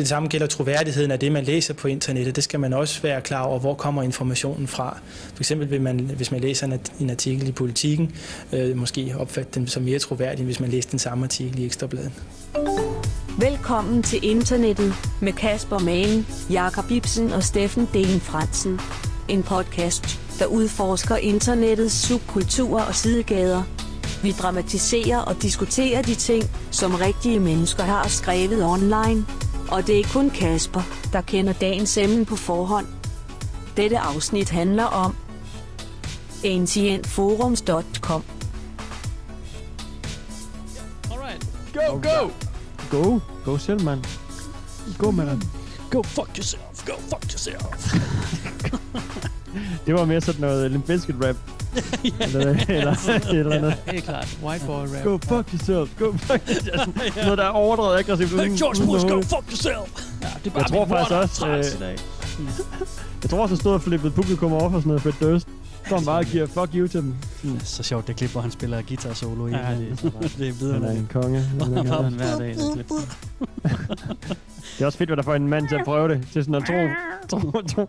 det samme gælder troværdigheden af det, man læser på internettet. Det skal man også være klar over, hvor kommer informationen fra. For eksempel vil man, hvis man læser en artikel i Politiken, øh, måske opfatte den som mere troværdig, hvis man læser den samme artikel i Ekstrabladet. Velkommen til internettet med Kasper Malen, Jakob Ibsen og Steffen Delen Fransen. En podcast, der udforsker internettets subkulturer og sidegader. Vi dramatiserer og diskuterer de ting, som rigtige mennesker har skrevet online. Og det er kun Kasper, der kender dagens emne på forhånd. Dette afsnit handler om ancientforums.com. Alright. Go, go! Go. Go selv, mand. Go, mand. Go fuck yourself. Go fuck yourself. Det var mere sådan noget Limp Bizkit rap. Eller, eller, eller noget. Helt klart. White boy rap. Go fuck yourself. Go fuck yourself. Noget, der er overdrevet aggressivt. Hey, George Bush, go fuck yourself. Ja, det er bare Jeg tror faktisk er også, øh. Jeg tror også, der stod og flippede publikum over for sådan noget Fred Durst. Han bare giver fuck you til dem. Det er så sjovt, det klip, hvor han spiller guitar solo i. Ja, det er det er Han er en konge. Han er en Bare hver dag, der klipper. Det er også fedt, hvad der får en mand til at prøve det. Til sådan at tro. tro, tro.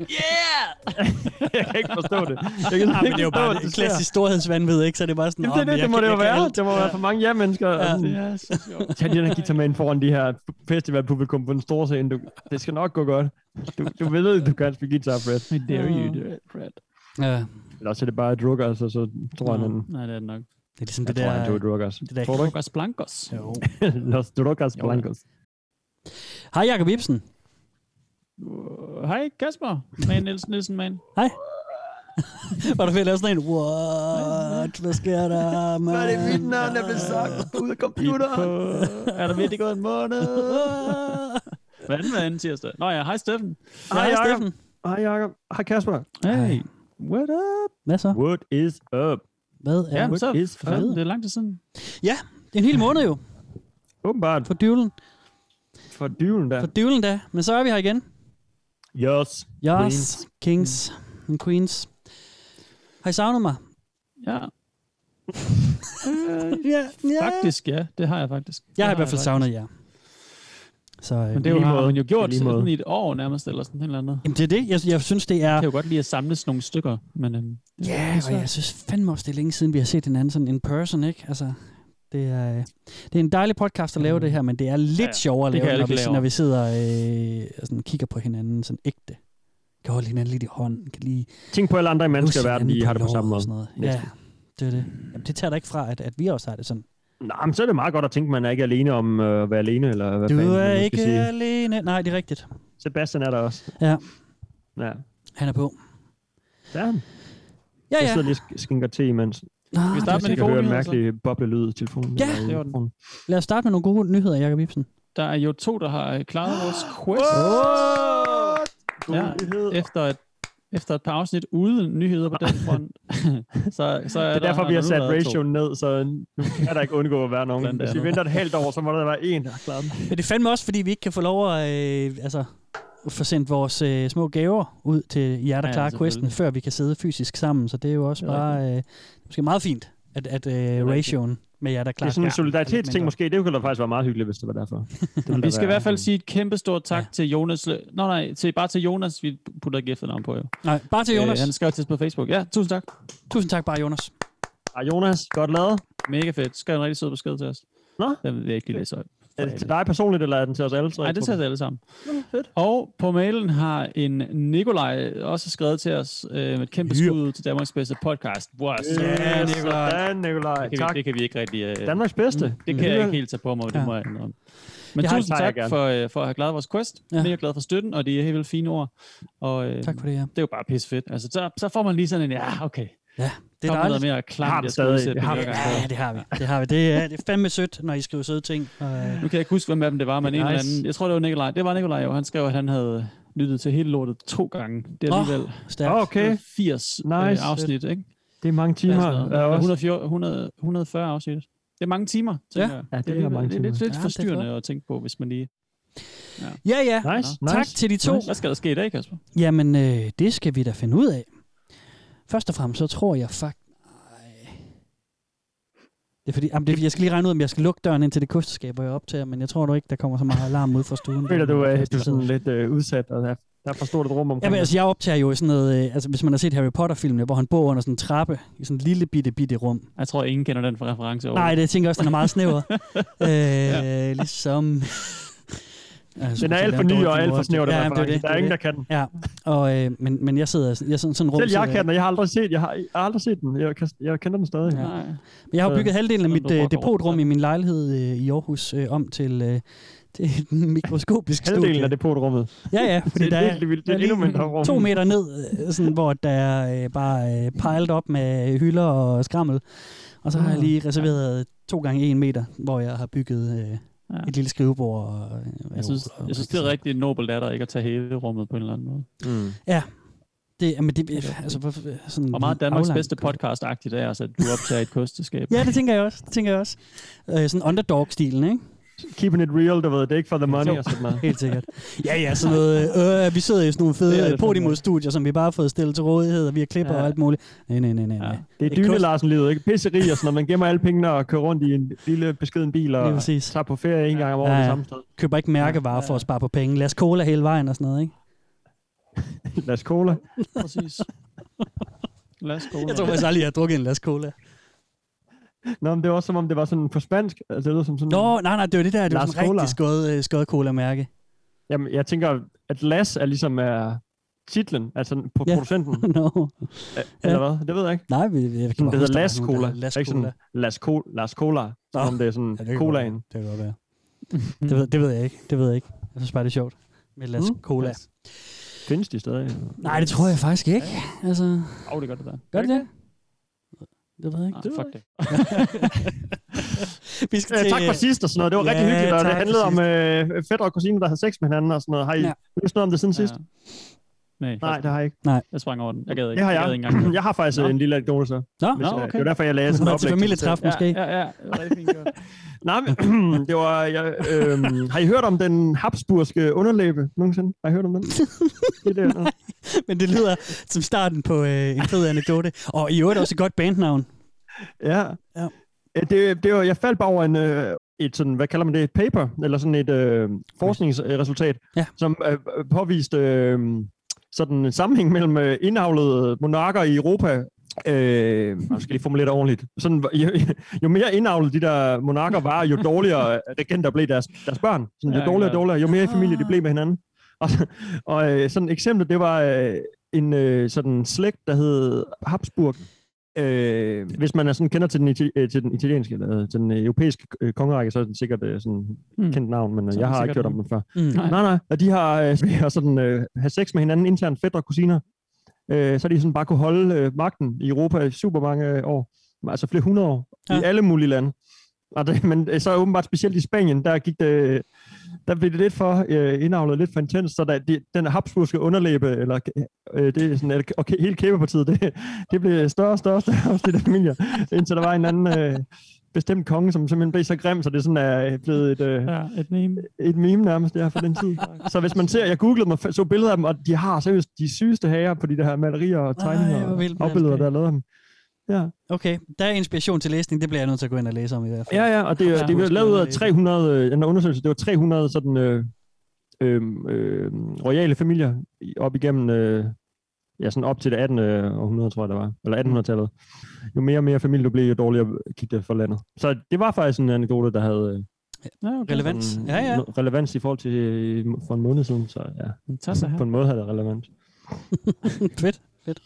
Yeah! Jeg kan ikke forstå det. Jeg kan Ja, men ikke det er jo bare det sker. klassisk storhedsvandvid, ikke? Så det er bare sådan, Jamen, det, er "Åh, men det, jeg det må det jo være. alt." Det må være for mange ja-mennesker. Ja. Ja. Det er så sjovt. Tag den her guitar med ind foran de her festivalpublikum på den store scene. Du, det skal nok gå godt. Du, du ved, du kan spille guitar, Fred. I dare you, do it, Fred. Ja, Eller også er det bare drukker, altså, så tror han, han Nej, det er det nok. det er ligesom jeg det tror, han der... tog drukkers. det der Tror du ikke? Lucas Blancos. Jo. Los drukkers Jo. blancos. Hej Jakob Ibsen. Uh, Hej, Kasper. Man Nielsen, Nielsen, man. Hej. Var du ved at lave sådan en, what? Hvad sker der, man? Hvad er det, mit navn er blevet sagt ud af computeren? er der virkelig gået en måned? Hvad er den med anden tirsdag? Nå ja, hej Steffen. Hej, Jacob. Steffen. Hej, Jacob. Hej, Kasper. Hey, what up? Hvad så? What is up? Hvad er Ja, det? så is for fanden, up? det er lang tid siden. Det er en hel måned jo, Åbenbart for dyvlen. for dyven der. For dyvlen da. Men så er vi her igen. Yes. Yes, Queens. kings and queens. Har I savnet mig? Ja, Ja, ja. faktisk ja. Det har jeg faktisk. Jeg har i Det hvert fald savnet jer. Så, øh, Men det jo, har måde. man jo gjort I lige sådan i et år nærmest, eller sådan et eller andet. Jamen, det er det. Jeg, jeg synes, det er... Jeg kan jo godt lide at samles nogle stykker, men... Øhm, Ja, og jeg synes fandme også, det er længe siden, vi har set hinanden sådan in person, ikke? Altså, det er, det er en dejlig podcast at lave det her, men det er lidt Ja, ja, sjovere at lave, når vi, lave. når vi sidder øh, og sådan, kigger på hinanden sådan ægte. Kan holde hinanden lidt i hånden, kan lige Tænk på alle andre mennesker i verden, de har det på samme måde. sådan noget. Ja, det er det. Jamen, det tager da ikke fra, at, at vi også har det sådan. Nej, men så er det meget godt at tænke, at man er ikke alene om øh, at være alene, eller hvad Du fanden man er skal ikke sige. alene. Nej, det er rigtigt. Sebastian er der også. Ja. Ja. Han er på. Der er han. Ja, Jeg ja. sidder lige og skinker te imens. Nå, vi starte med det er de Jeg kan gode høre en nyheder, så? mærkelig boblelyd i telefonen. Ja, det var den. mikrofonen. Lad os starte med nogle gode nyheder, Jacob Ibsen. Der er jo to, der har øh, klaret vores quest. God Ja. Efter et, efter et par afsnit uden nyheder på den front. så, så er Det er der, derfor, vi har sat ratioen ned, så nu kan der ikke undgå at være nogen. Hvis vi venter et halvt år, så må der være en, der har klaret den. Men det er fandme også, fordi vi ikke kan få lov at øh, altså, få sendt vores øh, små gaver ud til jer, der Ja, ja, klarer questen, før vi kan sidde fysisk sammen. Så det er jo også er bare øh, måske meget fint, at, at øh, rigtigt. ratioen med jer, der Det klarer er sådan en ja, solidaritetsting måske. Det kunne da faktisk være meget hyggeligt, hvis det var derfor. Det Vi skal i hvert fald sige et kæmpe stort tak Ja. ja. til Jonas. Nå nej, til, bare til Jonas. Vi putter ikke efternavn på jo. Nej, bare til Jonas. Øh, han skrev til os på Facebook. Ja, tusind tak. Tusind tak bare, Jonas. Ah, Jonas, godt lavet. Mega fedt. Skrev en rigtig sød besked til os. Nå. Den vil jeg ikke lige læse højt. Er det til dig personligt, eller er den til os alle? Nej, det tager vi alle sammen. fedt. Og på mailen har en Nikolaj også skrevet til os øh, med et kæmpe skud til Danmarks bedste podcast. Wow, Yes, Nikolaj. Sådan, Nikolaj. det, kan Tak. vi, det kan vi ikke rigtig... Øh, Danmarks bedste. det kan jeg ikke helt tage på mig, det Ja. må jeg indrømme. Men har- tusind jeg tak for, øh, for at have klaret vores quest. Ja. Ja. Mega glad for støtten, og det er helt vildt fine ord. Og øh, Tak for det, ja. det er jo bare pisse fedt. Altså, så, så får man lige sådan en, ja, okay. Ja, det er noget dejligt. mere det jeg stadig. Det har det vi. Ja, det har vi. Det har vi. Det er, det er fandme sødt, når I skriver søde ting. Og, øh, Nu kan jeg ikke huske, hvem af dem det var, men Det en er eller nice. anden. Jeg tror, det var Nikolaj. Det var Nikolaj jo. Han skrev, at han havde lyttet til hele lortet to gange. Det er Nå, alligevel stærkt. Okay, 80 Nice. øh, afsnit, ikke? det er mange er timer. Ja, også. 140, 100, 140 afsnit. Det er mange timer, tænker jeg. Ja, det er alligevel- mange det er lidt, timer. lidt Ja, det er forstyrrende at tænke på, hvis man lige... Ja, ja. Nice, nice. Tak til de to. Nice. Hvad skal der ske i dag, Kasper? Jamen, øh, det skal vi da finde ud af. Først og fremmest, så tror jeg faktisk... Det er fordi, jamen, det er, fordi, jeg skal lige regne ud, om jeg skal lukke døren ind til det kosteskab, hvor jeg optager, men jeg tror nu ikke, der kommer så meget alarm ud fra stuen. Føler du, at du er sidder- sådan lidt øh, udsat, og der, der er for stort et rum omkring Ja, men dig? altså, jeg optager jo i sådan noget, øh, altså hvis man har set Harry Potter-filmene, hvor han bor under sådan en trappe, i sådan en lille bitte, bitte rum. Jeg tror, ingen kender den for reference over. Nej, det jeg tænker jeg også, den er meget snæver. øh, Ligesom... Ja, Den er alt for ny og alt for måde. snæver, den ja, ja, det er det, Der er det ingen, der det. kan den. Ja, og, øh, men, men jeg sidder jeg er sådan, sådan rum. Selv jeg sidder kan den, og jeg har aldrig set, jeg har, jeg har aldrig set den. Jeg, kan, jeg kender den stadig. Ja. Nej. Men jeg har Så- bygget halvdelen af mit øh, depotrum i min lejlighed øh, i Aarhus øh, om til, øh, til et mikroskopisk Halvdelen studie. af depotrummet. Ja, ja, fordi Det er der er, vildt. Det er endnu mindre rum. to meter ned, øh, sådan, hvor der er øh, bare øh, pejlet op med hylder og skrammel. Og så har jeg Ah, lige reserveret to gange en meter, hvor jeg har bygget øh, Ja. et lille skrivebord. Og, øh, Jeg synes, og- jeg synes, det er rigtig nobelt af dig ikke at tage hele rummet på en eller anden måde. Mm. Det, jamen, det, altså, hvorfor, sådan Og meget Danmarks aflangt- bedste podcast-agtigt er, altså, at du optager et kosteskab. Ja, det tænker jeg også. Det tænker jeg også. Øh, sådan underdog-stilen, ikke? Keeping it real, du ved. Det er ikke for the money og sådan noget. Helt sikkert. Ja, ja, sådan noget. Øh, vi sidder i sådan nogle fede øh, Podimo-studier, som vi bare har fået stillet til rådighed, og vi har klipper Ja. og alt muligt. Nej, nej, nej, nej. Ja. Det er dyne Larsen livet, ikke? Pisseri og sådan noget. Man gemmer alle pengene og kører rundt i en lille beskeden bil og tager på ferie en gang om året Ja, ja, ja. samme sted. Køber ikke mærkevarer for at spare på penge. Lad os cola hele vejen og sådan noget, ikke? Las Cola. Præcis. Lad os gå. Jeg tror faktisk aldrig, jeg har drukket en Las Cola. Nå, men det var også som om, det var sådan på spansk. Altså, det lyder som sådan... Nå, nej, nej, det var det der. Det var Las sådan rigtig øh, skød cola-mærke. Jamen, jeg tænker, at Las er ligesom er titlen, altså på Ja. producenten. no. Eller hvad? Det ved jeg ikke. Nej, vi, jeg kan Sådan, det hedder der Las var Cola. Las er ikke sådan Las, Co- Las Cola. Som om det er sådan Ja, det colaen. godt. Det kan godt være. det, ved, det ved jeg ikke. Det ved jeg ikke. Jeg synes bare, det er sjovt. Med Las Mm. Cola. Findes de stadig? Nej, det tror jeg faktisk ikke. Altså, Åh, oh, det gør det der. gør det det? Det ved jeg ikke. Ah, fuck det. Vi skal Ja, til, tak for sidst og sådan noget. Det var Ja, rigtig hyggeligt, og det handlede om øh, fætter og kusiner, der havde sex med hinanden og sådan noget. Har I Ja. ja. noget om det siden sidst? Nej, Nej, det har jeg ikke. Jeg sprang over den. Jeg gad ikke. Det har gad jeg. ikke engang. Jeg har faktisk Nå. en lille anekdote så. Nå, Nå, øh, okay. Det var derfor, jeg lagde sådan en til oplæg. familietræf måske. Ja, ja, ja. Det var rigtig fint gjort. Nej, men det var... Jeg, øh, har I hørt om den Habsburgske underlæbe nogensinde? Har I hørt om den? det er det, Men det lyder som starten på øh, en fed anekdote. Og i øvrigt også et godt bandnavn. Ja. Ja. Øh, Det, det var, jeg faldt bare over en, øh, et sådan, hvad kalder man det, et paper, eller sådan et øh, forskningsresultat, Ja. som øh, påviste øh, sådan en sammenhæng mellem øh, indavlede monarker i Europa. Øh, jeg skal lige formulere det ordentligt. Sådan, jo, jo mere indavlet de der monarker var, jo dårligere regenter blev deres, deres børn. Sådan, jo dårligere og dårligere, jo mere i familie de Ah. blev med hinanden. Og, og øh, sådan et eksempel, det var øh, en øh, sådan slægt, der hed Habsburg. Øh, hvis man er sådan, kender til den, iti- øh, til den italienske, eller til den øh, europæiske øh, kongerække, så er det sikkert øh, sådan Hmm. kendt navn, men øh, jeg har ikke hørt om den før. Mm. Nej. Nej, nej, og de har øh, sådan, øh, have sex med hinanden internt, fætter og kusiner. Øh, så de sådan bare kunne holde øh, magten i Europa i super mange øh, år. Altså flere hundrede år. Ja. I alle mulige lande. Og det, men øh, så åbenbart specielt i Spanien, der gik det, der blev det lidt for øh, indavlet, lidt for intens, så der, de, den habsburgske underlæbe, eller øh, det er sådan, og hele kæbepartiet, det, det blev større og større, større hos de der familier, indtil der var en anden øh, bestemt konge, som simpelthen blev så grim, så det sådan er blevet et, øh, Ja, et meme. et meme nærmest, der for den tid. Så hvis man ser, jeg googlede mig, så billeder af dem, og de har seriøst de sygeste hager på de der malerier og tegninger hvor og skal. der er lavet af dem. Ja, Okay, der er inspiration til læsning. Det bliver jeg nødt til at gå ind og læse om i hvert fald. ja, ja og det, Ja, det er husk lavet ud af at læse. 300, øh, den her undersøgelse, det var 300 sådan øh, øh, øh, royale familier op igennem, øh, ja, sådan op til det 18. århundrede, tror jeg, det var, eller 1800-tallet. Jo mere og mere familie du blev, jo dårligere gik det for landet. Så det var faktisk en anekdote, der havde Ja, okay. Relevans. sådan Ja, ja. relevans i forhold til øh, for en måned siden, så ja, Tag så her. på en måde havde det relevans. fedt, fedt.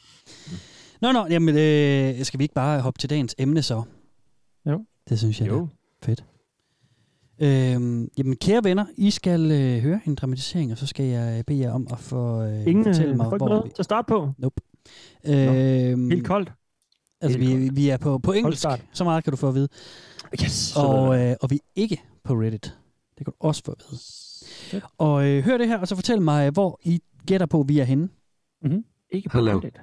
Nå, nå, jamen, øh, skal vi ikke bare hoppe til dagens emne så? Jo. Det synes jeg Jo. da. Fedt. Øhm, jamen, kære venner, I skal øh, høre en dramatisering, og så skal jeg bede jer om at få, øh, Ingen fortælle øh, mig, får ikke hvor noget til at starte på. Øhm, Helt koldt. Altså, helt vi, koldt. vi er på, på engelsk. start. Så meget kan du få at vide. Yes. Og, øh, og vi er ikke på Reddit. Det kan du også få at vide. Og øh, hør det her, og så fortæl mig, hvor I gætter på, vi er henne. ikke på Hello. Reddit.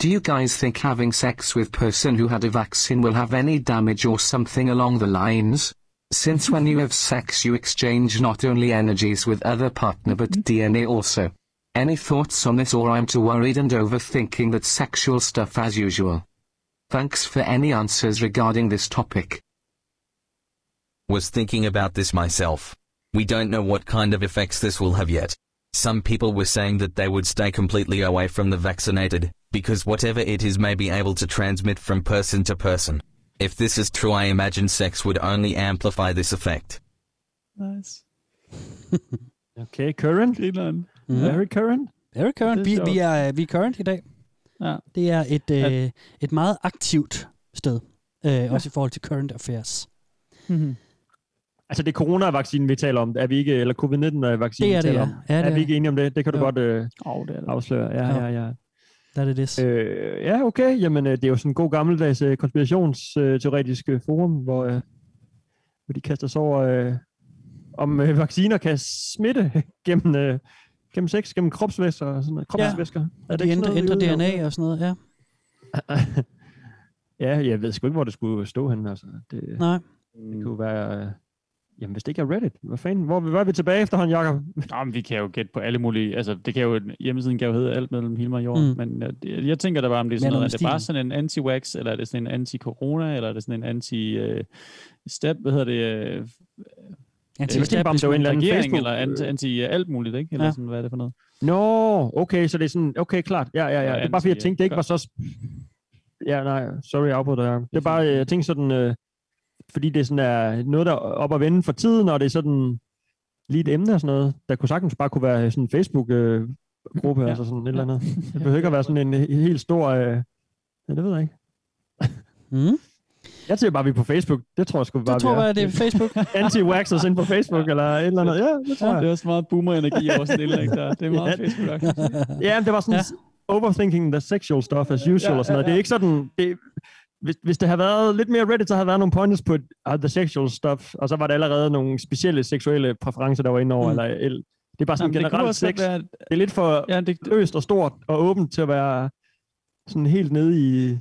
Do you guys think having sex with person who had a vaccine will have any damage or something along the lines? Since when you have sex you exchange not only energies with other partner but DNA also. Any thoughts on this or I'm too worried and overthinking that sexual stuff as usual? Thanks for any answers regarding this topic. Was thinking about this myself. We don't know what kind of effects this will have yet. Some people were saying that they would stay completely away from the vaccinated, because whatever it is may be able to transmit from person to person. If this is true, I imagine sex would only amplify this effect. Nice. Okay, current. Grineren. Very current. Very current. Det er Vi, vi, er, vi er current i dag. Ja. Det er et, øh, et meget aktivt sted. Øh, også i forhold til current affairs. Mhm. Altså, det er coronavaccinen, vi taler om. Er vi ikke, eller covid-19-vaccinen, Det er vi det, taler ja. om. Ja, det er er vi ikke enige om det? Det kan du Jo. godt øh, Åh, det er det. afsløre. Ja, ja, ja. Er det det. Øh, ja, okay. Jamen, øh, det er jo sådan en god gammeldags øh, konspirationsteoretisk øh, forum, hvor, øh, hvor de kaster sig over, øh, om øh, vacciner kan smitte gennem, øh, gennem sex, gennem kropsvæsker og sådan noget. Kropsvæsker. Og de ændrer, ændrer DNA og sådan noget, ja. Ja, jeg ved sgu ikke, hvor det skulle stå henne. Altså. Det, Nej. det kunne være... Øh, jamen, hvis det ikke er Reddit, hvad fanden? Hvor, hvor er vi tilbage efterhånden, Jacob? Nå, men vi kan jo gætte på alle mulige, altså det kan jo, hjemmesiden kan jo hedde alt mellem himmel og jord, Mm. men jeg, jeg, tænker da bare, om det er sådan noget, er det bare sådan en anti-wax, eller er det sådan en anti-corona, eller er det sådan en anti-step, hvad hedder det, øh, Anti- vidste ikke bare, om det var en eller anden Facebook- eller anti, anti alt muligt, ikke? Eller Ja. ja. sådan, hvad er det for noget? Nå, okay, så det er sådan, okay, klart. Ja, ja, ja. Og Det er bare fordi, jeg tænkte, det ikke var så... Ja, nej, sorry, jeg afbryder dig. Det er bare, jeg tænkte sådan, øh, fordi det sådan er noget, der er op at vende for tiden, og det er sådan lige et emne og sådan noget, der kunne sagtens bare kunne være sådan en Facebook-gruppe, ja. Ja. altså sådan et eller andet. Det behøver ikke at være sådan en he- helt stor... Øh, ja, det ved jeg ikke. Mm. Jeg tænker bare, vi er på Facebook. Det tror jeg sgu bare, Jeg tror er. bare, det er Facebook. Anti-waxers ind på Facebook, eller et eller andet. Ja, det tror jeg. Det er også meget boomer-energi over sådan et indlæg der. Det er meget Ja. Facebook-agtigt. Ja, det var sådan ja. overthinking the sexual stuff as usual Ja, og sådan noget. ja, Det er ikke sådan... Det, hvis, hvis det havde været lidt mere Reddit, så havde der været nogle pointers på uh, the sexual stuff, og så var der allerede nogle specielle seksuelle præferencer, der var inde over. Mm. Eller, el- det er bare sådan Jamen, generelt sex. være, Det er lidt for ja, det, løst og stort og åbent til at være sådan helt nede i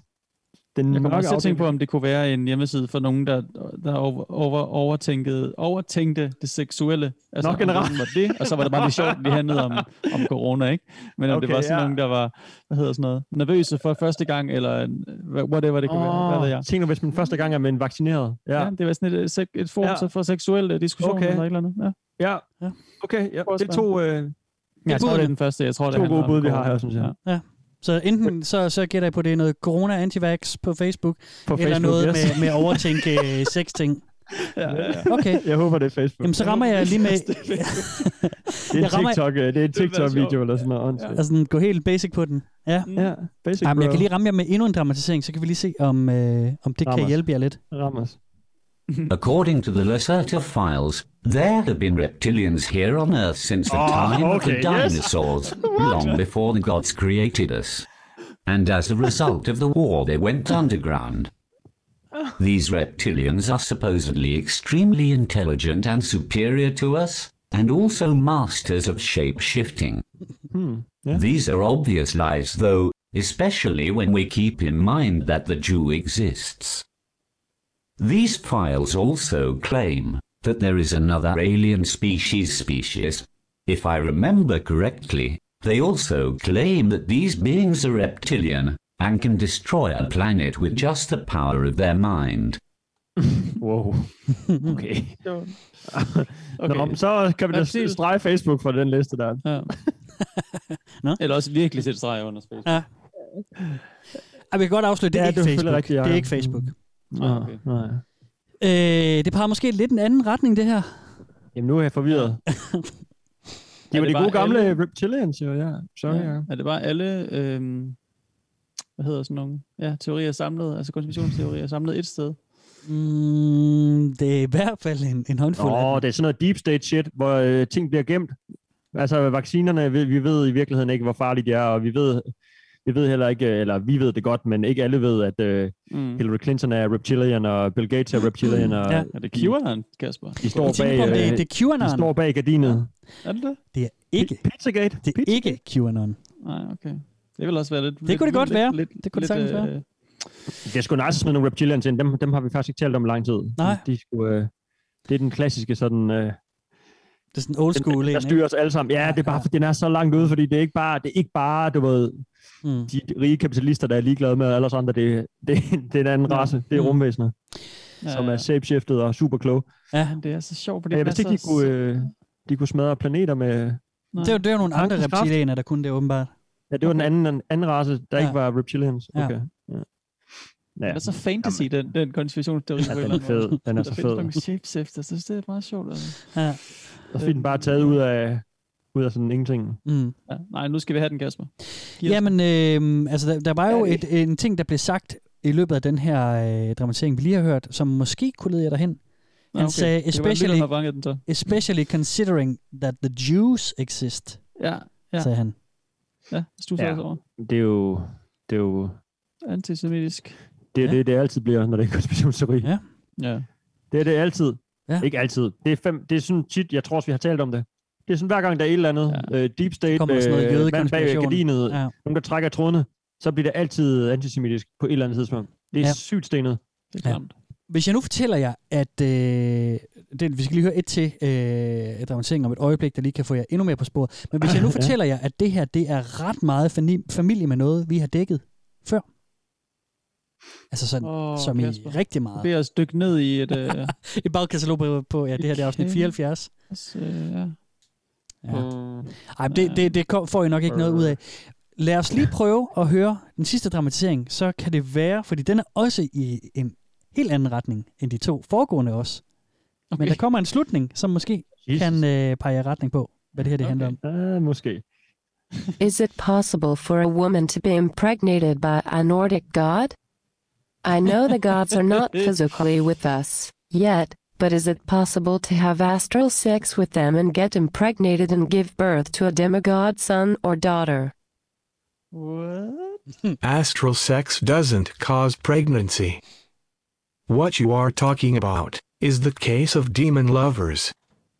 den Jeg kommer også til at tænke på, om det kunne være en hjemmeside for nogen, der, der over, over, overtænkede, overtænkte det seksuelle. Altså, Nå, generelt. var det, og så var det bare lidt sjovt, at det handlede om, om corona, ikke? Men om okay, det var sådan ja. nogen, der var, hvad hedder sådan noget, nervøse for første gang, eller en- whatever det kan oh, være, hvad ved jeg. Tænk nu, hvis man første gang er med en vaccineret. Ja. Ja, ja, det var sådan et, et, sek- et forum Ja. ja. for seksuelle diskussioner Okay. eller et eller andet. Ja. ja. Ja. Okay, ja. Det er to, øh, Jeg tror, det er den første. Jeg tror, det to gode bud, vi har her, synes jeg. Ja. Så enten så, så gætter jeg på, at det er noget corona antivax på Facebook, På eller Facebook, noget yes. med, med overtænke øh, sex-ting. Ja, ja, ja. Okay. Jeg håber, det er Facebook. Jamen, så rammer jeg lige med... Det er en rammer- TikTok, øh, det er en TikTok-video eller sådan noget. åndssvagt. Altså, gå helt basic på den. Ja. Ja, basic Jamen, jeg kan lige ramme jer med endnu en dramatisering, så kan vi lige se, om, øh, om det Ram kan hjælpe jer lidt. Ramos. According to the Lacerta files, there have been reptilians here on Earth since the Oh, time of the okay, yes. dinosaurs, long before the gods created us. And as a result of the war, they went underground. These reptilians are supposedly extremely intelligent and superior to us, and also masters of shape shifting. Hmm. Yeah. These are obvious lies, though, especially when we keep in mind that the Jew exists. These files also claim that there is another alien species species. If I remember correctly, they also claim that these beings are reptilian and can destroy a planet with just the power of their mind. Wow. Okay. Okay. Nå, men så kan vi da Reptil. strege Facebook for den liste der. Ja. Nå. Eller også virkelig sætte streg under Facebook. Ja. Ej, vi kan godt afsløre, det er Ja, ikke det er selvfølgelig Facebook. rigtigt, det er Jacob. ikke Facebook. Ah, okay. nej. Øh, det peger måske lidt en anden retning, det her. Jamen, nu er jeg forvirret. Det Er var det de gode gamle alle? reptilians, jo, ja. Sorry, ja. Ja. Er det bare alle, øhm, hvad hedder sådan nogle, ja, teorier samlet, altså konspirationsteorier samlet et sted? Mm, det er i hvert fald en, en håndfuld dem. det er sådan noget deep state shit, hvor øh, ting bliver gemt. Altså, vaccinerne, vi, vi ved i virkeligheden ikke, hvor farlige de er, og vi ved, vi ved heller ikke, øh, eller vi ved det godt, men ikke alle ved, at øh, Mm. Hillary Clinton er reptilian, og Bill Gates er reptilian, og Ja. Er det QAnon, Kasper? de står bag, på, om det, øh, det er de QAnon. står bag gardinet. Er det det? Det er ikke, Pizzagate. det er ikke QAnon. Nej, okay. Det vil også være lidt... Det kunne det godt lidt, være. Lidt, Det kunne det lidt, sagtens være. øh, Det er sgu nice at smide nogle reptilians ind. Dem, dem har vi faktisk ikke talt om i lang tid. Nej. De, de skulle, øh, det er den klassiske sådan... Øh, Det er sådan old school. den, der en, styrer os alle sammen. Ja, det er bare, for den er så langt ude, fordi det er ikke bare, det er ikke bare du ved? Mm. de rige kapitalister, der er ligeglade med alle os andre. Det, det, det er en anden race. Det er Mm. rumvæsener. Ja, som er ja. shapeshiftet og super klog. Ja, det er så sjovt, fordi Jeg den vidste er ikke, de kunne, øh, de kunne smadre planeter med... Nej. det er jo, det er jo nogle andre reptilianer, der kunne det åbenbart. Ja, det var den anden, anden race, der Ja. ikke var reptilians. Ja. Okay. Ja. Den Ja. er så fantasy, den, den konspirationsteori. Ja, den er fed. Den er så Der findes fed. nogle shapeshifters, så det er meget sjovt. Altså. Ja. Og så fik den bare taget ud af, ud af sådan ingenting. Mm. Ja. Nej, nu skal vi have den, Kasper. Giv Jamen, øh, altså, der, der var jo et, en ting, der blev sagt i løbet af den her øh, dramatisering, vi lige har hørt, som måske kunne lede jer derhen. Nå, Han sagde, kan være, especially, fanget den så. especially considering that the Jews exist, Ja, ja, sagde han. ja. Stus Ja. ja. over. Det er jo... Det er jo Antisemitisk. det, er Ja. det, det altid bliver, når det er konspirationsteori. Ja. Ja. Det er det altid. Ja. Ikke altid. Det er, fem, det er sådan tit, jeg tror også, vi har talt om det. Det er sådan, hver gang der er et eller andet Ja. øh, deep state, Kommer sådan noget øh, mand bag gardinet, Ja. nogen der trækker trådene, så bliver det altid antisemitisk på et eller andet tidspunkt. Det er Ja. sygt stenet. Det er Ja. klamt. Hvis jeg nu fortæller jer, at øh, det, vi skal lige høre et til øh, dramatisering om et øjeblik, der lige kan få jer endnu mere på sporet. Men hvis jeg nu Ja. fortæller jer, at det her det er ret meget familie med noget, vi har dækket før. Altså sådan, Åh, som Kasper. i rigtig meget. beder os dykke ned i et... Øh, Et bagkatalog på, på ja, det her det er afsnit Okay. 74. også, øh, ja. Ja. Mm. Ej, men det, det, det får I nok ikke noget ud af. Lad os lige prøve at høre den sidste dramatisering, så kan det være, fordi den er også i en helt anden retning end de to foregående også. Okay. Men der kommer en slutning, som måske Jesus. kan øh, pege jer retning på, hvad det her det Okay. handler om. Ah, måske. Is it possible for a woman to be impregnated by a Nordic god? I know the gods are not physically with us yet, but is it possible to have astral sex with them and get impregnated and give birth to a demigod son or daughter? What? Astral sex doesn't cause pregnancy. What you are talking about is the case of demon lovers.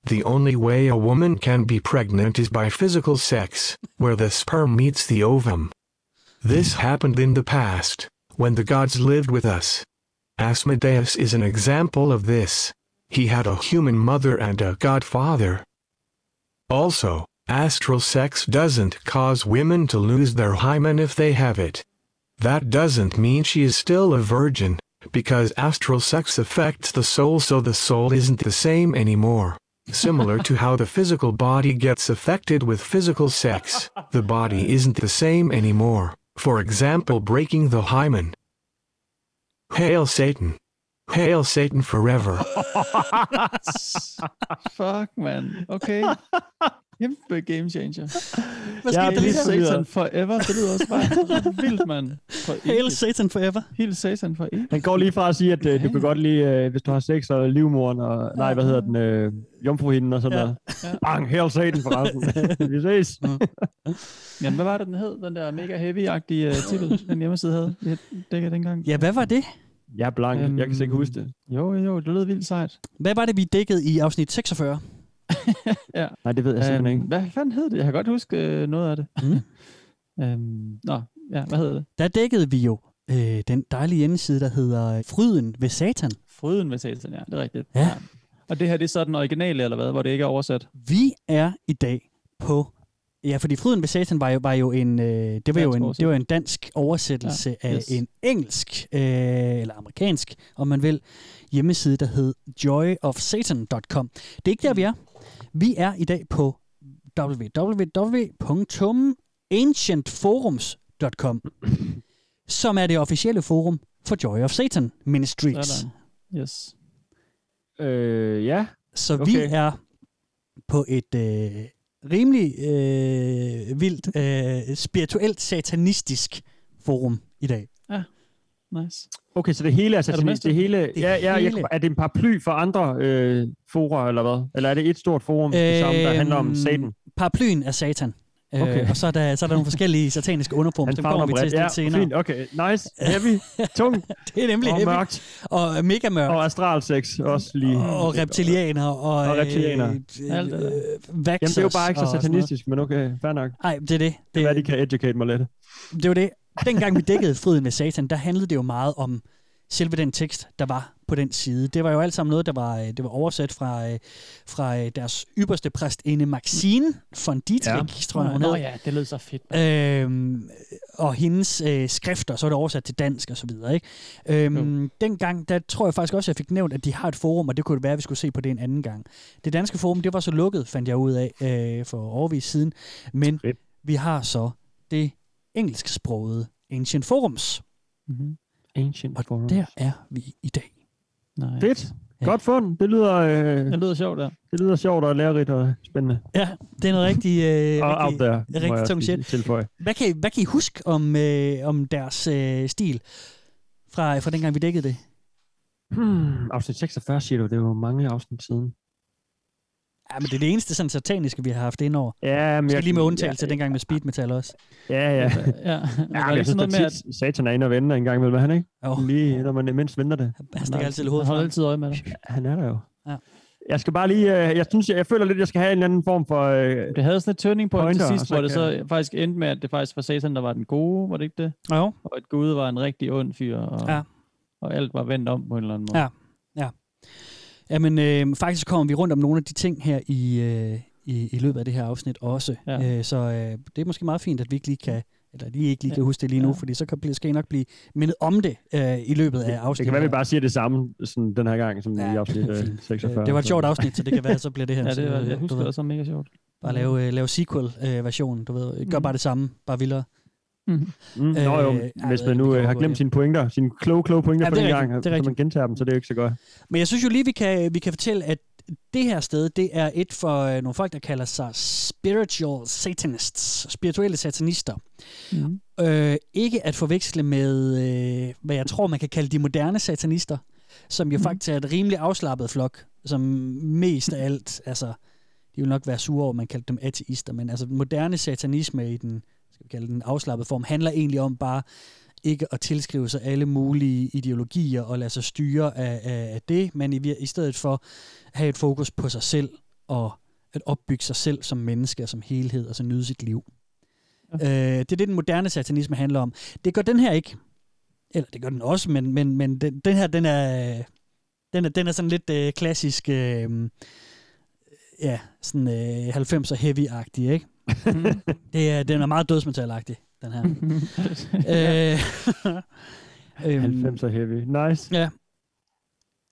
The only way a woman can be pregnant is by physical sex, where the sperm meets the ovum. This happened in the past, when the gods lived with us. Asmodeus is an example of this. He had a human mother and a godfather. Also, astral sex doesn't cause women to lose their hymen if they have it. That doesn't mean she is still a virgin, because astral sex affects the soul so the soul isn't the same anymore. Similar to how the physical body gets affected with physical sex, the body isn't the same anymore. For example, breaking the hymen. Hail Satan. Hail Satan forever. Fuck, man. Okay. Kæmpe game changer. Hvad der Hail lige Satan forever. Det lyder også bare så vildt, mand. For Hail. Satan forever. Hail Satan for evigt. Han går lige fra at sige, at øh, du kan godt lide, øh, hvis du har sex og livmoren, og nej, hvad hedder den, øh, jomfruhinden og sådan Ja. noget. Ja. Bang, hail Satan for resten. Vi ses. Jamen, hvad var det, den hed? Den der mega heavy-agtige uh, titel, den hjemmeside havde. Vi dækkede dengang. Ja, hvad var det? Jeg er blank, jeg kan ikke huske det. Jo, jo, det lød vildt sejt. Hvad var det, vi dækkede i afsnit 46? Nej, det ved jeg simpelthen Øhm, ikke. hvad fanden hed det? Jeg kan godt huske uh, noget af det. Mm. øhm, nå, ja, hvad hedder det? Der dækkede vi jo øh, den dejlige hjemmeside, der hedder Fryden ved Satan. Fryden med Satan, ja, det er rigtigt. Ja. Og det her, det er så den originale, eller hvad, hvor det ikke er oversat? Vi er i dag på... Ja, fordi Fryden ved Satan var jo, var jo en, øh, det var jo en, det var en dansk oversættelse Ja, ja, yes. af en engelsk, øh, eller amerikansk, om man vil, hjemmeside, der hed joyofsatan.com. Det er ikke der, vi er. Vi er i dag på www.ancientforums.com, som er det officielle forum for Joy of Satan Ministries. Sådan. Yes. Øh, ja. Så okay. Vi er på et øh, rimelig øh, vildt øh, spirituelt satanistisk forum i dag. Nice. Okay, så det hele er med, satanistisk. Det hele, Det ja, ja, hele. Jeg, er det en paraply for andre øh, fora, eller hvad? Eller er det et stort forum, det samme, der handler om Øhm, Satan? Paraplyen er satan. Okay. Okay. Øh, og så er, der, så er der nogle forskellige sataniske underformer, som kommer vi til bredt. lidt Ja, senere. fint. Okay, nice. Heavy, tung Det er nemlig og heavy. mørkt. Og mega mørkt. Og astral sex også lige. og reptilianer og, Og reptilianer. Øh, Alt det øh, Jamen, det er jo bare ikke så og satanistisk, men okay, fair nok. Nej, det er det. Det Det, er, hvad de kan educate mig lidt. det var det. Dengang vi dækkede Fryden med Satan, der handlede det jo meget om selve den tekst, der var på den side. Det var jo alt sammen noget, der var, øh, det var oversat fra, øh, fra øh, deres ypperste præstinde Maxine von Dietrich, ja. tror jeg, Nå hed. ja, det lød så fedt. Øhm, og hendes øh, skrifter, så er det oversat til dansk og så videre. Ikke? Øhm, dengang, der tror jeg faktisk også, at jeg fik nævnt, at de har et forum, og det kunne det være, at vi skulle se på det en anden gang. Det danske forum, det var så lukket, fandt jeg ud af øh, for overvis siden. Men vi har så det engelsksprogede Ancient Forums. Mm-hmm. Ancient og Forums. der er vi i dag. Nej. Fedt. Godt fund. Det lyder, øh, det lyder sjovt, ja. Det lyder sjovt og lærerigt og spændende. Ja, det er noget rigtig, øh, Og out there, rigtig også tung lige shit. tilføje. Hvad kan, I- hvad kan I huske om, øh, om deres øh, stil fra, fra dengang, vi dækkede det? Hmm, afsnit 46 siger du, det jo mange afsnit siden. Ja, men det er det eneste sådan sataniske, vi har haft indover. Ja, men jeg- lige med undtagelse ja, dengang med speed metal også. Ja, ja. Ja, ja var men det jeg ikke synes, noget at med, tit, satan er inde og vende en gang imellem, han ikke? Jo. Lige når man mindst venter det. Han stikker altid lidt hovedet Han holder altid øje med dig. Han er der jo. Ja. Jeg skal bare lige, øh, jeg synes, jeg, jeg føler lidt, at jeg skal have en eller anden form for... Øh, Det havde sådan et turning point Pointer, til sidst, så hvor det så faktisk endte med, at det faktisk var Satan, der var den gode, var det ikke det? Jo. Og at Gud var en rigtig ond fyr, og, Ja. og alt var vendt om på en eller anden måde. Ja, ja. Jamen, øh, faktisk kommer vi rundt om nogle af de ting her i, øh, i, i løbet af det her afsnit også. Ja. Øh, så øh, det er måske meget fint, at vi ikke lige kan, eller at I ikke lige kan huske det lige nu, Ja. fordi så kan, skal I nok blive mindet om det øh, i løbet af det afsnittet. kan være, vi her. bare siger det samme sådan, den her gang, som ja, i afsnit øh, fint. 46. Øh, Det var et sjovt afsnit, så det kan være, så bliver det her. Ja, det var, jeg du husker det også mega sjovt. Bare lave, øh, lave sequel-versionen, du ved. Gør Mm. bare det samme, bare vildere. Mm. Mm, nå jo, Øh, hvis man nu øh, har glemt sine pointer, sine kloge, kloge pointer Ja, på den gang, det så man gentager dem, så det er jo ikke så godt. Men jeg synes jo lige, vi kan, vi kan fortælle, at det her sted, det er et for øh, nogle folk, der kalder sig spiritual satanists, spirituelle satanister. Mm. Øh, ikke at forveksle med, øh, hvad jeg tror, man kan kalde de moderne satanister, som jo Mhm. faktisk er et rimelig afslappet flok, som mest af alt, altså, de vil nok være sure over, at man kalder dem ateister, men altså moderne satanisme i den, skal vi kalde den afslappet form, handler egentlig om bare ikke at tilskrive sig alle mulige ideologier og lade sig styre af, af, af det, men i, i stedet for have et fokus på sig selv og at opbygge sig selv som menneske og som helhed og så nyde sit liv. Ja. Øh, det er det, den moderne satanisme handler om. Det gør den her ikke. Eller det gør den også, men, men, men den, den her, den er, den er, den er sådan lidt øh, klassisk, øh, ja, sådan øh, 90'er heavy-agtig, ikke? Det er, den er meget dødsmetal-agtig, den her. øh, øhm, 90'er heavy. Nice. Ja.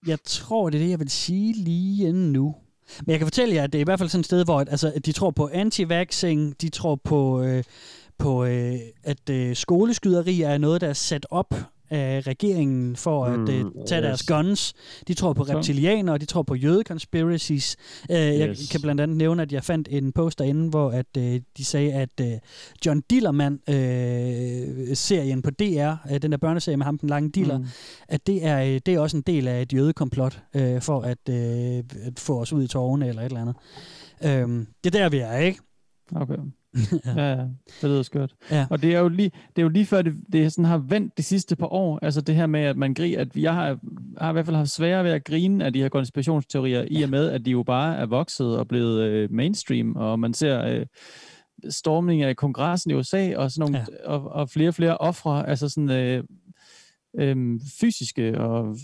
Jeg tror, det er det, jeg vil sige lige nu. Men jeg kan fortælle jer, at det er i hvert fald sådan et sted, hvor at, altså, at de tror på anti-vaxxing, de tror på, øh, på øh, at øh, skoleskyderi er noget, der er sat op af regeringen for at øh, Mm, tage deres yes. guns. De tror på Så. reptilianere, de tror på jødeconspiracies. Øh, Jeg Yes. kan blandt andet nævne, at jeg fandt en post derinde, hvor at, øh, de sagde, at øh, John Dillermand, øh, serien på DR, øh, den der børneserie med ham, den lange diller, Mm. mm. at det er, øh, det er også en del af et jødekomplot, øh, for at, øh, at få os ud i tårne eller et eller andet. Øhm, det er der, vi er, ikke? Okay. Ja, ja, det lyder skørt. Ja. Og det er jo lige, det er jo lige før, det, det sådan har vendt de sidste par år. Altså det her med, at man griner, at jeg har, har i hvert fald haft sværere ved at grine af de her konspirationsteorier, i og med, at de jo bare er vokset og blevet øh, mainstream, og man ser øh, stormning af kongressen i USA, og, sådan nogle, ja. og, og flere og flere ofre, altså sådan... Øh, øhm, fysiske og,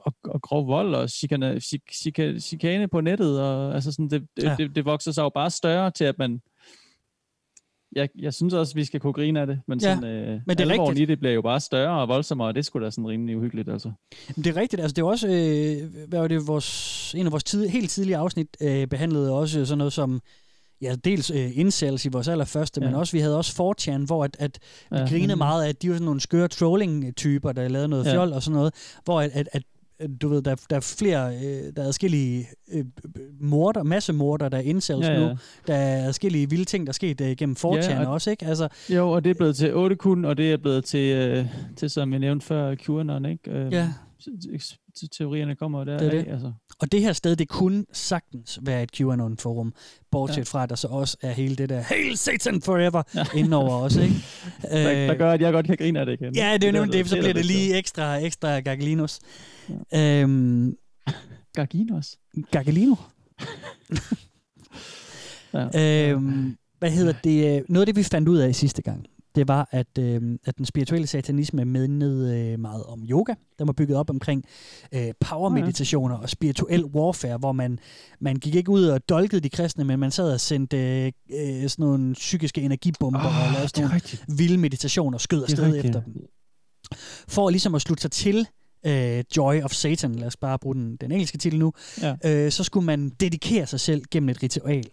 og, og grov vold og chikane, chik, chika, chikane på nettet. Og, altså sådan, det, Ja. ja. det, det vokser sig jo bare større til, at man... Jeg, jeg synes også, vi skal kunne grine af det, men, Ja, sådan, øh, men det er alvoren rigtigt. i det bliver jo bare større og voldsommere, og det skulle da sådan rimelig uhyggeligt. Altså. Men Det er rigtigt. Altså, det er også, øh, hvad var det, vores, en af vores tid, helt tidlige afsnit øh, behandlede også sådan noget som, ja, dels øh, incels i vores allerførste, ja. men også, vi havde også 4chan, hvor at, at vi Ja. grinede meget af, at de var sådan nogle skøre trolling-typer, der lavede noget Ja. fjol og sådan noget, hvor at, at at du ved, der, der er flere, øh, der er adskillige øh, morder, masse morder, der er incels Ja, ja, nu. Der er adskillige vilde ting, der er sket øh, gennem 4chan Ja, ja, og- også, ikke? Altså, Jo, og det er blevet til 8 kun, og det er blevet til, øh, til som jeg nævnte før, QAnon, ikke? Øh, Ja. Teorierne kommer der. Det er det. Altså. Og det her sted, det kunne sagtens være et QAnon-forum, bortset Ja. fra, at der så også er hele det der Hail Satan Forever ja. indover også, ikke? Der, der gør, at jeg godt kan grine af det igen. Ja, det er jo nemlig det, så bliver det lige ekstra, ekstra Gargalinos. Ja. Øhm, Garginos? Gargalino. ja. øhm, hvad hedder det? Noget af det, vi fandt ud af sidste gang, det var, at, øh, at den spirituelle satanisme mindede øh, meget om yoga. Den var bygget op omkring øh, power-meditationer og spirituel warfare, hvor man, man gik ikke ud og dolkede de kristne, men man sad og sendte øh, sådan nogle psykiske energibomber oh, og lavede sådan nogle vilde meditationer og skød afsted efter dem. For ligesom at slutte sig til øh, Joy of Satan, lad os bare bruge den, den engelske titel nu, Ja. øh, så skulle man dedikere sig selv gennem et ritual.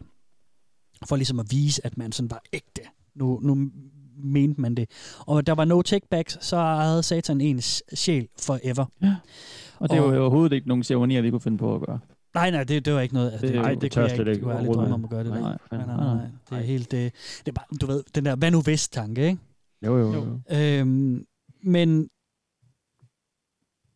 For ligesom at vise, at man sådan var ægte. Nu, nu mente man det. Og der var no takebacks, så ejede Satan ens sjæl forever. Ja. Og det er Og- jo overhovedet ikke nogen ceremonier, vi kunne finde på at gøre. Nej, nej, det, det var ikke noget. Altså, Det det, nej, jo- det tør kunne jeg ikke, det kunne jeg aldrig overhovedet. drømme om at gøre det. Nej, Nej, nej, nej, nej. Det er helt, det, det er bare, du ved, den der, hvad nu hvis tanke, ikke? Jo, jo, jo. Øhm, men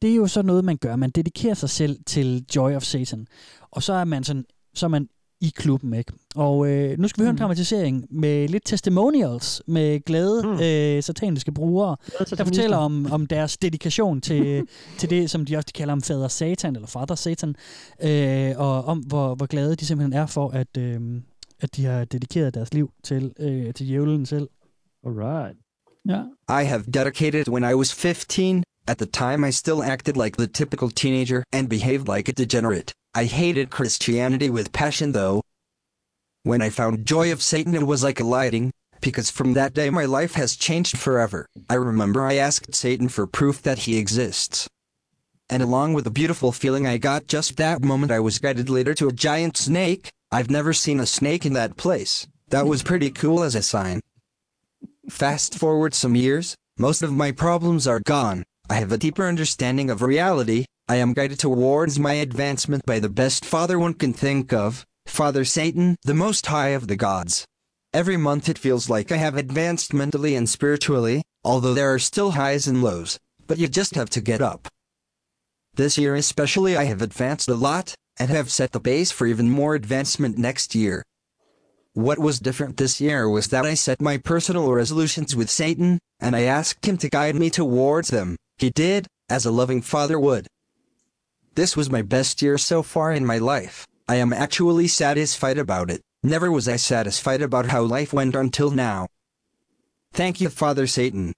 det er jo så noget, man gør. Man dedikerer sig selv til Joy of Satan. Og så er man sådan, så er man i klubben, ikke? Og øh, nu skal vi høre en dramatisering med lidt testimonials med glade mm. øh, sataniske brugere, der fortæller om, om deres dedikation til, til det, som de også kalder om fader Satan, eller fader Satan, øh, og om hvor, hvor glade de simpelthen er for, at, øh, at de har dedikeret deres liv til, øh, til djævlen selv. Alright. Ja. I have dedicated when I was 15. At the time, I still acted like the typical teenager and behaved like a degenerate. I hated Christianity with passion, though. When I found Joy of Satan, it was like a lighting, because from that day, my life has changed forever. I remember I asked Satan for proof that he exists. And along with the beautiful feeling I got just that moment, I was guided later to a giant snake. I've never seen a snake in that place. That was pretty cool as a sign. Fast forward some years, most of my problems are gone. I have a deeper understanding of reality. I am guided towards my advancement by the best father one can think of, Father Satan, the most high of the gods. Every month it feels like I have advanced mentally and spiritually, although there are still highs and lows, but you just have to get up. This year especially I have advanced a lot, and have set the base for even more advancement next year. What was different this year was that I set my personal resolutions with Satan, and I asked him to guide me towards them. He did, as a loving father would. This was my best year so far in my life. I am actually satisfied about it. Never was I satisfied about how life went until now. Thank you, Father Satan.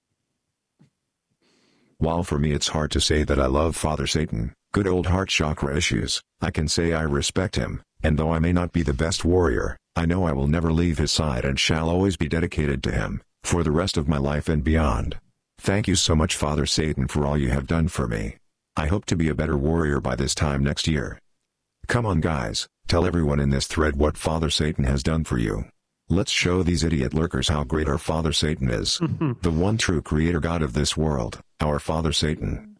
While for me it's hard to say that I love Father Satan, good old heart chakra issues, I can say I respect him, and though I may not be the best warrior, I know I will never leave his side and shall always be dedicated to him, for the rest of my life and beyond. Thank you so much Father Satan for all you have done for me. I hope to be a better warrior by this time next year. Come on guys, tell everyone in this thread what Father Satan has done for you. Let's show these idiot lurkers how great our Father Satan is. the one true creator God of this world, our Father Satan.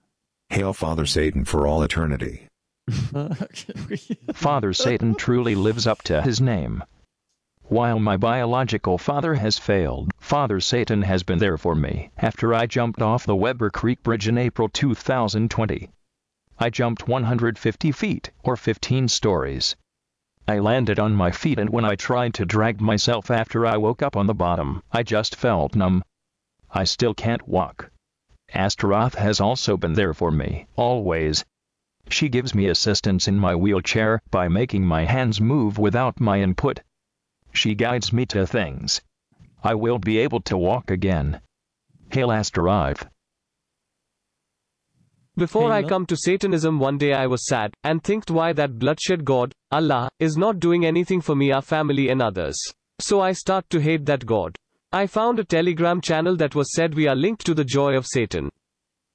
Hail Father Satan for all eternity. Father Satan truly lives up to his name. While my biological father has failed, Father Satan has been there for me after I jumped off the Weber Creek Bridge in April 2020. I jumped 150 feet, or 15 stories. I landed on my feet and when I tried to drag myself after I woke up on the bottom, I just felt numb. I still can't walk. Astaroth has also been there for me, always. She gives me assistance in my wheelchair by making my hands move without my input. She guides me to things. I will be able to walk again. Hail Astaroth. Before I come to Satanism one day I was sad, and thinked why that bloodshed God, Allah, is not doing anything for me our family and others. So I start to hate that God. I found a telegram channel that was said we are linked to the joy of Satan.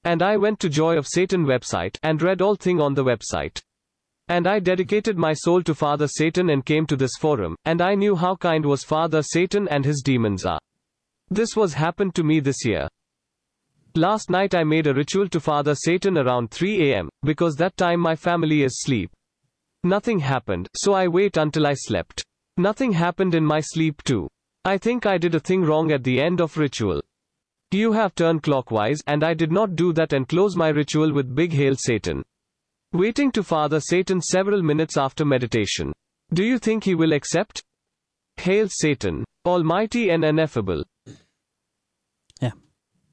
And I went to Joy of Satan website and read all thing on the website. And I dedicated my soul to Father Satan and came to this forum, and I knew how kind was Father Satan and his demons are. This was happened to me this year. Last night I made a ritual to Father Satan around 3 am, because that time my family is sleep. Nothing happened, so I wait until I slept. Nothing happened in my sleep too. I think I did a thing wrong at the end of ritual. You have turned clockwise, and I did not do that and close my ritual with Big Hail Satan. Waiting to Father Satan several minutes after meditation. Do you think he will accept? Hail Satan, almighty and ineffable.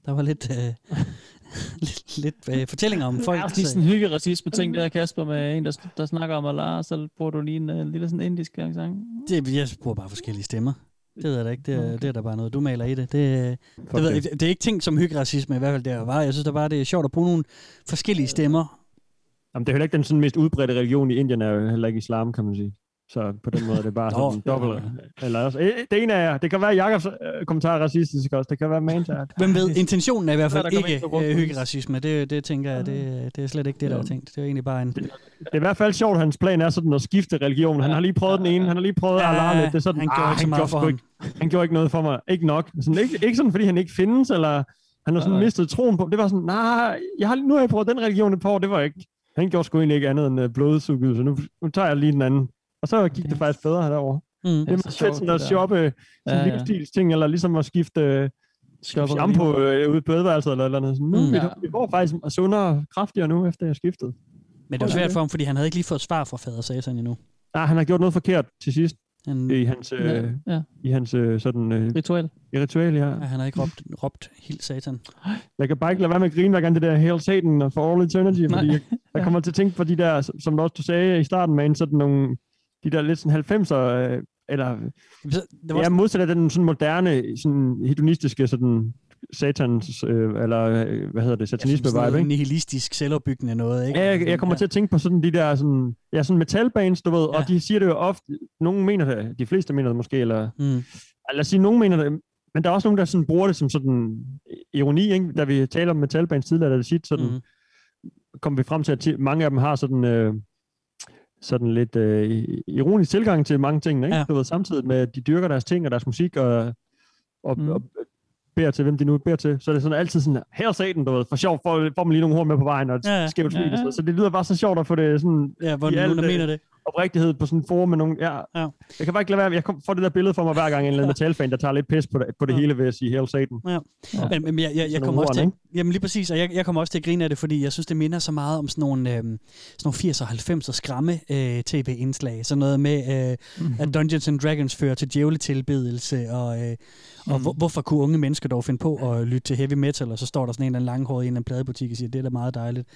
Der var lidt, øh, lidt, lidt øh, fortællinger om folk. Ja, lige sådan en hygge-racisme-ting der, Kasper, med en, der, der snakker om Allah, så bruger du lige en uh, lille sådan indisk accent. Det, jeg bruger bare forskellige stemmer. Det ved jeg da ikke. Det er, det er da bare noget, du maler i det. Det, det, ved, jeg, det er ikke ting som hyggeracisme, i hvert fald det er bare. Jeg synes da bare, det er sjovt at bruge nogle forskellige stemmer. Jamen, det er heller ikke den sådan mest udbredte religion i Indien, er jo heller ikke islam, kan man sige. Så på den måde er det bare sådan dobbelt. Eller også, eh, det ene er, det kan være Jakobs øh, kommentar er racistisk også, det kan være Mans. Hvem ved, intentionen er i hvert fald Der kommer ikke en øh, hyggeracisme. Det, det tænker jeg, det, det er slet ikke det, der er tænkt. Det er egentlig bare en... Det er i hvert fald sjovt, at hans plan er sådan at skifte religion. Han har lige prøvet den ene, han har lige prøvet Ja, Allah lidt. Det er sådan, han gjorde ah, han gjorde for ikke, han gjorde ikke noget for mig. Ikke nok. Sådan, ikke, ikke sådan, fordi han ikke findes, eller han har sådan Nej. mistet troen på. Det var sådan, nej, jeg har, nu har jeg prøvet den religion et par år, det var ikke. Han gjorde sgu egentlig ikke andet end uh, blodsugget, så nu, nu tager jeg lige den anden. Og så gik det faktisk bedre derovre. Mm. Det er meget fedt sådan at shoppe sådan Ja, ja, ja. livsstilsting, eller ligesom at skifte øh, Shoppe shampoo øh, ude i badeværelset eller eller andet. Sådan, nu, Mm. Ja. det går faktisk sundere og kraftigere nu, efter jeg skiftede. Men det var svært for ham, fordi han havde ikke lige fået svar fra fader Satan endnu. Nej, han har gjort noget forkert til sidst. Han, I hans, øh, Ja, ja. i hans øh, sådan, øh, Ritual. i ritual, ja. ja, han har ikke råbt, råbt helt Satan. Jeg kan bare ikke lade være med at grine hver gang det der Hail Satan for All Eternity, Nej. fordi jeg, jeg kommer til at tænke på de der, som- du også du sagde i starten, med sådan nogle, de der lidt sådan 90'er, øh, eller Det var det var ja, modsat af den sådan moderne, sådan hedonistiske, sådan satans, øh, eller øh, hvad hedder det, satanisme vibe, ikke? nihilistisk, selvopbyggende noget, ikke? Ja, jeg, jeg kommer til at tænke på sådan de der sådan, ja, sådan metalbands, du ved, ja. og de siger det jo ofte, nogen mener det, de fleste mener det måske, eller Mm. lad os sige, nogen mener det, men der er også nogen, der sådan bruger det som sådan ironi, ikke? Da vi taler om metalbands tidligere, der det sit, sådan, Mm. kom vi frem til, at mange af dem har sådan, øh, sådan lidt øh, ironisk tilgang til mange ting, ikke? Ja. Ja. Du ved, samtidig med, at de dyrker deres ting og deres musik, og, og, mm. og beder til, hvem de nu beder til, så er det sådan altid sådan, her satan, du ved, for sjov, får, får man lige nogle ord med på vejen, og et Ja, ja, ja. skævt smil, Ja, ja. ja. så det lyder bare så sjovt at få det sådan, Ja, hvor nogen, der øh, mener det. oprigtighed på sådan en forum med nogle... Ja, Ja. Jeg kan bare ikke lade være, jeg får det der billede for mig hver gang, en eller anden metalfan, der tager lidt pis på det, på det Ja. hele ved at sige Hail Satan. Ja. Men, men jeg, jeg, jeg kommer også til, jamen lige præcis, og jeg, jeg kommer også til at grine af det, fordi jeg synes, det minder så meget om sådan nogle, øhm, sådan nogle 80'er og 90'er skræmme øh, tv-indslag. Sådan noget med, øh, Mhm. at Dungeons and Dragons fører til djævletilbedelse, og, øh, og hvor, hvorfor kunne unge mennesker dog finde på at lytte til heavy metal, og så står der sådan en eller anden langhåret i en eller anden pladebutik og siger, det er da meget dejligt.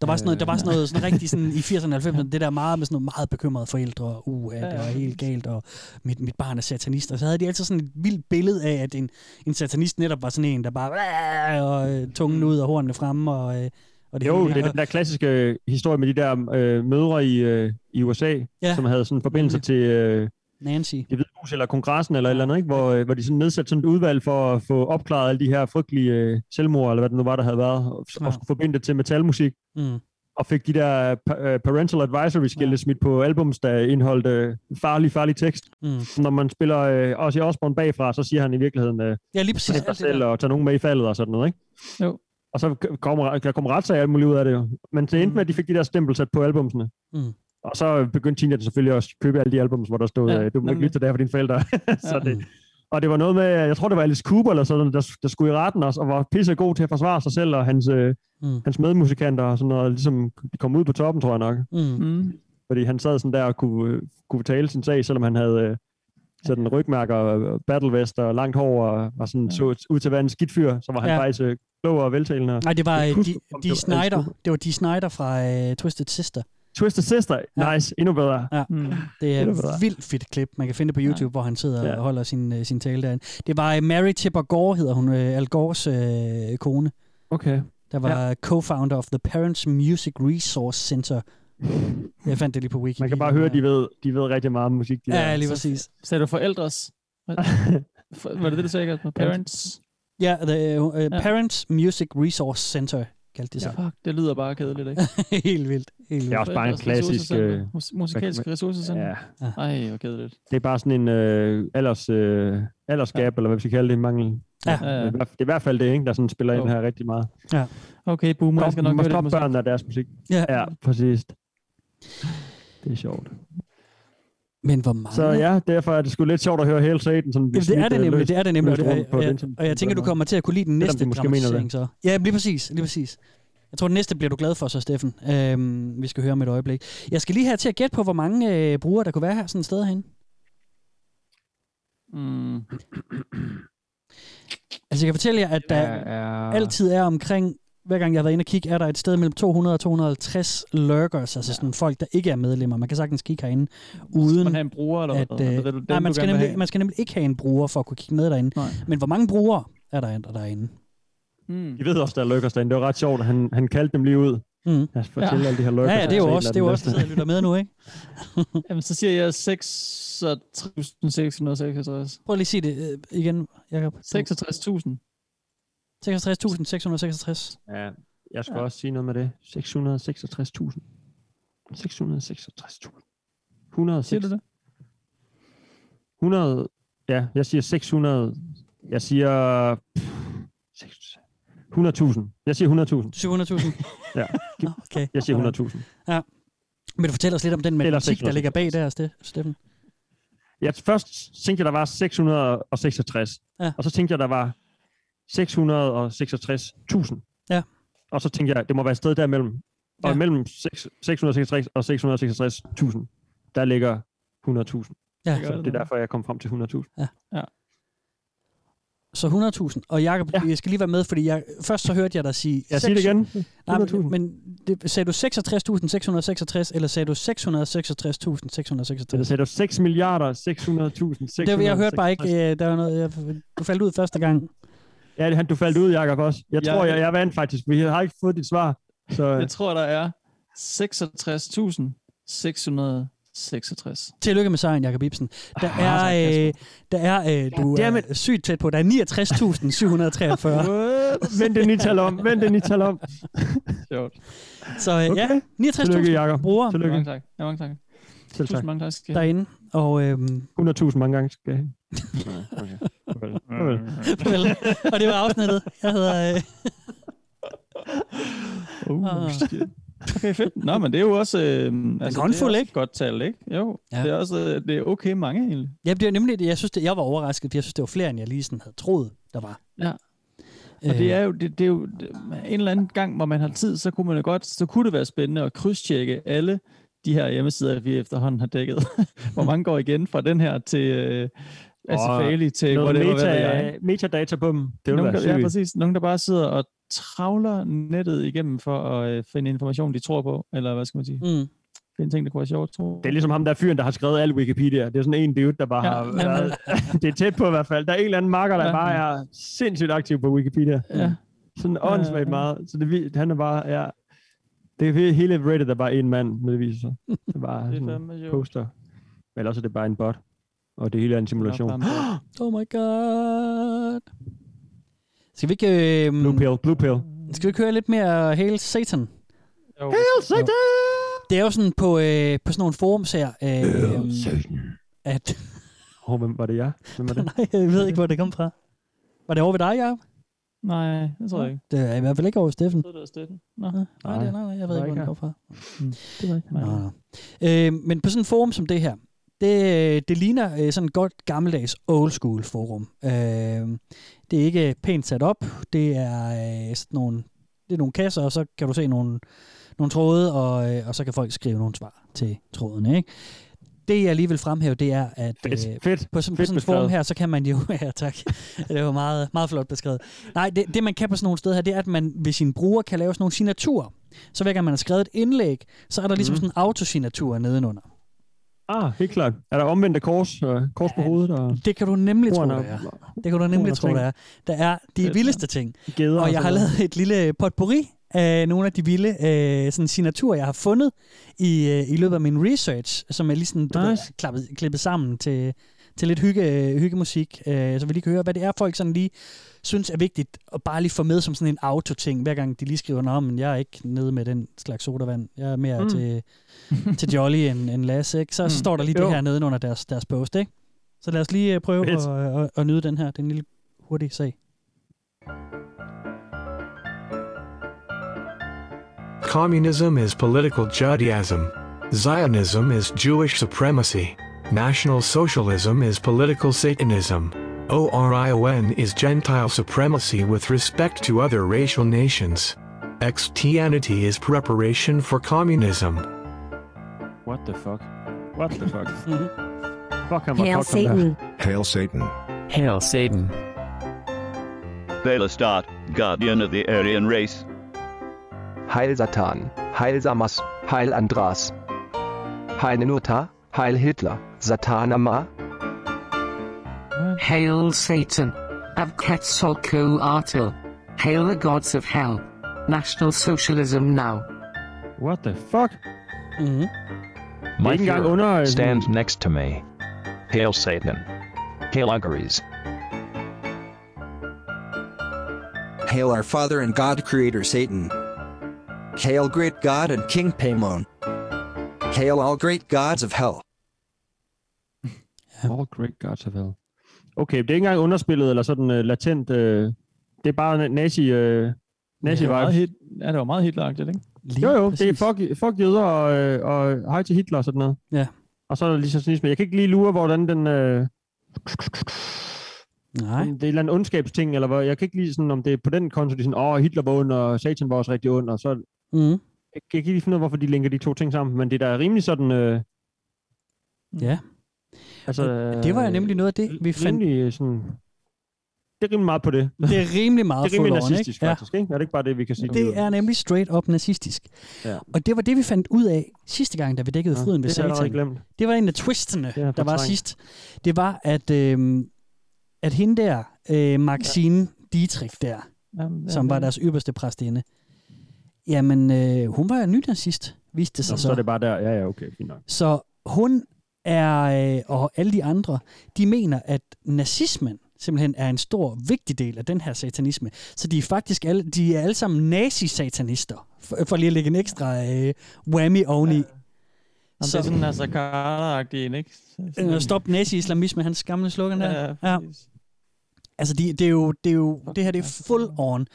Der var sådan noget, der var sådan noget sådan rigtig sådan i 80'erne og 90'erne, det der meget med sådan nogle meget bekymrede forældre, og uh, det var helt galt, og mit, mit barn er satanist. Og så havde de altid sådan et vildt billede af, at en, en satanist netop var sådan en, der bare og øh, tungen ud og hornene fremme, og, øh, og det Jo, det er den der klassiske historie med de der øh, mødre i, øh, i USA, Ja. som havde sådan forbindelse til øh, Nancy. det hvide hus eller kongressen eller eller andet, ikke? Hvor, øh, hvor de sådan nedsatte sådan et udvalg for at få opklaret alle de her frygtelige øh, selvmord, eller hvad det nu var, der havde været, og, Ja. og skulle forbinde det til metalmusik. Mm. og fik de der pa- øh, parental advisory skilte ja. smidt på albums, der indeholdt øh, farlig, farlig tekst. Mm. Når man spiller øh, Ozzy Osbourne bagfra, så siger han i virkeligheden, øh, Ja, lige præcis. dig selv der. og tage nogen med i faldet og sådan noget, ikke? Jo. Og så kommer, der kommer retssag og alt muligt ud af det jo. Men det endte med, at de fik de der stempel sat på albumsene. Mm. Og så begyndte teenager selvfølgelig også at købe alle de albums, hvor der stod, Ja, ja, du må ikke lytte til det her for dine forældre. så Ja. det, og det var noget med, jeg tror det var Alice Cooper eller sådan, der, der skulle i retten også, og var pisse god til at forsvare sig selv og hans, øh, Mm. hans medmusikanter og sådan noget, ligesom de kom ud på toppen, tror jeg nok. Mm. Mm. Fordi han sad sådan der og kunne, øh, kunne tale sin sag, selvom han havde øh, sådan rygmærker battlevest og langt hår og var sådan, så ud til at være en skidt fyr, så var han Ja. ja. faktisk øh, klog og veltalende. Nej, det var øh, de, de det var Alice Snyder. Det var de Snyder fra uh, Twisted Sister. Twisted Sister, Ja. nice, endnu bedre. Ja. Mm. Det er et vildt fedt klip. Man kan finde det på YouTube, ja. hvor han sidder ja. Og holder sin, uh, sin tale derinde. Det var uh, Mary Tipper Gore, hedder hun, uh, Al Gores uh, kone. Okay. Der var ja. co-founder of the Parents Music Resource Center. Jeg fandt det lige på Wikipedia. Man kan bare høre, at de ved, de ved rigtig meget om musik. De Ja, der. lige præcis. Sagde du forældres? For- Var det det, du sagde? Parents? Ja, the, uh, Parents Music Resource Center kaldte det Ja, sig. fuck, det lyder bare kedeligt, ikke? helt vildt. Helt Det er også bare en klassisk... Øh, Mus- Musikalsk ressourcecenter. ja, Ej, hvor kedeligt. det er bare sådan en øh, alders, øh, aldersgab, eller hvad vi skal kalde det, mangel. Ja. Ja, ja. Det, er, i hvert- er fald det, ikke, der sådan spiller ind Jo. her rigtig meget. Okay, boomer, jeg skal nok høre stop det musik. børn af deres musik. Ja. Ja, præcis. Det er sjovt. Men hvor mange... Så ja, derfor er det sgu lidt sjovt at høre hele Satan. Sådan, Jamen, det er det nemlig, det er det nemlig. Og, og, et og, jeg tænker, du kommer til at kunne lide den Selvom næste de måske mener det. dramatisering så. Ja, lige præcis, lige præcis. Jeg tror, den næste bliver du glad for så, Steffen. Øhm, vi skal høre om et øjeblik. Jeg skal lige have til at gætte på, hvor mange øh, brugere, der kunne være her sådan et sted hen. Mm. Altså, jeg kan fortælle jer, at der er... altid er omkring hver gang jeg har været inde og kigge, er der et sted mellem 200 og 250 lurkers, altså sådan folk, der ikke er medlemmer. Man kan sagtens kigge herinde, uden man have en bruger, eller at... det Øh, nej, man skal, nemlig, have? man skal nemlig ikke have en bruger for at kunne kigge med derinde. Nej. Men hvor mange brugere er der, er der derinde? Mm. I ved også, der er lykkers derinde. Det var ret sjovt, at han, han kaldte dem lige ud. Mm. Lad os fortælle Ja. alle de her lykkers. Ja, ja, det er jo Så også, det er jo også, der lytter med nu, ikke? Jamen, så siger jeg 66.666. Prøv lige at sige det øh, igen, Jacob. 66.000. 66.666. Ja, jeg skal Ja. ja. også sige noget med det. 666.000. 666.000. 106. Siger du det? 100. Ja, jeg siger 600. Jeg siger... pff, 100.000. Jeg siger 100.000. 700.000? Ja. Okay. Jeg siger 100.000. Ja. Vil du fortælle os lidt om den matematik, der 666. ligger bag der, Ste- Steffen? Jeg først tænkte jeg, der var 666. Ja. Og så tænkte jeg, der var 666.000. Ja. Og så tænkte jeg, det må være et sted derimellem. Og Ja. mellem 6, 666 og 666.000, der ligger 100.000. Ja. Så det er derfor, jeg kom frem til 100.000. Ja. ja. Så 100.000. Og Jacob, ja. jeg skal lige være med, fordi jeg, først så hørte jeg dig sige... Jeg siger det igen. Nej, 100.000. men, men det, sagde du 66.666, eller sagde du 666.666? Det sagde du 6 milliarder 600.000. Det, jeg hørte bare ikke, øh, der var noget, jeg, du faldt ud første gang. Ja, det, han, du faldt ud, Jacob, også. Jeg Jeg- tror, jeg, jeg vandt faktisk. Vi har ikke fået dit svar. Så Jeg tror, der er 66.666. Tillykke med sejren, Jacob Ibsen. Der Ah, er, øh, der er øh, du er sygt tæt på. Der er 69.743. vend det nital om. Vend det nital om. Sjovt. Så øh, ja, Okay. 69.000 Tillykke, Jacob. brugere Tillykke. Mange tak. Ja, mange tak. Selv tak. Tusind mange tak. Skal jeg. derinde. Og, øhm, 100.000 mange gange skal jeg have. Farvel. vel, og det var afsnittet. Jeg hedder... Øh, Uh, Ah. shit. Okay, fedt. Nå, men det er jo også... Øh, altså, håndfuld, ikke? godt tal, ikke? Jo, Ja. ja. det er også øh, det er okay mange, egentlig. ja, det er nemlig det. Jeg synes, det, jeg var overrasket, for jeg synes, det var flere, end jeg lige sådan havde troet, der var. Ja. Og det er jo, det, det er jo det, en eller anden gang, hvor man har tid, så kunne man jo godt, så kunne det være spændende at krydstjekke alle de her hjemmesider, vi efterhånden har dækket. hvor mange går igen fra den her til øh, Asifali til noget whatever, hvad meta, jeg. metadata på dem. Det vil Nogen, være der, ja, præcis. Nogen, der bare sidder og travler nettet igennem for at øh, finde information, de tror på, eller hvad skal man sige? Mm. Finde ting, der kunne være sjovt. Det er ligesom ham, der er fyren, der har skrevet al Wikipedia. Det er sådan en dude, der bare Ja, har været, Det er tæt på i hvert fald. Der er en eller anden marker, der Ja. bare er sindssygt aktiv på Wikipedia. Ja. Sådan åndssvagt meget. Så det, han er bare... Ja, det er hele Reddit er bare en mand, med det viser sig. Det er bare Det er sådan en poster. Eller også er det bare en bot. Og det hele er en simulation. Oh my god. Skal vi ikke... Øh, Blue pill, blue pill. Skal vi ikke høre lidt mere Hail Satan? Jo. Hail Satan! Det er jo sådan på, øh, på sådan nogle forums her, øh, Hail Satan. at... Oh, hvem var det jeg? Hvem var det? Nej, jeg ved ikke, hvor det kom fra. Var det over ved dig, Jacob? Nej, det tror jeg ikke. Det er i hvert fald ikke over Steffen. Så er det Steffen. Nå. Nej, nej, det, nej, nej, jeg ved ikke, hvor det kom fra. Det var ikke Nå, nå. Øh, men på sådan et forum som det her, det, det ligner øh, sådan et godt gammeldags old school forum. Øh, det er ikke pænt sat op. Det er øh, sådan nogle, det er nogle kasser, og så kan du se nogle, nogle tråde, og, øh, og så kan folk skrive nogle svar til trådene. Ikke? Det jeg lige vil fremhæve, det er, at Fedt, øh, fedt, på, sådan, på fedt sådan et forum her, så kan man jo... ja, tak. Det var meget, meget flot beskrevet. Nej, det, det man kan på sådan nogle steder her, det er, at man ved sin bruger kan lave sådan nogle signaturer. Så hver gang man har skrevet et indlæg, så er der ligesom Mhm. sådan en autosignatur nedenunder. Ah, helt klart. Er der omvendte kors, øh, kors på hovedet? Og Det kan du nemlig tro, det og- er. Det kan du nemlig tro, det er. Der er de vildeste ting. Geder Og jeg har lavet et lille potpourri af nogle af de vilde øh, sådan signaturer, jeg har fundet i, øh, i løbet af min research, som er lige sådan, nice. Klappet, klippet sammen til, til lidt hygge, hyggemusik, øh, så vi lige kan høre, hvad det er, folk sådan lige synes er vigtigt at bare lige få med som sådan en auto-ting, hver gang de lige skriver, Nå, men jeg er ikke nede med den slags sodavand, jeg er mere Mm. til, til Jolly end, end Lasse, ikke? Så, mm. så står der lige Jo. det her nede under deres, deres post, ikke? Så lad os lige øh, prøve Fedt. at, at, at, nyde den her, det er en lille hurtig sag. Communism is political Judaism. Zionism is Jewish supremacy. National Socialism is political Satanism. ORION is Gentile supremacy with respect to other racial nations. Xtianity is preparation for communism. What the fuck? What the fuck? fuck ham Hail Satan. Hail Satan. Hail Satan. Balastat, guardian of the Aryan race. Heil Satan, Heil Samas, Heil Andras. Heil Nuta, Heil Hitler, Satanama. Hail Satan. Ab Quetzalcoatl. Hail the gods of hell. National Socialism now. What the fuck? Mm-hmm. My ikke engang Fuhrer under, øh, stands next to me. Hail Satan. Hail Uggeries. Hail our Father and God Creator Satan. Hail great God and King Paimon. Hail all great gods of hell. All great gods of hell. Okay, det er ikke engang underspillet eller sådan uh, latent. Uh, det er bare nazi, uh, nazi det var hit, ja, det var meget Hitleragtigt, ikke? Jo, jo, det er fuck, fuck jøder og, og hej til Hitler og sådan noget. Ja. Og så er der lige så Jeg kan ikke lige lure, hvordan den... Øh, Nej. det er en eller anden ondskabsting, eller hvad. Jeg kan ikke lige sådan, om det er på den konto, de er sådan, åh, Hitler var ond, og Satan var også rigtig ond, og så... Mm. Jeg kan ikke lige finde ud af, hvorfor de linker de to ting sammen, men det er da rimelig sådan... Øh, Ja. Altså, Det var jo nemlig noget af det, vi fandt. Rimelig sådan... Det er rimelig meget på det. Det er rimelig meget Det er rimelig nazistisk, ikke? Ja. faktisk, ikke? Er det ikke bare det, vi kan sige? Det er nemlig straight up nazistisk. Ja. Og det var det, vi fandt ud af sidste gang, da vi dækkede Ja, fryden ved Satan. glemt. Det var en af twistene, der var sidst. Det var, at, øh, at hende der, øh, Maxine ja. Dietrich der, Jamen, ja, som var ja. deres ypperste præstinde, jamen, øh, hun var jo nynazist, viste det sig Nå, så. så er det bare der. Ja, ja, okay, fint nok. Så hun er, øh, og alle de andre, de mener, at nazismen simpelthen er en stor, vigtig del af den her satanisme. Så de er faktisk alle, de er alle sammen nazi-satanister, for, for lige at lægge en ekstra øh, whammy oveni. Ja. Jamen, det er sådan altså en, ikke? Sådan- Øh, Stop nazi-islamisme, hans gamle slogan der. Ja, ja. Altså, de, det, er jo, det, er jo, det her det er full on.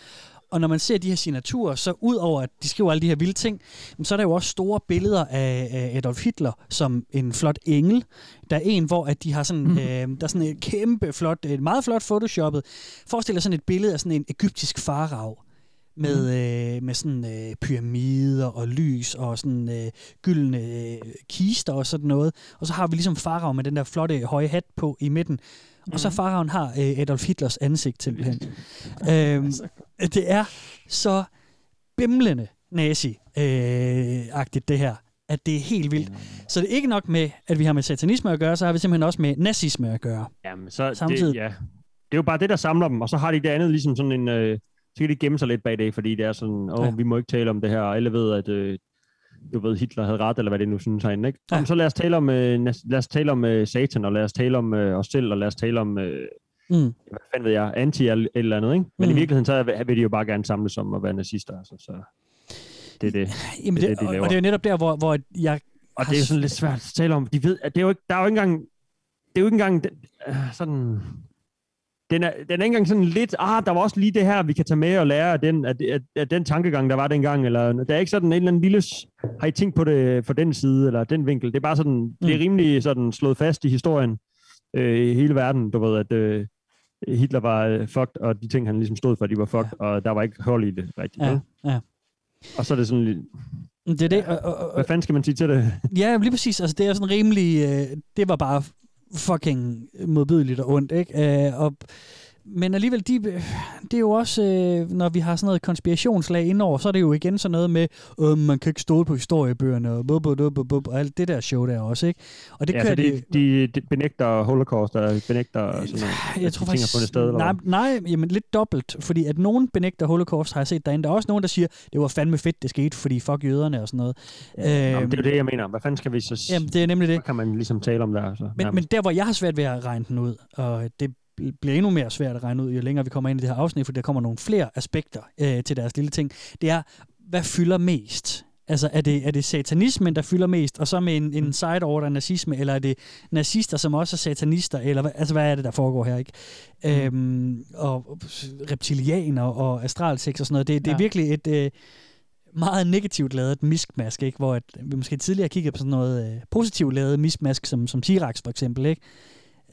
Og når man ser de her signaturer, så ud over at de skriver alle de her vilde ting, så er der jo også store billeder af, af Adolf Hitler som en flot engel. Der er en, hvor at de har sådan, mm. øh, der er sådan et kæmpe flot, et meget flot photoshoppet. Forestil dig sådan et billede af sådan en egyptisk farag med, mm. øh, med sådan øh, pyramider og lys og sådan øh, gyldne øh, kister og sådan noget. Og så har vi ligesom farag med den der flotte høje hat på i midten. Og så faraven har øh, Adolf Hitlers ansigt simpelthen. øhm, det er så bimlende nazi-agtigt det her, at det er helt vildt. Så det er ikke nok med, at vi har med satanisme at gøre, så har vi simpelthen også med nazisme at gøre. Jamen, så Samtidig. Det, ja. det er jo bare det, der samler dem, og så har de det andet ligesom sådan en... Øh, så kan de gemme sig lidt bag det, fordi det er sådan, åh, Ja. ja. vi må ikke tale om det her, og alle ved, at øh, du ved, Hitler havde ret, eller hvad det nu synes herinde, ikke? Ja. Jamen, så lad os tale om, øh, lad os tale om øh, satan, og lad os tale om øh, os selv, og lad os tale om, øh, Mm. hvad fanden ved jeg, anti eller eller andet, ikke? Men Mm. i virkeligheden, så er- vil de jo bare gerne samles om at være nazister, altså, så det er det. Jamen det, det, og, og det er jo netop der, hvor, hvor jeg... Og det er jo sådan lidt svært at tale om. De ved, at det er jo ikke, der er jo ikke engang, det er jo ikke engang den, øh, sådan, den er, den er ikke engang sådan lidt, ah, der var også lige det her, vi kan tage med og lære af den, af, af, af den tankegang, der var dengang, eller der er ikke sådan en eller anden lille, har I tænkt på det fra den side, eller den vinkel, det er bare sådan, mm. det er rimelig sådan slået fast i historien, øh, i hele verden, du ved, at øh, Hitler var øh, fucked, og de ting, han ligesom stod for, de var fucked, ja. og der var ikke hold i det rigtigt. Ja, ja. Og så er det sådan lidt, Det er det, og, og, og, hvad fanden skal man sige til det? Ja, lige præcis. Altså, det er sådan rimelig... Øh, det var bare fucking modbydeligt og ondt, ikke? Øh, og, men alligevel, de, det er jo også, øh, når vi har sådan noget konspirationslag indover, så er det jo igen sådan noget med, øh, man kan ikke stole på historiebøgerne, og, bub, bub, bub, bub, og alt det der show der også, ikke? Og det ja, kører de, de, de, benægter holocaust, og benægter sådan noget, jeg tror at de ting har fundet sted, eller nej, nej, jamen lidt dobbelt, fordi at nogen benægter holocaust, har jeg set derinde. Der er også nogen, der siger, det var fandme fedt, det skete, fordi fuck jøderne og sådan noget. Ja, Jamen, det er jo det, jeg mener. Hvad fanden skal vi så... Jamen, det er nemlig det. Hvad kan man ligesom tale om der? Så, Men, men der, hvor jeg har svært ved at regne den ud, og det bliver endnu mere svært at regne ud, jo længere vi kommer ind i det her afsnit, for der kommer nogle flere aspekter øh, til deres lille ting, det er, hvad fylder mest? Altså, er det, er det satanismen, der fylder mest, og så med en, en side order nazisme, eller er det nazister, som også er satanister, eller hvad, altså, hvad er det, der foregår her, ikke? Mm. Øhm, og reptilianer og astralsex og sådan noget, det, det er Ja. virkelig et... Øh, meget negativt lavet miskmask, ikke? hvor at vi måske tidligere kiggede på sådan noget øh, positivt lavet miskmask, som, som T-Rex for eksempel, ikke?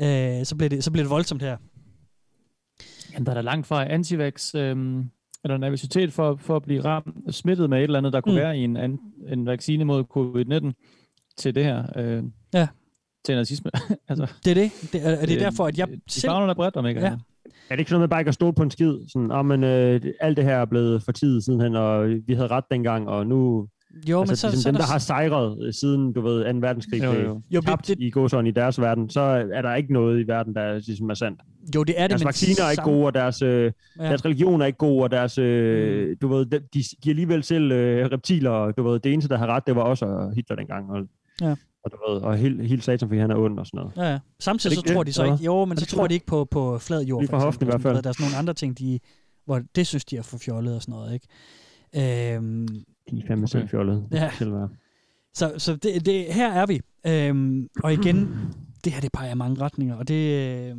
Øh, så, blev det, så blev det voldsomt her. Jamen, der er da langt fra antivax, øhm, eller nervøsitet for, for at blive ramt, smittet med et eller andet, der kunne Mm. være i en, an, en vaccine mod covid-19 til det her. Øh, ja. Til nazisme. altså, Det er det. det er, er det Øh, derfor, at jeg de selv... favner da bredt, om ikke ja. Er det ikke sådan noget med bare ikke at stå på en skid? Sådan, ah, men øh, alt det her er blevet for tid sidenhen, og vi havde ret dengang, og nu... Jo, altså, men så- ligesom så er dem, der der har sejret øh, siden, du ved, 2. verdenskrig, Jo, jo, jo. tabt det, i gåsøjne i deres verden, så er der ikke noget i verden, der ligesom er sandt. Jo, det er det, Deres men vacciner er ikke gode, og deres, øh, Ja. deres religion er ikke god, og deres, øh, Mm. du ved, de, de giver alligevel selv øh, reptiler, og du ved, det eneste, der har ret, det var også og Hitler dengang, og, Ja. og du ved, og helt, helt satan, fordi han er ond og sådan noget. Ja, ja. Samtidig Er så tror det, de så ikke, jo, men Er så tror det? de ikke på, på flad jord. Lige for fra hoften i hvert fald. Du ved, Der er sådan nogle andre ting, de, hvor det synes de er for fjollet og sådan noget, ikke? Øhm, De er fandme selv fjollede. Ja. Så, så det, det, her er vi. Øhm, og igen, det her det peger i mange retninger, og det øh,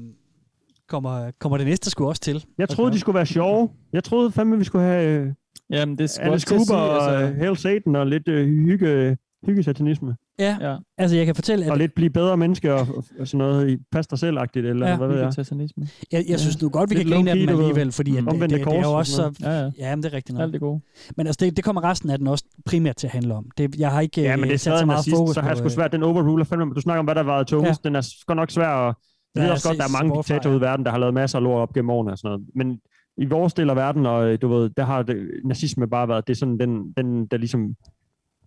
kommer, kommer det næste sgu også til. Jeg troede, de skulle være sjove. Jeg troede fandme, vi skulle have øh, Jamen, det skulle Alice Cooper sige, og altså- øh, Hail Satan og lidt øh, hygge, hyggesatanisme. Ja. ja. Altså, jeg kan fortælle, at... Og lidt blive bedre menneske og, og, sådan noget i pas dig selv-agtigt, eller Ja. hvad ved jeg. Vegetarianisme. Jeg, jeg synes nu godt, vi Lidt kan grine af dem alligevel, fordi at Mm. det, det, det, er jo og også så... Ja, ja. Ja, men det er rigtigt nok. Alt det gode. Men altså, det, det kommer resten af den også primært til at handle om. Det, jeg har ikke Ja, men det er øh, sat så meget nazist, fokus så har jeg sgu øh, svært. Den overruler fandme. Du snakker om, hvad der har været tungest. Ja. Den er godt nok svær. Og jeg Ja, ved også godt, der er mange diktatorer ude i verden, der har lavet masser af lort op gennem årene og sådan noget. Men i vores del af verden, og øh, du ved, der har det, nazisme bare været, det er sådan den, den der ligesom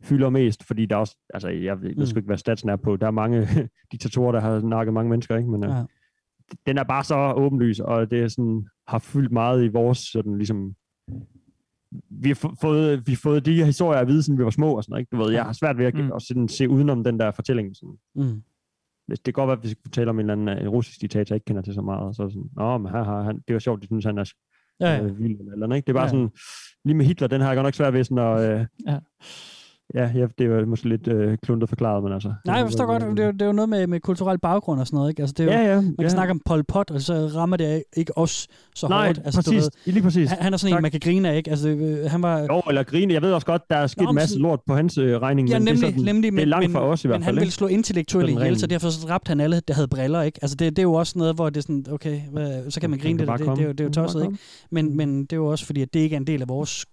fylder mest, fordi der er også, altså jeg ved, jeg Mm. ikke, hvad statsen er på. Der er mange diktatorer, der har nakket mange mennesker, ikke? Men øh, Ja. den er bare så åbenlys, og det er sådan, har fyldt meget i vores sådan ligesom vi har få- fået, vi har fået de her historier at vide, siden vi var små og sådan noget, ikke? Du ved, jeg har svært ved at, mm. at sådan, se udenom den der fortælling. Sådan. Mm. Det kan godt være, at vi skal tale om en eller anden uh, russisk diktator, jeg ikke kender til så meget, og så sådan, Nå, men her har han, det var sjovt, de synes, han er Ja, ja. øh, vild eller noget, ikke? Det er bare Ja. sådan, lige med Hitler, den har jeg godt nok svært ved sådan at, øh, Ja. Ja, ja, det var måske lidt øh, kluntet forklaret, men altså. Nej, jeg forstår godt, det er, jo- det er jo noget med, med kulturel baggrund og sådan noget, ikke? Altså, det er jo, Ja, ja, man kan ja. snakke om Pol Pot, og så rammer det ikke os så Nej, hårdt. Altså, præcis. Lige præcis. Han, han er sådan en, Tak. man kan grine af, ikke? Altså, øh, han var... Jo, eller grine. Jeg ved også godt, der er sket Nå, en men masse lort på hans øh, regning, Ja, men nemlig, det er, sådan, nemlig, det er men, langt men, fra os i hvert men fald. han ville slå intellektuelle ihjel, så derfor så dræbte han alle, der havde briller, ikke? Altså, det, det er jo også noget, hvor det er sådan, okay, hvad, så kan man grine det, det, det, det, er jo- det er tosset, ikke? Men, men det er jo også fordi, at det ikke er en del af vores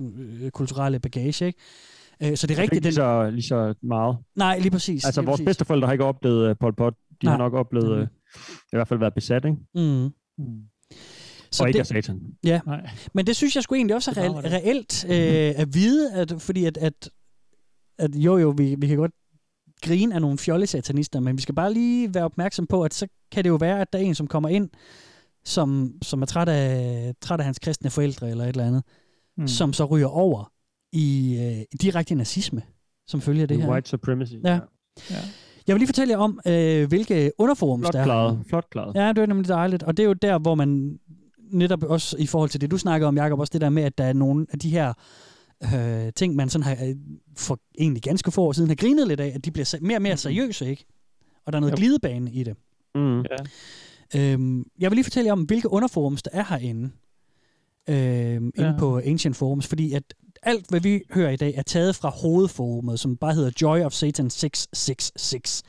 øh, kulturelle bagage, ikke? Øh, så det er rigtigt, Ikke den... lige så, lige så meget. Nej, lige præcis. Altså, lige vores præcis. bedsteforældre har ikke oplevet uh, Pol Pot. De Nej. har nok oplevet, uh, i hvert fald været besat, ikke? Mm. og ikke af satan. Ja, Nej. men det synes jeg sgu egentlig også er Det reelt, det. reelt øh, at vide, at, fordi at, at, at jo jo, vi, vi kan godt grine af nogle fjolle satanister, men vi skal bare lige være opmærksom på, at så kan det jo være, at der er en, som kommer ind, som, som er træt af, træt af hans kristne forældre eller et eller andet, Mm. mm. som så ryger over i øh, direkte nazisme, som følger det her. White supremacy. Ja. ja. Jeg vil lige fortælle jer om, øh, hvilke underforums Flot der er. klaret. Flot klaret. Ja, det er nemlig dejligt. Og det er jo der, hvor man netop også i forhold til det, du snakker om, Jacob, også det der med, at der er nogle af de her øh, ting, man sådan har øh, for egentlig ganske få år siden har grinet lidt af, at de bliver mere og mere seriøse, ikke? Og der er noget Jo. glidebane i det. Mm. Ja. Øhm, jeg vil lige fortælle jer om, hvilke underforums der er herinde. Øhm, inde Ja. på Ancient Forums, fordi at alt, hvad vi hører i dag, er taget fra hovedforumet, som bare hedder Joy of Satan 666.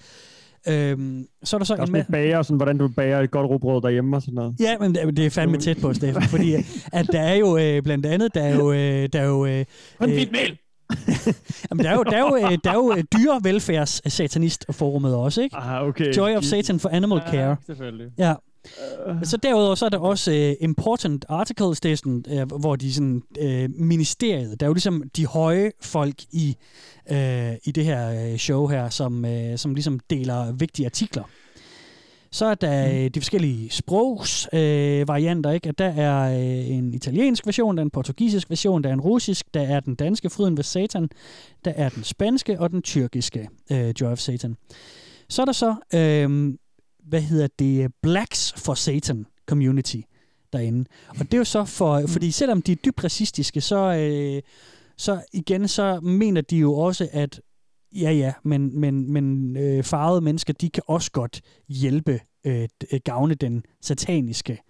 Øhm, så er der så Der er en sådan et bager, sådan, hvordan du bager et godt rugbrød derhjemme og sådan noget. Ja, men det, det er fandme tæt på, Steffen, fordi at der er jo øh, blandt andet, der er jo... Øh, der er jo øh, Konfitmel! Jamen, der er jo, der er jo, øh, der er jo øh, dyrevelfærds-satanist-forumet også, ikke? Ah, okay. Joy of Satan for Animal Ja, Care. selvfølgelig. Ja. Så derudover så er der også uh, important articles, det er sådan, uh, hvor de sådan, uh, ministeriet, der er jo ligesom de høje folk i, uh, i det her show her, som, uh, som ligesom deler vigtige artikler. Så er der mm. de forskellige sprogsvarianter, øh, ikke? At der er øh, en italiensk version, der er en portugisisk version, der er en russisk, der er den danske Fryden ved Satan, der er den spanske og den tyrkiske øh, Joy of Satan. Så er der så, øh, hvad hedder det, Blacks for Satan Community derinde. Og det er jo så for, fordi selvom de er dybt racistiske, så, øh, så igen, så mener de jo også, at Ja, ja, men, men, men øh, farvede mennesker, de kan også godt hjælpe, øh, gavne den sataniske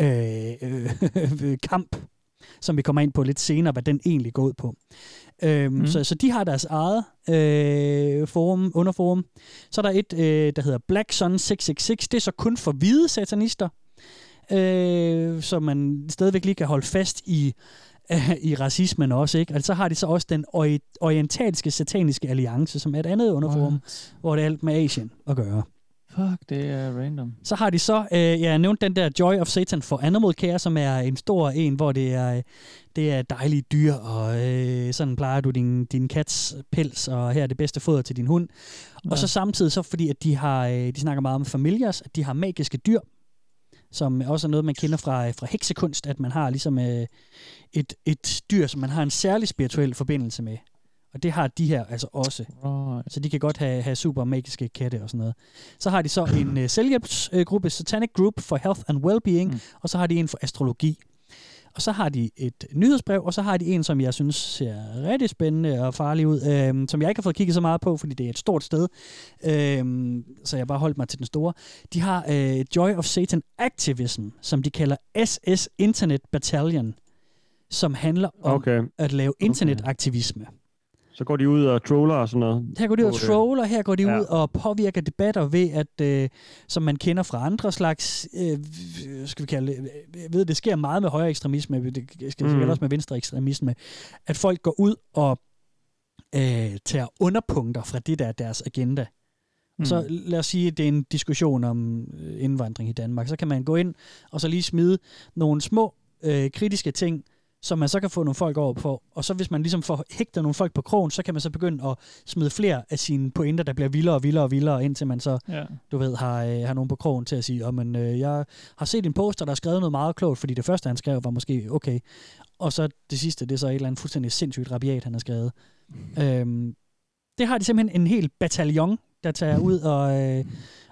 øh, øh, kamp, som vi kommer ind på lidt senere, hvad den egentlig går ud på. Øhm, Mm. så, så de har deres eget øh, forum, underforum. Så er der et, øh, der hedder Black Sun 666. Det er så kun for hvide satanister, øh, så man stadigvæk lige kan holde fast i i racismen også, ikke? Og så har de så også den ori- orientalske sataniske alliance, som er et andet underforum, hvor det er alt med Asien at gøre. Fuck, det er random. Så har de så, øh, jeg nævnte den der Joy of Satan for Animal Care, som er en stor en, hvor det er, det er dejlige dyr, og øh, sådan plejer du din, din kats pels, og her er det bedste foder til din hund. Ja. Og så samtidig så, fordi at de, har, øh, de snakker meget om familiers, at de har magiske dyr, som også er noget, man kender fra, fra heksekunst, at man har ligesom øh, et, et dyr, som man har en særlig spirituel forbindelse med. Og det har de her altså også. Right. Så de kan godt have, have super magiske katte og sådan noget. Så har de så en uh, selvhjælpsgruppe, Satanic Group for Health and Wellbeing, mm. og så har de en for astrologi. Og så har de et nyhedsbrev, og så har de en, som jeg synes ser rigtig spændende og farlig ud, øhm, som jeg ikke har fået kigget så meget på, fordi det er et stort sted. Øhm, så jeg bare holdt mig til den store. De har øh, Joy of Satan Activism, som de kalder SS Internet Battalion, som handler om Okay. at lave internetaktivisme. Så går de ud og troller og sådan noget. Her går de ud og det. troller, her går de Ja. ud og påvirker debatter ved, at, øh, som man kender fra andre slags, øh, skal vi kalde det, øh, jeg ved, det sker meget med højere ekstremisme, det skal Mm. også med venstre ekstremisme, at folk går ud og øh, tager underpunkter fra det, der er deres agenda. Mm. Så lad os sige, at det er en diskussion om øh, indvandring i Danmark. Så kan man gå ind og så lige smide nogle små øh, kritiske ting, som man så kan få nogle folk over på. Og så hvis man ligesom får hægtet nogle folk på krogen, så kan man så begynde at smide flere af sine pointer, der bliver vildere og vildere og vildere, indtil man så, Ja. du ved, har, øh, har nogen på krogen til at sige, oh, men, øh, jeg har set en poster, der har skrevet noget meget klogt, fordi det første, han skrev, var måske okay. Og så det sidste, det er så et eller andet fuldstændig sindssygt rabiat, han har skrevet. Øhm, det har de simpelthen en hel bataljon, der tager ud og, øh,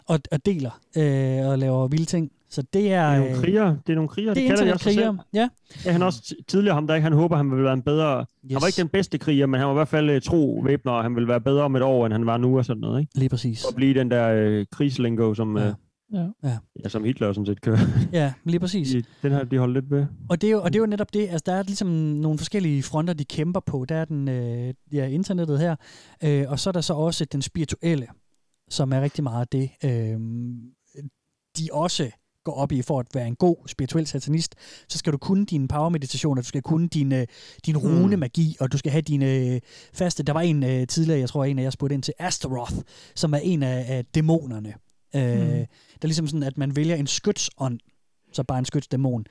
og, og deler øh, og laver vilde ting. Så det er... Det er nogle øh, krigere. Det er nogle krigere. Det er kalder de også selv. ja. Ja, han også ti- tidligere ham, der ikke, han håber, han vil være en bedre... Yes. Han var ikke den bedste kriger, men han var i hvert fald øh, tro væbner, og han vil være bedre om et år, end han var nu og sådan noget, ikke? Lige præcis. Og blive den der øh, krigslingo, som, Ja. øh, Ja. Ja. ja, som Hitler sådan set kører. Ja, lige præcis. De, den har de holdt lidt ved. Og det, er jo, og det er jo netop det, altså der er ligesom nogle forskellige fronter, de kæmper på. Der er den, øh, ja, internettet her, øh, og så er der så også den spirituelle, som er rigtig meget det, øh, de også går op i for at være en god spirituel satanist, så skal du kunne dine power-meditationer, du skal kunne din, øh, din rune-magi, og du skal have dine øh, faste... Der var en øh, tidligere, jeg tror en af jer spurgte ind til, Astaroth, som er en af, af dæmonerne. Øh, Mm. Det er ligesom sådan, at man vælger en skytsånd, så bare en skytsdæmon.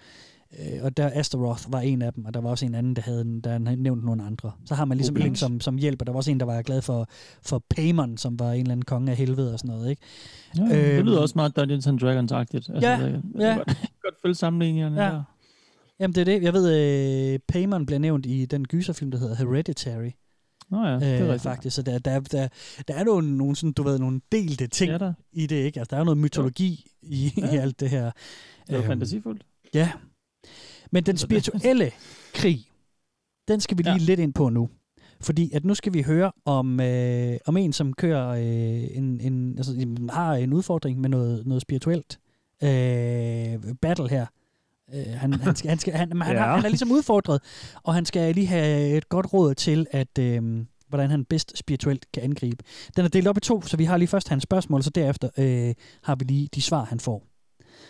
Øh, og der Astaroth var en af dem, og der var også en anden, der havde, en- der havde nævnt nogle andre. Så har man ligesom Okay. en, som, som hjælper. Der var også en, der var glad for, for Paimon, som var en eller anden konge af helvede og sådan noget. Ikke? Ja, det Øhm, lyder også meget Dungeons and Dragons-agtigt. Altså, Ja, det, ja. godt, godt følge sammenligningerne Ja. der. Jamen det er det. Jeg ved, øh, Paimon bliver nævnt i den gyserfilm, der hedder Hereditary. Nå ja, det er øh, rigtigt. faktisk. Så der, der, der, der er nogle, nogle, sådan, du ved, nogle delte ting Ja, der. i det, ikke? Altså, der er noget mytologi i, Ja. i alt det her. Det er Øhm, fantasifuldt. Ja. Men den spirituelle krig, den skal vi lige ja. lidt ind på nu. Fordi at nu skal vi høre om, øh, om en, som kører øh, en, en, altså, har en udfordring med noget, noget spirituelt øh, battle her. Øh, han, han, skal, han, skal, han, han, Ja. har, han er ligesom udfordret, og han skal lige have et godt råd til, at øh, hvordan han bedst spirituelt kan angribe. Den er delt op i to, så vi har lige først hans spørgsmål, så derefter øh, har vi lige de svar, han får.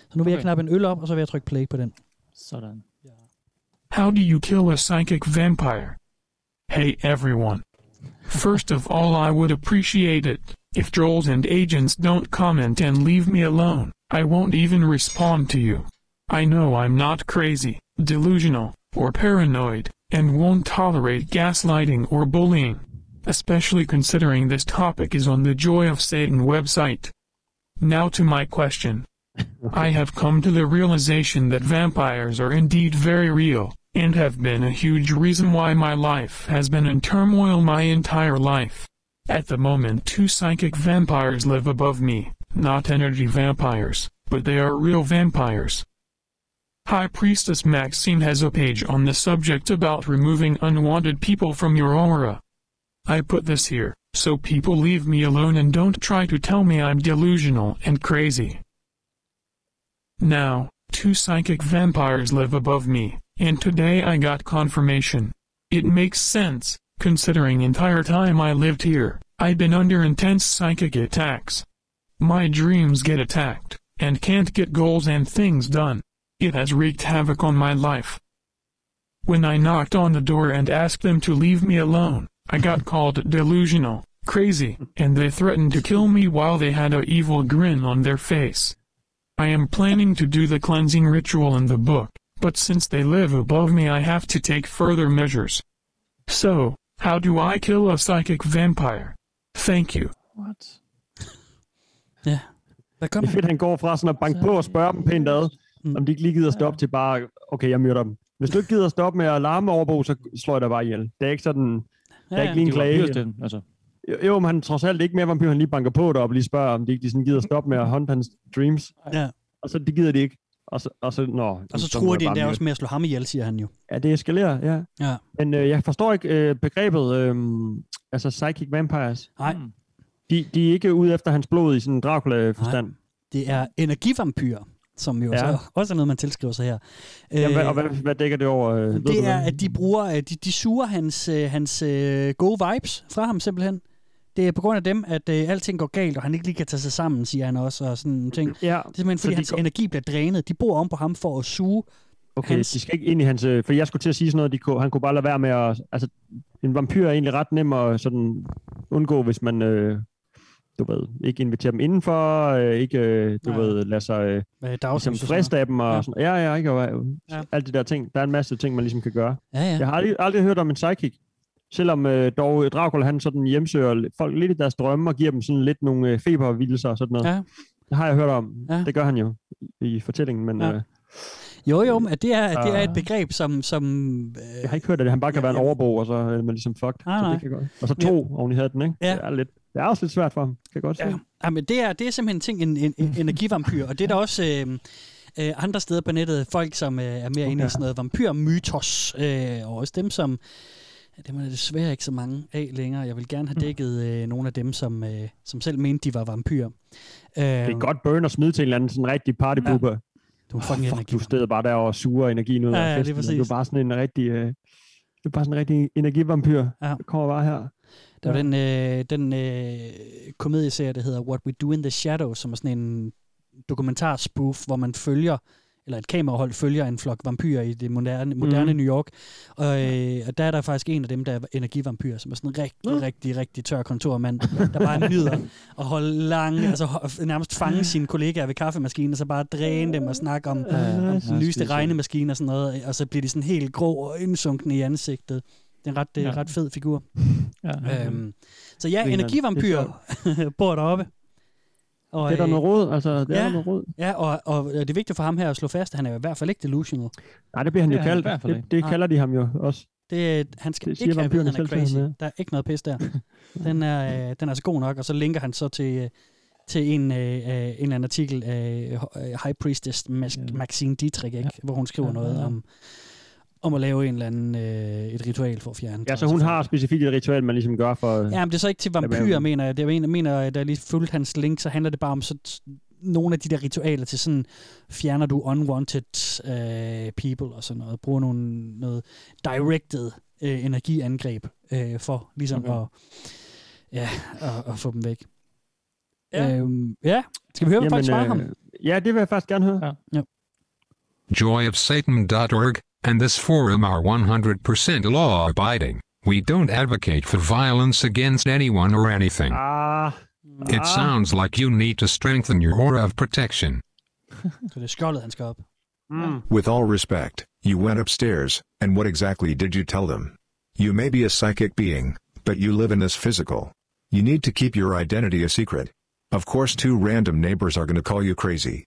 Så nu vil okay. jeg knappe en øl op, og så vil jeg trykke play på den. Sådan. How do you kill a psychic vampire? Hey everyone. First of all, I would appreciate it if trolls and agents don't comment and leave me alone. I won't even respond to you. I know I'm not crazy, delusional, or paranoid, and won't tolerate gaslighting or bullying. Especially considering this topic is on the Joy of Satan website. Now to my question. I have come to the realization that vampires are indeed very real, and have been a huge reason why my life has been in turmoil my entire life. At the moment, two psychic vampires live above me, not energy vampires, but they are real vampires. High Priestess Maxine has a page on the subject about removing unwanted people from your aura. I put this here, so people leave me alone and don't try to tell me I'm delusional and crazy. Now, two psychic vampires live above me, and today I got confirmation. It makes sense, considering entire time I lived here, I've been under intense psychic attacks. My dreams get attacked, and can't get goals and things done. It has wreaked havoc on my life. When I knocked on the door and asked them to leave me alone, I got called delusional, crazy, and they threatened to kill me while they had a evil grin on their face. I am planning to do the cleansing ritual in the book, but since they live above me I have to take further measures. So, how do I kill a psychic vampire? Thank you. What? Ja. Hvad gør Det er fedt, han går fra sådan at banke på og spørge dem pænt ad, Mm. om de ikke lige gider stoppe til bare, okay, jeg myrder dem. Hvis du ikke gider stoppe med at larme overbo, så slår jeg dig bare ihjel. Det er ikke sådan, der er Ja, ikke lige en klage. altså. Jo, Jo, men han trods alt ikke mere vampyr, han lige banker på deroppe og lige spørger, om de ikke de sådan gider stoppe med at hunt hans dreams. Ja. Og så det gider de ikke. Og så, og så, nå, Og så tror de jeg endda også med at slå ham ihjel, siger han jo. Ja, det eskalerer, ja. Ja. Men øh, jeg forstår ikke øh, begrebet, øh, altså psychic vampires. Nej. De, de er ikke ude efter hans blod i sådan en Dracula-forstand. Det er energivampyrer, som jo Ja. så også er noget, man tilskriver sig her. Ja, hvad, Øh, og hvad, hvad dækker det over? Øh, det er, at de bruger, de, de suger hans, øh, hans øh, gode vibes fra ham simpelthen. Det er på grund af dem, at øh, alting går galt, og han ikke lige kan tage sig sammen, siger han også, og sådan nogle ting. Ja, det er simpelthen, fordi de hans går- energi bliver drænet. De bor om på ham for at suge Okay, hans... de skal ikke ind i hans... øh, For jeg skulle til at sige sådan noget, de kunne, han kunne bare lade være med at... Altså, en vampyr er egentlig ret nem at sådan undgå, hvis man... Øh, du ved, ikke inviterer dem indenfor, øh, ikke, øh, du Ja. ved, lade sig øh, ligesom friste af dem, og Ja. sådan, ja, ja, ikke, og, Ja. alt det der ting. Der er en masse ting, man ligesom kan gøre. Ja, ja. Jeg har aldrig, aldrig hørt om en psychic, selvom øh, dog Dracula, han sådan hjemsøger folk lidt i deres drømme, og giver dem sådan lidt nogle øh, febervildelser og sådan noget. Ja. Det har jeg hørt om. Ja. Det gør han jo i fortællingen, men... Ja. Øh, Jo, jo, men det er, det er Ah. et begreb, som... som øh, Jeg har ikke hørt, at han bare kan være en overbo, og så er man ligesom fucked. Nej, så nej. det kan godt. Og så to ja. oven i hatten, ikke? Ja. Det, er lidt, det er også lidt svært for ham, kan jeg godt se. Ja. Ja, men det er, det er simpelthen en ting, en, en, en energivampyr, og det er der også øh, øh, andre steder på nettet, folk som øh, er mere okay. inde i sådan noget vampyrmytos, øh, og også dem som, ja, dem er der desværre ikke så mange af længere. Jeg vil gerne have dækket øh, nogle af dem, som, øh, som selv mente, de var vampyrer. Øh, Det er godt burn at smide til en eller anden sådan rigtig partybuber. Ja. Du oh, fuck, du steder bare der og suger energien ud Ja, af ja, festen. og Du er bare sådan en rigtig... Øh, du er bare sådan en rigtig energivampyr. Ja. Der kommer bare her. Der var den, øh, den øh, komedieserie, der hedder What We Do in the Shadows, som er sådan en dokumentarspoof, hvor man følger, eller et kamerahold følger en flok vampyrer i det moderne, moderne Mhm. New York. Og, øh, og der er der faktisk en af dem, der er energivampyr, som er sådan en rigtig, Nå. rigtig, rigtig tør kontormand, der bare nyder at holde lange, altså nærmest fange sine kollegaer ved kaffemaskinen, og så bare dræne dem og snakke om, Ja, om den nyeste regnemaskine og sådan noget, og så bliver de sådan helt grå og indsunkne i ansigtet. Det er en ret, Ja. ret fed figur. Ja, ja. Øhm, så ja, energivampyr bor deroppe. Og, Det er der øh, noget råd, altså. Det er ja, der noget råd. Ja, og, og det er vigtigt for ham her at slå fast, at han er i hvert fald ikke delusional. Nej, det bliver han Det jo er han i kaldt. hvert fald Det, det kalder de ham jo også. Det, han skal Det siger ikke have vampyrerne han er ham, crazy. ja. Der er ikke noget pis der. Den er, øh, den er så god nok, og så linker han så til, øh, til en, øh, øh, en eller anden artikel af øh, High Priestess Mas- Ja. Maxine Dietrich, ikke? hvor hun skriver Ja, noget ja, ja. om, om at lave en eller anden, øh, et ritual for at fjerne. Ja, så hun har specifikt et ritual, man ligesom gør for... Ja, men det er så ikke til vampyrer, mener jeg. Det er, jeg mener, da jeg lige fulgte hans link, så handler det bare om så nogle af de der ritualer til sådan, fjerner du unwanted øh, people og sådan noget. Bruger nogle, noget directed øh, energiangreb øh, for ligesom Okay. at, ja, at, at få dem væk. Ja. Øhm, ja. Skal vi høre, hvad folk svarer ham? Ja, det vil jeg faktisk gerne høre. Ja. joyofsatan.org, and this forum are 100% law abiding. We don't advocate for violence against anyone or anything. Ah, It sounds like you need to strengthen your aura of protection. Så det er skjoldet, han skal op. Mm. With all respect, you went upstairs, and what exactly did you tell them? You may be a psychic being, but you live in this physical. You need to keep your identity a secret. Of course, two random neighbors are gonna call you crazy.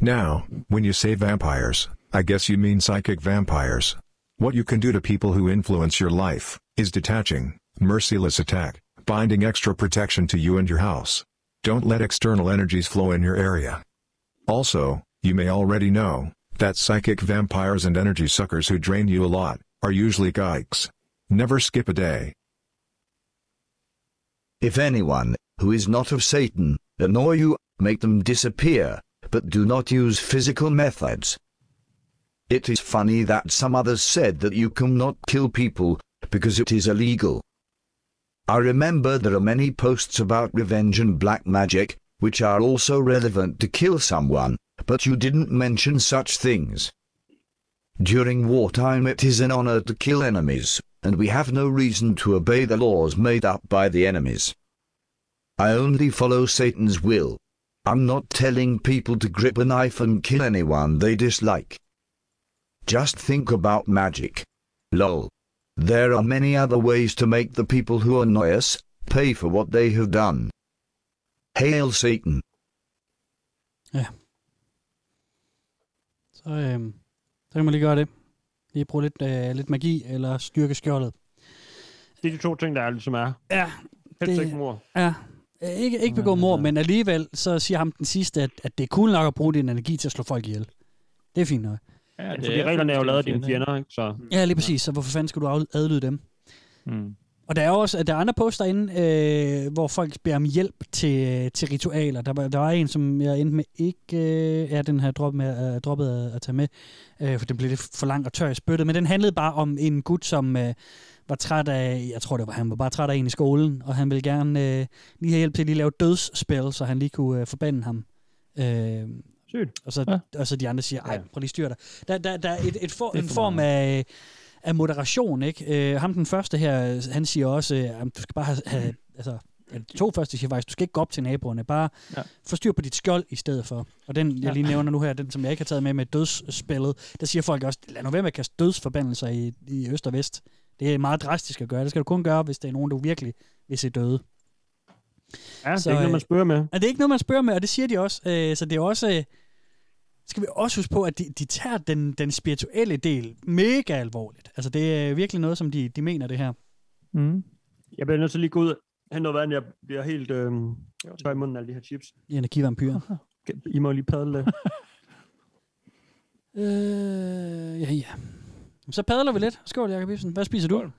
Now, when you say vampires, I guess you mean psychic vampires. What you can do to people who influence your life is detaching, merciless attack, binding extra protection to you and your house. Don't let external energies flow in your area. Also, you may already know that psychic vampires and energy suckers who drain you a lot are usually geiks. Never skip a day. If anyone, who is not of Satan, annoy you, make them disappear, but do not use physical methods. It is funny that some others said that you cannot kill people, because it is illegal. I remember there are many posts about revenge and black magic, which are also relevant to kill someone, but you didn't mention such things. During wartime it is an honor to kill enemies, and we have no reason to obey the laws made up by the enemies. I only follow Satan's will. I'm not telling people to grip a knife and kill anyone they dislike. Just think about magic. Lol. There are many other ways to make the people who annoy us pay for what they have done. Hail Satan. Så, øh, så kan man lige gøre det. Lige bruge lidt, øh, lidt magi, eller styrke skjoldet. Det er de to ting, der er, ligesom er. Ja. Helst det- ikke mor. Ja. Ikke, ikke begå mord, men alligevel så siger ham den sidste, at, at det er cool nok at bruge din energi til at slå folk ihjel. Det er fint nok. Ja, Ja, fordi reglerne er jo lavet af dine fjender, ikke? Så... Ja, lige præcis. Så hvorfor fanden skal du ad- adlyde dem? Mm. Og der er også der er andre poster inde, øh, hvor folk beder om hjælp til, til ritualer. Der, var- der var en, som jeg endte med ikke... Øh, ja, den her drop med, øh, droppet at, at tage med, øh, for det blev lidt for lang og tør i spyttet. Men den handlede bare om en gut, som øh, var træt af... Jeg tror, det var han var bare træt af en i skolen, og han ville gerne øh, lige have hjælp til at lige lave dødsspil, så han lige kunne øh, forbande ham. Øh, Sygt. Og så, ja. og så de andre siger, ej, prøv lige styr dig. Der, der, der er et, et for, er en for form af, af moderation, ikke? Øh, ham den første her, han siger også, øh, du skal bare have, have altså, to første siger faktisk, du skal ikke gå op til naboerne, bare Ja. ja. få styr på dit skjold i stedet for. Og den, jeg Ja. lige nævner nu her, den som jeg ikke har taget med med dødsspillet, der siger folk også, lad nu være med at kaste dødsforbandelser i, i øst og vest. Det er meget drastisk at gøre. Det skal du kun gøre, hvis det er nogen, du virkelig vil se døde. Ja, det er ikke noget, man spørger med. Ja, det er ikke noget, man spørger med, og det siger de også. Øh, så det er også... Skal vi også huske på, at de, de tager den, den spirituelle del mega alvorligt. Altså, det er virkelig noget, som de, de mener, det her. Mm. Jeg bliver nødt til lige gå ud hente noget vand. Jeg bliver helt øh, tør i munden af alle de her chips. I energivampyr. I må lige padle det. øh, ja, ja. Så padler vi lidt. Skål, Jacob Ibsen. Hvad spiser du?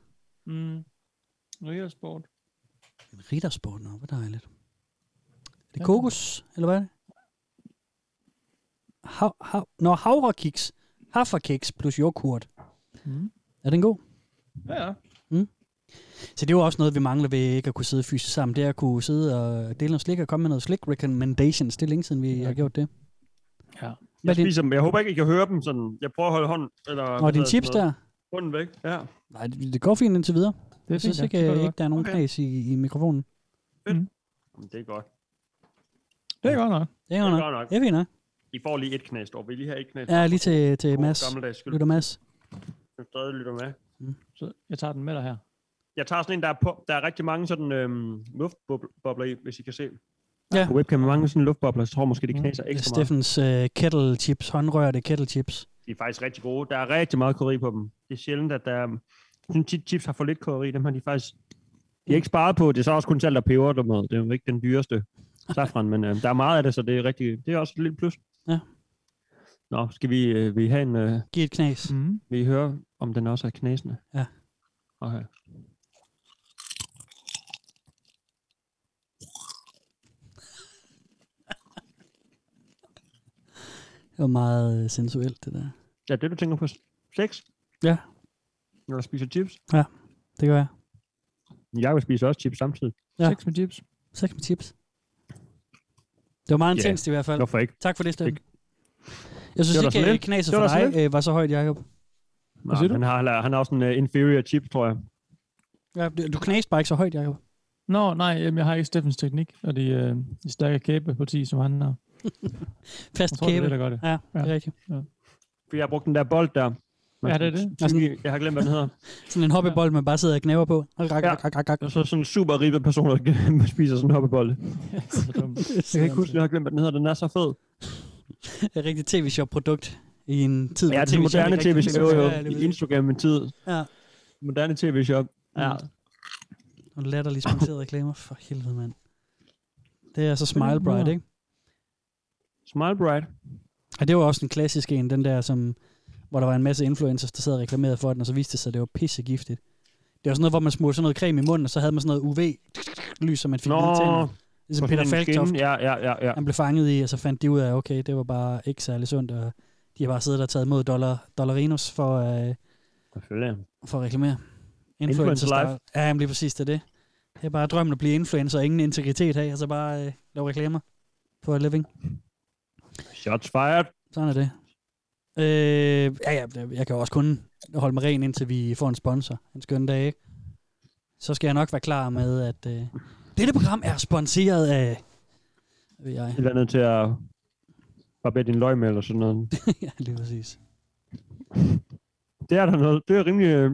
Mm. Riddersport. En riddersport, nå, hvor dejligt. Er det kokos, eller hvad er det? Hav, hav, nå, havrekiks. Haferkiks plus yoghurt. Mm. Er den god? Ja, ja. Mm. Så det er jo også noget, vi mangler ved ikke at kunne sidde fysisk sammen. Det er at kunne sidde og dele noget slik og komme med noget slik recommendations. Det er længe siden, vi har gjort det. Ja. Jeg, er spiser dem. jeg håber ikke, I kan høre dem sådan. Jeg prøver at holde hånden. Eller, Og hedder chips der? Hånden væk, ja. Nej, det det går fint indtil videre. Det er jeg synes ja. ikke, Det går ikke der er nogen Okay. knas i, i mikrofonen. Jamen, Det er godt. Det er godt nok. Det er godt nok. Det er fint nok. I får lige et knæs, dog. Vil I lige have et knæs? Ja, lige til, til God Mads. gammeldags skyld. Lytter Mads. Jeg stadig lytter med. Så jeg tager den med dig her. Jeg tager sådan en, der er, på, der er rigtig mange sådan øhm, luftbobler i, hvis I kan se. Ja. På webcam er mange sådan luftbobler, så tror jeg måske, de knæser Det er ekstra meget. Steffens uh, kettle chips, håndrørte kettle chips. De er faktisk rigtig gode. Der er rigtig meget krydderi på dem. Det er sjældent, at der er... Jeg synes, tit chips har for lidt krydderi. Dem har de faktisk... De er ikke sparet på. Det er så også kun salt og peber, du med. Det er jo ikke den dyreste safran, men øh, der er meget af det, så det er rigtig... Det er også et lille plus. Ja. Nå, skal vi, øh, vi have en... Øh, Giv et knas. Mm. vil I høre, om den også er knæsende? Ja. Okay. Det var meget øh, sensuelt, det der. Ja, det du tænker på sex? Ja. Når du spiser chips? Ja, det gør jeg. Jeg vil spise også chips samtidig. Ja. Sex med chips. Sex med chips. Det var meget Ja, intenst i hvert fald. hvorfor ikke? Tak for det, Steffen. Ikke. Jeg synes Det ikke, så at knaset for dig øh, var så højt, Jacob. Nå, siger du? han, har, han har også en uh, inferior chip, tror jeg. Ja, du du knæste bare ikke så højt, Jacob. Nå, nej, jamen, jeg har ikke Steffens teknik, og de, øh, de stærke kæbeparti, som han har. Fast Jeg tror, det er kæbe. det, der gør det. Ja, det er Ja. rigtigt. Fordi jeg har brugt den der bold der. Ja, det er det. Altså- Jeg har glemt, hvad den hedder. Sådan en hopperbold, man bare sidder og knæver på. Ja. Og så sådan en super ribbe person, der spiser sådan en hoppebold. så dumt. Jeg kan ikke huske, jeg har glemt, hvad den hedder. Den er så fed. Det er et rigtigt tv-shop-produkt i en tid, Ja, det er moderne tv-shop. Jo, jo. I. Instagram med tid. Ja. Moderne tv-shop. Ja. Og latterligt sponsorerede reklamer. For helvede, mand. Det er så Smile Bright, ikke? Smile Bright. Og det var også en klassisk en, den der, som, hvor der var en masse influencers, der sad og reklamerede for den, og så viste det sig, at det var pissegiftigt. Det var sådan noget, hvor man smurte sådan noget creme i munden, og så havde man sådan noget UV-lys, som man fik Nå, ned tænderne. Ligesom Peter Falktoft. Ja, ja, ja, ja. Han blev fanget i, og så fandt de ud af, okay, det var bare ikke særlig sundt, og de har bare siddet og taget imod dollar, dollarinos for, øh, for at reklamere. Influencer life. Ja, jamen lige præcis, det er det. Det er bare drømmen at blive influencer, og ingen integritet have, og så bare øh, lave reklamer for a living. Shots fired. Sådan er det. Øh, ja, ja, jeg kan også kun holde mig ren, indtil vi får en sponsor en skøn dag. ikke? Så skal jeg nok være klar med, at øh, dette program er sponsoreret af... Ved jeg. Et eller andet til at barbere din løg med, eller sådan noget. ja, lige præcis. Det er der noget. Det er rimelig... øh,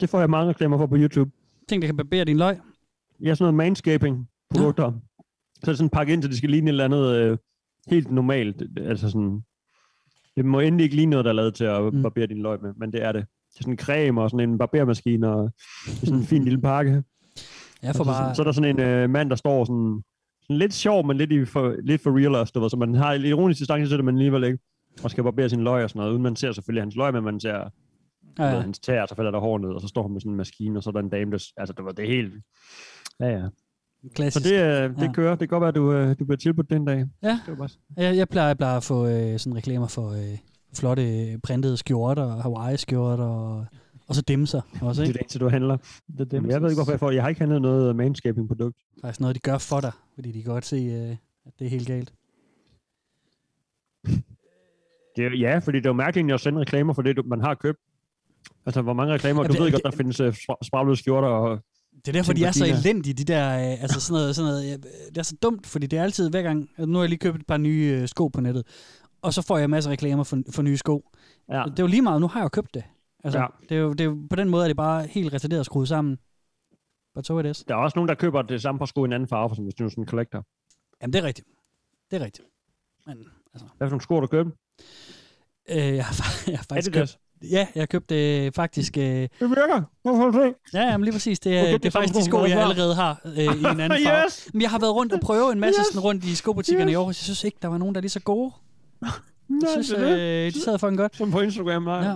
Det får jeg mange reklamer for på YouTube. Ting, der kan barbere din løg? Ja, sådan noget manscaping-produkter. Ja. Så er det sådan pakket ind, så det skal ligne et eller andet øh, helt normalt. Altså sådan... Det må endelig ikke ligne noget, der er lavet til at mm. barbere din løg med, men det er det. Det er sådan en creme og sådan en barbermaskine og sådan en fin lille pakke. Jeg får Og så, bare- så er der sådan en øh, mand, der står sådan, sådan lidt sjov, men lidt, i for, lidt for real også, du ved, så man har ironisk distance til det, men alligevel ikke. Og skal barbere sin løg og sådan noget, uden man ser selvfølgelig hans løg, men man ser Ja, ja, ja. ja. hans tæer, så falder der hår ned, og så står han med sådan en maskine, og så er der en dame, der, altså det var det helt, ja ja. Klassisk. Så det, øh, det Ja. ja. kører, det kan godt være, at du, øh, du bliver tilbudt den dag. Ja, Det var bare... jeg, jeg plejer bare at få øh, sådan reklamer for øh, flotte øh, printede skjorter, og Hawaii-skjorter, og, og så dimser også, Det er ikke? det eneste, du handler. Det Jamen, jeg ved ikke, hvorfor jeg får. Jeg har ikke handlet noget manscaping-produkt. Faktisk noget, de gør for dig, fordi de kan godt se, øh, at det er helt galt. Det ja, fordi det er jo mærkeligt at sende reklamer for det, du, man har købt. Altså, hvor mange reklamer? Ja, du det- ved det- godt, der findes uh, spraglede skjorter og... Det er derfor, de er så elendige, de der, øh, altså sådan noget, sådan noget, øh, det er så dumt, fordi det er altid hver gang, nu har jeg lige købt et par nye øh, sko på nettet, og så får jeg masser af reklamer for, for nye sko. Ja. Det er jo lige meget, nu har jeg jo købt det. Altså, Ja. det, er jo, det er jo, på den måde er det bare helt retarderet skruet sammen. But so it is. Der er også nogen, der køber det samme par sko i en anden farve, som hvis du er sådan en collector. Jamen, det er rigtigt. Det er rigtigt. Men, altså, Hvad for nogle sko har du købt? øh, jeg, har, jeg har faktisk Adidas? købt, ja, jeg har købt øh, faktisk, øh, Det virker. Du Ja, jamen lige præcis. Det er, det er faktisk de sko, jeg allerede har øh, i en anden farve. Yes! Men jeg har været rundt og prøve en masse Yes! sådan rundt i skobutikkerne Yes! i Aarhus. Jeg synes ikke, der var nogen, der er lige så gode. Jeg Nej, synes, det det. øh, de sad fucking godt. Som på Instagram, nej. Ja.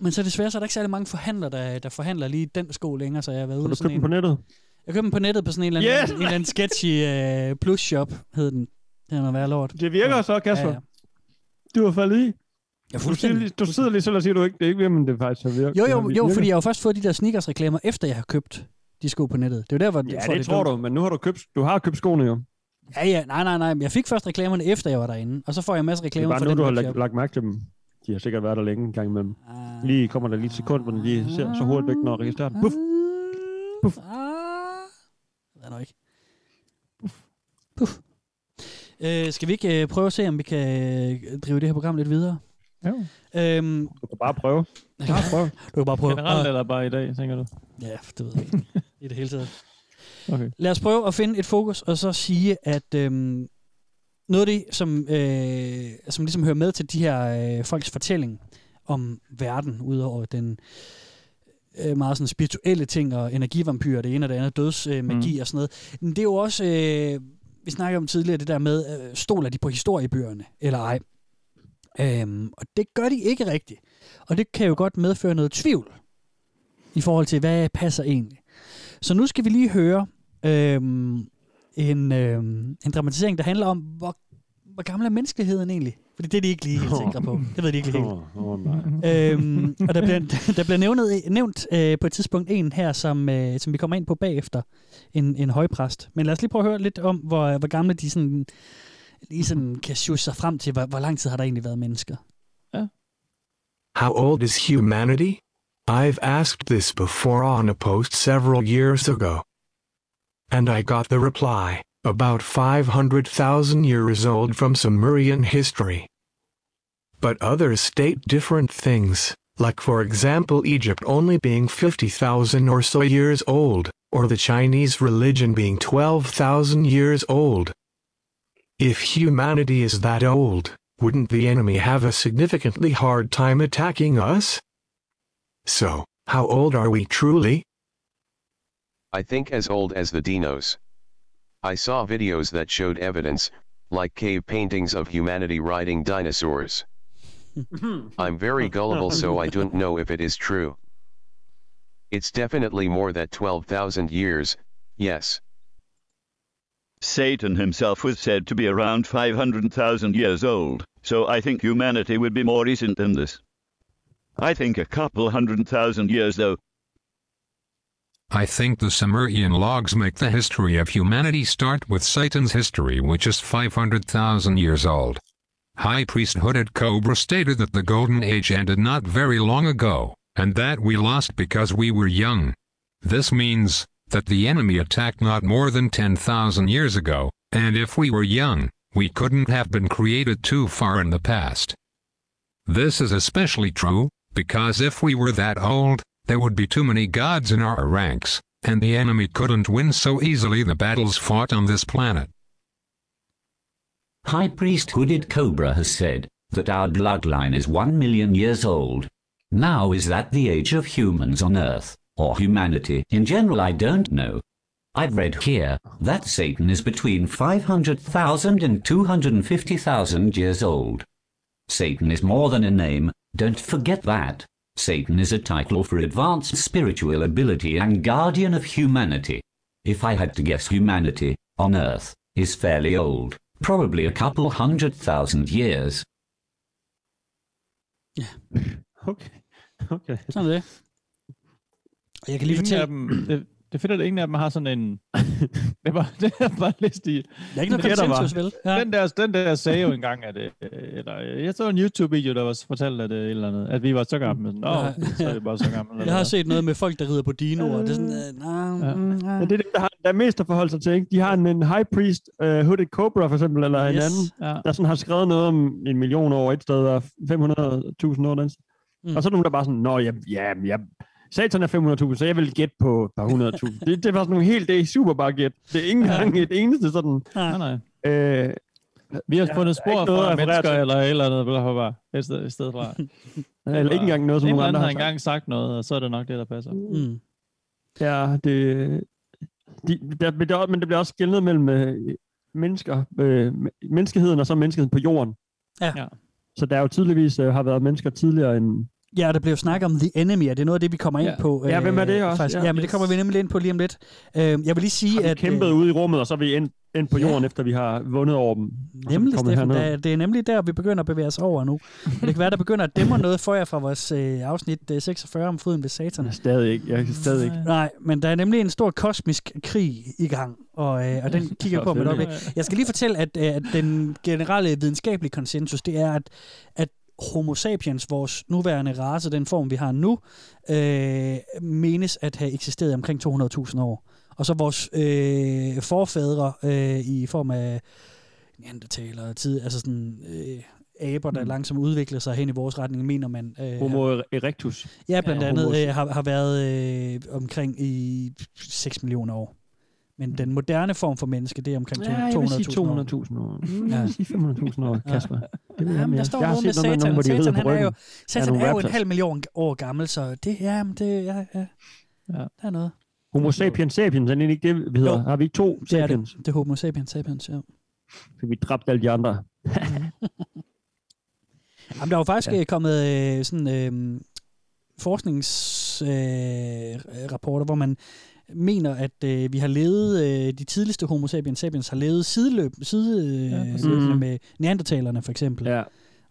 Men så desværre, så er der ikke særlig mange forhandlere, der, der forhandler lige den sko længere, så jeg har været ude sådan den på en... nettet? Jeg købte den på nettet på sådan en eller anden, Yes! en eller anden sketchy uh, plus shop, hed den. Det er noget værd lort. Det virker så, Kasper. Ja, ja. Du har faldet i. Ja, du, siger, lige- du sidder lige selv og siger, du ikke, det er ikke ved, men det faktisk har virket. Jo, det jo, jo, fordi jeg har jo først fået de der sneakers-reklamer, efter jeg har købt de sko på nettet. Det er jo der, hvor Ja, det, er tror du, men nu har du købt, du har købt skoene jo. Ja, ja, nej, nej, nej. Jeg fik først reklamerne, efter jeg var derinde, og så får jeg en masse Det er reklamer bare nu, du har lagt, lagt mærke til dem. De har sikkert været der længe en gang imellem. Lige kommer der lige et sekund, hvor den lige ser så hurtigt, ikke når at registrere den. Puff. Puff. Det er ikke. Puff. Øh, skal vi ikke øh, prøve at se, om vi kan øh, drive det her program lidt videre? Jo. Øhm, Du kan bare prøve. Bare prøve. du kan bare prøve. Generelt Ah. eller bare i dag, tænker du? Ja, det ved jeg ikke. I det hele taget. Okay. Lad os prøve at finde et fokus, og så sige, at øhm, noget af det, som, øh, som ligesom hører med til de her øh, folks fortælling om verden, udover den øh, meget sådan spirituelle ting og energivampyrer, det ene og det andet, dødsmagi øh, magi Mm. og sådan noget. Men det er jo også, øh, vi snakker om tidligere, det der med, øh, stoler de på historiebøgerne, eller ej? Øhm, og det gør de ikke rigtigt. Og det kan jo godt medføre noget tvivl i forhold til, hvad passer egentlig. Så nu skal vi lige høre øhm, en, øhm, en dramatisering, der handler om, hvor, hvor gammel er menneskeligheden egentlig? Fordi det er de ikke lige helt sikre på. Det ved de ikke helt. Åh, oh, nej. øhm, og der bliver, der bliver nævnet, nævnt øh, på et tidspunkt en her, som, øh, som vi kommer ind på bagefter, en, en højpræst. Men lad os lige prøve at høre lidt om, hvor, hvor gamle de sådan, lige sådan kan sjusse sig frem til, hvor, hvor lang tid har der egentlig været mennesker. How old is humanity? I've asked this before on a post several years ago. And I got the reply, about 500,000 years old from Sumerian history. But others state different things, like for example Egypt only being 50,000 or so years old, or the Chinese religion being 12,000 years old. If humanity is that old, wouldn't the enemy have a significantly hard time attacking us? So, how old are we truly? I think as old as the dinos. I saw videos that showed evidence, like cave paintings of humanity riding dinosaurs. I'm very gullible so I don't know if it is true. It's definitely more than 12,000 years, yes. Satan himself was said to be around 500,000 years old, so I think humanity would be more recent than this. I think a couple hundred thousand years though. I think the Sumerian logs make the history of humanity start with Satan's history, which is 500,000 years old. High priesthood at Cobra stated that the Golden Age ended not very long ago, and that we lost because we were young. This means that the enemy attacked not more than 10,000 years ago, and if we were young, we couldn't have been created too far in the past. This is especially true, because if we were that old, there would be too many gods in our ranks, and the enemy couldn't win so easily the battles fought on this planet. High Priest Hooded Cobra has said that our bloodline is one million years old. Now is that the age of humans on Earth, or humanity in general I don't know. I've read here that Satan is between 500,000 and 250,000 years old. Satan is more than a name, don't forget that. Satan is a title for advanced spiritual ability and guardian of humanity. If I had to guess humanity, on Earth, is fairly old, probably a couple hundred thousand years. Yeah. okay. okay. Sådan er det. Og jeg kan lige ingen fortælle... Af dem, det, det er fedt, at ingen af dem har sådan en... det var det er bare læst i. Der er ikke noget Det, der var- konsensus, vel? Ja. Den, der, den der sagde jo engang, at... øh, Eller, øh, jeg så en YouTube-video, der var fortalt, at, øh, et eller andet, at vi var så gamle. Nå, Ja. så er vi bare så gamle. Jeg har set noget med folk, der rider på dinoer, og det er sådan... Øh, nah, Ja. mm, Ja, det er dem, der, har, der er mest at forholde sig til. Ikke? De har en, en high priest, uh, Hooded Cobra for eksempel, eller en Yes. anden, Ja. der sådan har skrevet noget om en million år et sted, og 500.000 år den. Mm. Og så er der nogen, der bare sådan, nå, ja, ja, ja Satan er 500.000, så jeg vil gætte på et par 100.000. det, det var sådan nogle helt, det er super bare gæt. Det er ikke engang et eneste sådan... Nej, nej. Øh, Vi har Ja, fundet er spor fra mennesker til. eller et eller andet, bla, bla, bla, i stedet, i stedet fra. Eller ikke engang noget, som en nogle eller andre har har engang sagt noget, og så er det nok det, der passer. Mm. Ja, det... De, der, men der, men det bliver også skældnet mellem øh, mennesker, øh, menneskeheden og så menneskeheden på jorden. Ja. ja. Så der er jo tydeligvis øh, har været mennesker tidligere end... Ja, der blev jo snakket om The Enemy, og det er noget af det, vi kommer ind Ja. på. Ja, hvem er det øh, også? Faktisk. Ja. Ja, men det kommer vi nemlig ind på lige om lidt. Øh, jeg vil lige sige, vi at... kæmpet ude i rummet, og så er vi ind, ind på jorden, efter vi har vundet over dem. Nemlig, Steffen, der, det er nemlig der, vi begynder at bevæge os over nu. Og det kan være, der begynder at dæmre noget for jer fra vores øh, afsnit øh, 46 om fryden ved satan. Stadig ikke. Jeg kan stadig ikke. Nej, men der er nemlig en stor kosmisk krig i gang, og, øh, og den kigger på med et øjeblik. Jeg skal lige fortælle, at, øh, at den generelle videnskabelige konsensus, det er, at, at Homo sapiens, vores nuværende race, den form, vi har nu, øh, menes at have eksisteret omkring 200.000 år. Og så vores øh, forfædre øh, i form af neandertalere, tid, altså sådan øh, aber, der Mm. langsomt udvikler sig hen i vores retning, mener man. Øh, Homo erectus. Ja, blandt Ja, andet øh, har, har været øh, omkring i 6 millioner år. Men den moderne form for menneske, det er omkring Ja, jeg vil sige 200.000 år. 200.000 år. Mm, Jeg vil sige 500.000 år, Kasper. Det vil jeg Jamen, mere. der står jeg har set noget med nogen, hvor de Satan, på han er jo. Satan nogle er jo en halv million år gammel, så det, ja, det, ja, ja, Ja. der er noget. Homo sapiens sapiens, er det ikke det, vi hedder? Jo. Har vi ikke to Det er sapiens? det. Det er homo sapiens sapiens, ja. Så vi dræbte alle de andre. Jamen, der er jo faktisk Ja. ja. kommet øh, sådan øh, forskningsrapporter, øh, rapporter, hvor man mener, at øh, vi har levet, øh, de tidligste homo sapiens sapiens har levet sideløb, side, øh, Ja, Mm. med neandertalerne for eksempel. Ja.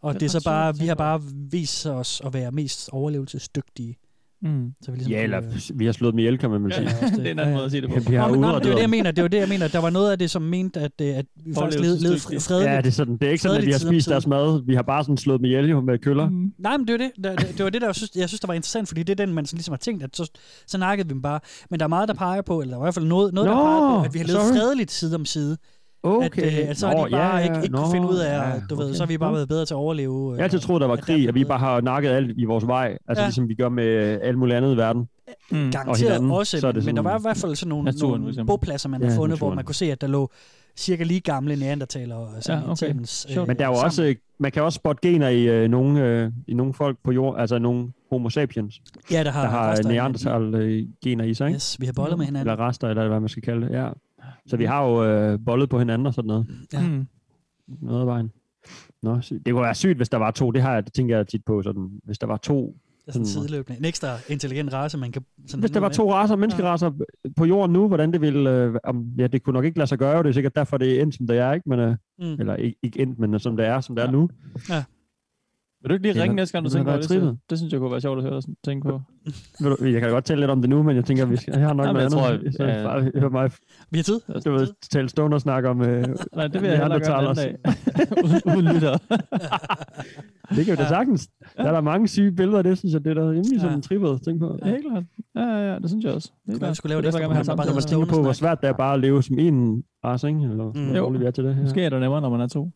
Og Det det, er så bare, vi har bare vist os at være mest overlevelsesdygtige. Mm. Så vi ligesom Ja, eller kunne- vi har slået dem ihjel, kan man vel sige. ja, det er en anden måde at sige det på. Ja, vi har Nå, men, men det var det, jeg mener. Det var det, jeg mener. Der var noget af det, som mente, at, øh, at vi faktisk levede, levede fre- fredeligt. Ja, det er, sådan, det er ikke sådan, at vi har spist deres mad. Vi har bare sådan slået dem ihjel jo med køller. Mm. Nej, men det var det, der, det, det, var det der jeg synes, jeg synes, der var interessant, fordi det er den, man sådan ligesom har tænkt, at så, så nakkede vi dem bare. Men der er meget, der peger på, eller der er i hvert fald noget, noget der Nå, peger på, at vi har levet sorry. fredeligt side om side. Okay. At, øh, at så har de bare ja, ikke, ikke kunne finde ud af, ja, du ved, okay. så har vi bare været bedre til at overleve. Jeg har altid troet, der var krig, og vi bare har nakket alt i vores vej. Altså Ja. ligesom vi gør med øh, alt muligt andet i verden. Mm. Garanteret hinanden, også, så det men, men der sådan- var i hvert fald sådan nogle, Naturen, nogle bopladser, man Ja, har fundet, hvor naturen. man kunne se, at der lå cirka lige gamle neandertalere og Ja, okay. sapiens, Sjovt. Men der er jo også, øh, man kan også spotte gener i øh, nogle, øh, i nogle folk på jorden, altså nogle homo sapiens, Ja, der har, der har neandertal-gener i sig. Ikke? Yes, vi har bollet med hinanden. Eller rester, eller hvad man skal kalde det. Ja. Så vi har jo øh, bollet på hinanden og sådan noget. Ja. Mm. Noget af vejen. Nå, sy- det kunne være sygt, hvis der var to. Det har jeg, det tænker jeg tit på. Sådan, hvis der var to Det er sådan Sådan- sideløbende. En ekstra intelligent race, man kan... Sådan Hvis der var to raser, menneskeraser på jorden nu, hvordan det ville... Øh, om, ja, det kunne nok ikke lade sig gøre, det er sikkert derfor, det er endt, som det er, ikke? Men, øh, Mm. Eller ikke, ikke endt, men som det er, som det er nu. Ja. Vil du ikke lige Det er ringe næste gang, du det tænker på det? trippet. Det synes jeg kunne være sjovt at høre sådan, tænke på. Jeg kan godt tale lidt om det nu, men jeg tænker, vi skal, jeg har nok Nej, noget jeg andet. tror, så ja. bare hør mig. Vi har tid. Du ved, tale stoner snak om... Øh, Nej, det vil jeg hellere gøre en anden dag. uden, lytter. det kan jo da Ja. sagtens. Der er der mange syge billeder, det synes jeg, det er der rimelig sådan Ja. trippet. Tænk på. Ja, helt klart. Ja, ja, ja, det synes jeg også. Helt være, vi skulle lave Det er det jeg have der bare man tænker på, hvor svært det er bare at leve som en race, ikke? Eller Mm. Jo. vi er til det. Måske er det nemmere, når man er to.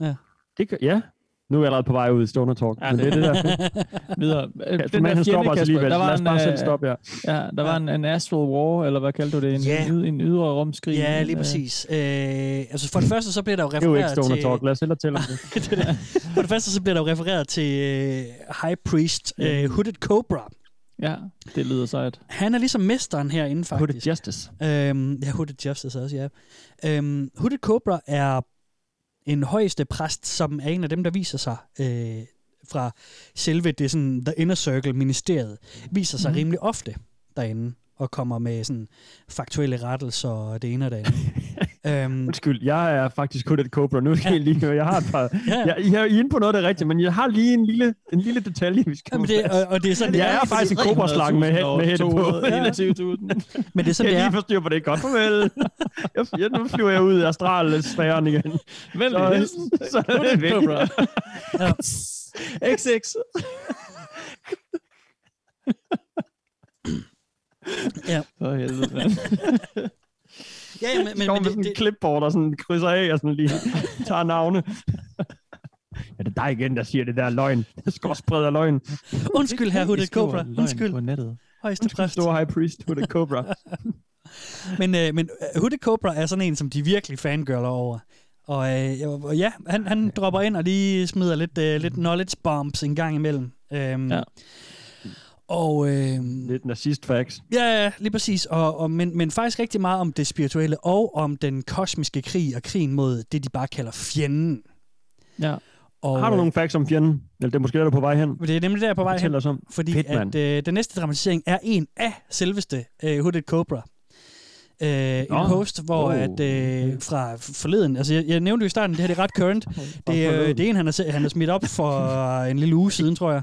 Ja. Det kan, ja. Nu er jeg allerede på vej ud i Stoner Talk. Ja, men det er det der. Videre. Ja, Den man, der han stopper Kasper, alligevel. der var Lad os en, bare øh, selv stoppe, ja. Ja, der var en, en astral war, eller hvad kaldte du det? En, Ja. en, en ydre rumskrig? Ja, En, lige øh, præcis. Øh, altså for det første, så bliver der jo Det er jo ikke refereret Stoner til... Talk. Lad os hellere tælle om det. det. For det første, så bliver der jo refereret til øh, High Priest øh, Hooded Cobra. Ja, det lyder sejt. Han er ligesom mesteren herinde, faktisk. Hooded Justice. Øhm, ja, Hooded Justice også, ja. Øhm, Hooded Cobra er en højeste præst, som er en af dem, der viser sig øh, fra selve det sådan, The Inner Circle ministeriet, viser sig mm. rimelig ofte derinde og kommer med sådan faktuelle rettelser og det ene og det andet. øhm, Undskyld, jeg er faktisk Hooded Cobra. Nu skal jeg lige høre. Jeg har et par... Ja. Jeg, I er inde på noget, der er rigtigt, men jeg har lige en lille, en lille detalje, vi skal Jamen, på det, og, og det er sådan, det Jeg er faktisk en kobraslange med, hæt- med hætte på. 221.000. Men det er sådan, jeg det lige er. forstyr på det. Godt farvel. Jeg, jeg, nu flyver jeg ud i astralsfæren igen. Venlig Så- hilsen. så er det væk. Cobra. Ja. XX. Ja. For helvede, mand. Ja, ja, men, men, Kommer men med sådan det, en clipboard og sådan krydser af og sådan lige tager navne. Ja, det er dig igen, der siger det der løgn. Jeg skal også sprede løgn. undskyld, her Hooded Cobra. Undskyld. På nettet. Højeste præst. Store high priest, Hooded Cobra. Men, øh, men øh, Hooded Cobra er sådan en, som de virkelig fangirler over. Og, øh, og ja, han, han dropper ind og lige smider lidt, øh, lidt knowledge bombs en gang imellem. Øhm, Ja. Og, øh, Lidt nazist facts. ja, ja, lige præcis. Og, og, men, men faktisk rigtig meget om det spirituelle og om den kosmiske krig og krigen mod det, de bare kalder fjenden. Ja. Og, Har du øh, nogle facts om fjenden? Eller det er måske der, du er på vej hen. Det er nemlig der på vej hen. os om. Fordi Fedt, at øh, den næste dramatisering er en af selveste øh, Hooded Cobra. Øh, en Nå. post, hvor Oh. at, øh, fra forleden, altså jeg, jeg nævnte jo i starten, det her det er ret current. Det, øh, det er en, han har, han har smidt op for en lille uge siden, tror jeg.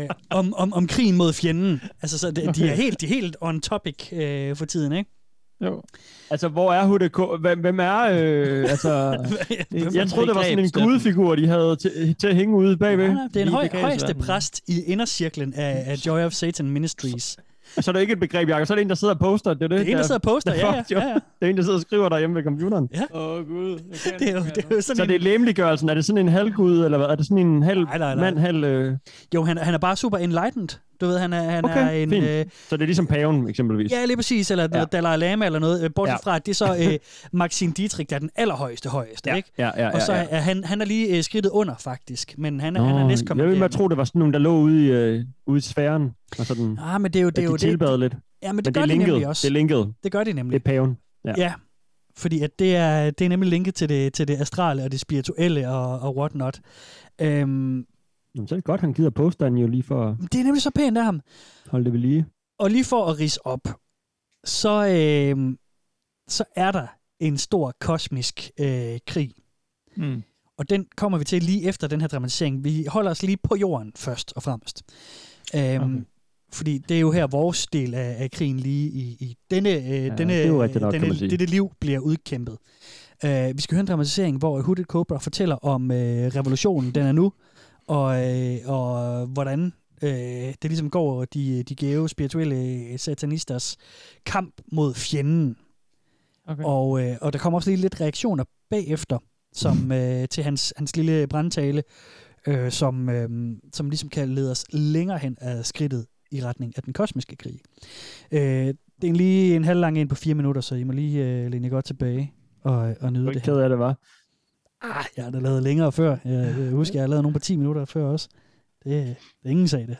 øh, om, om, om krigen mod fjenden. Altså, så det, de er helt, de er helt on topic øh, for tiden, ikke? Jo. Altså, hvor er Cobra? Hvem, hvem er... Øh, altså, jeg troede, det var sådan en Begreb, gudefigur, de havde til, til at hænge ude bagved. Nej, nej, det er en høj, højeste præst i indercirklen af, af Joy of Satan Ministries. Så er det ikke et begreb, Jacob. Så er det en, der sidder og poster. Det er, det, Det er en, der sidder og poster, ja, ja, ja, ja. Det er en, der sidder og skriver derhjemme ved computeren. Ja. Åh, oh, gud. Det er jo, det er jo sådan Så en, det er læmeliggørelsen. Er det sådan en halvgud, eller hvad? Er det sådan en halv Nej, nej, nej. mand, halv... Øh... Jo, han, han er bare super enlightened. Du ved, han er, han Okay, er en... fint. Øh, Så det er ligesom paven, eksempelvis. ja, lige præcis, eller Ja. ja. Dalai Lama eller noget. øh, Bortset Ja. ja. fra, at det er så øh, Maxine Dietrich, der er den allerhøjeste højeste, Ja, ikke? ja, ja, Og så ja, ja. er han, han er lige øh, skridtet under, faktisk. Men han, er han er Nå, næstkommet. jeg ville derinde. tro, det var sådan nogen, der lå ude i, øh, ude i sfæren. Og sådan, Ah, men det er jo det. Er de jo det tilbad lidt. ja, men det, Men gør det er de nemlig også. Det er linket. Det gør de Det nemlig. er paven. Ja. Ja. Fordi at det er, det er nemlig linket til det, til det astrale og det spirituelle og, og whatnot. Øhm, Jamen, så er det godt, han gider poste den jo lige for det er nemlig så pænt af ham. holde det ved lige. Og lige for at rise op, så, øh, så er der en stor kosmisk øh, krig. Mm. Og den kommer vi til lige efter den her dramatisering. Vi holder os lige på jorden først og fremmest. Øhm, Okay. Fordi det er jo her vores del af, af krigen lige i, i denne, øh, ja, denne, det er nok, denne, dette liv bliver udkæmpet. Uh, vi skal høre en dramatisering, hvor Hooded Cobra fortæller om uh, revolutionen, den er nu, og, øh, og hvordan øh, det ligesom går de, de gave spirituelle satanisters kamp mod fjenden. Okay. Og, øh, og der kommer også lige lidt reaktioner bagefter, som øh, til hans, hans lille brandtale, øh, som, øh, som ligesom kan lede os længere hen af skridtet i retning af den kosmiske krig. Øh, det er lige en halv lang en på fire minutter, så I må lige øh, læne godt tilbage og, og nyde er det ikke her. ked af det, var. Ah, jeg har da lavet længere før. Jeg, jeg husker, jeg har lavet nogle på 10 minutter før også. Det, det er ingen sag, det.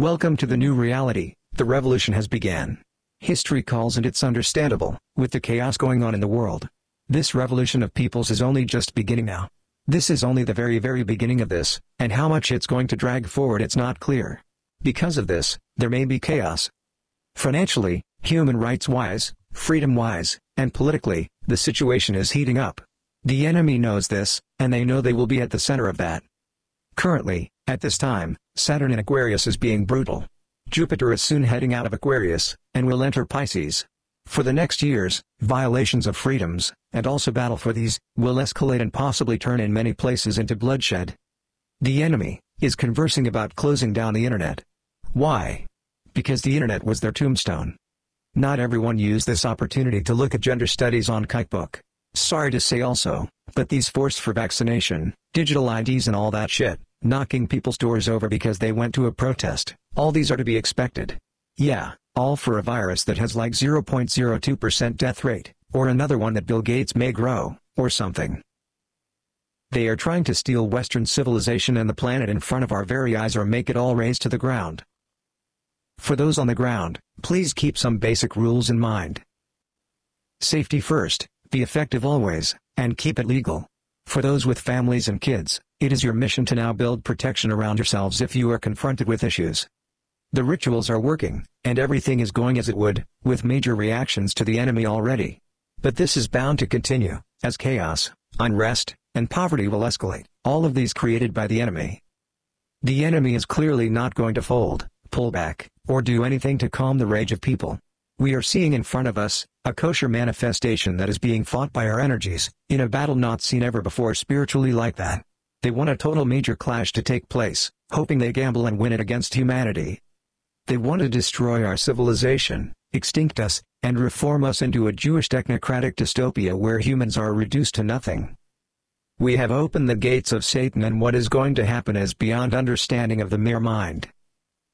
Welcome to the new reality. The revolution has began. History calls and it's understandable, with the chaos going on in the world. This revolution of peoples is only just beginning now. This is only the very very beginning of this, and how much it's going to drag forward it's not clear. Because of this, there may be chaos. Financially, human rights wise, freedom wise, and politically, the situation is heating up. The enemy knows this, and they know they will be at the center of that. Currently, at this time, Saturn in Aquarius is being brutal. Jupiter is soon heading out of Aquarius, and will enter Pisces. For the next years, violations of freedoms, and also battle for these, will escalate and possibly turn in many places into bloodshed. The enemy is conversing about closing down the internet. Why? Because the internet was their tombstone. Not everyone used this opportunity to look at gender studies on Kitebook. Sorry to say also, but these forced for vaccination, digital IDs and all that shit, knocking people's doors over because they went to a protest, all these are to be expected. Yeah, all for a virus that has like 0.02% death rate, or another one that Bill Gates may grow, or something. They are trying to steal Western civilization and the planet in front of our very eyes or make it all raise to the ground. For those on the ground, please keep some basic rules in mind. Safety first, be effective always, and keep it legal. For those with families and kids, it is your mission to now build protection around yourselves if you are confronted with issues. The rituals are working, and everything is going as it would, with major reactions to the enemy already. But this is bound to continue, as chaos, unrest, and poverty will escalate, all of these created by the enemy. The enemy is clearly not going to fold, pull back, or do anything to calm the rage of people. We are seeing in front of us, a kosher manifestation that is being fought by our energies, in a battle not seen ever before spiritually like that. They want a total major clash to take place, hoping they gamble and win it against humanity. They want to destroy our civilization, extinct us, and reform us into a Jewish technocratic dystopia where humans are reduced to nothing. We have opened the gates of Satan and what is going to happen is beyond understanding of the mere mind.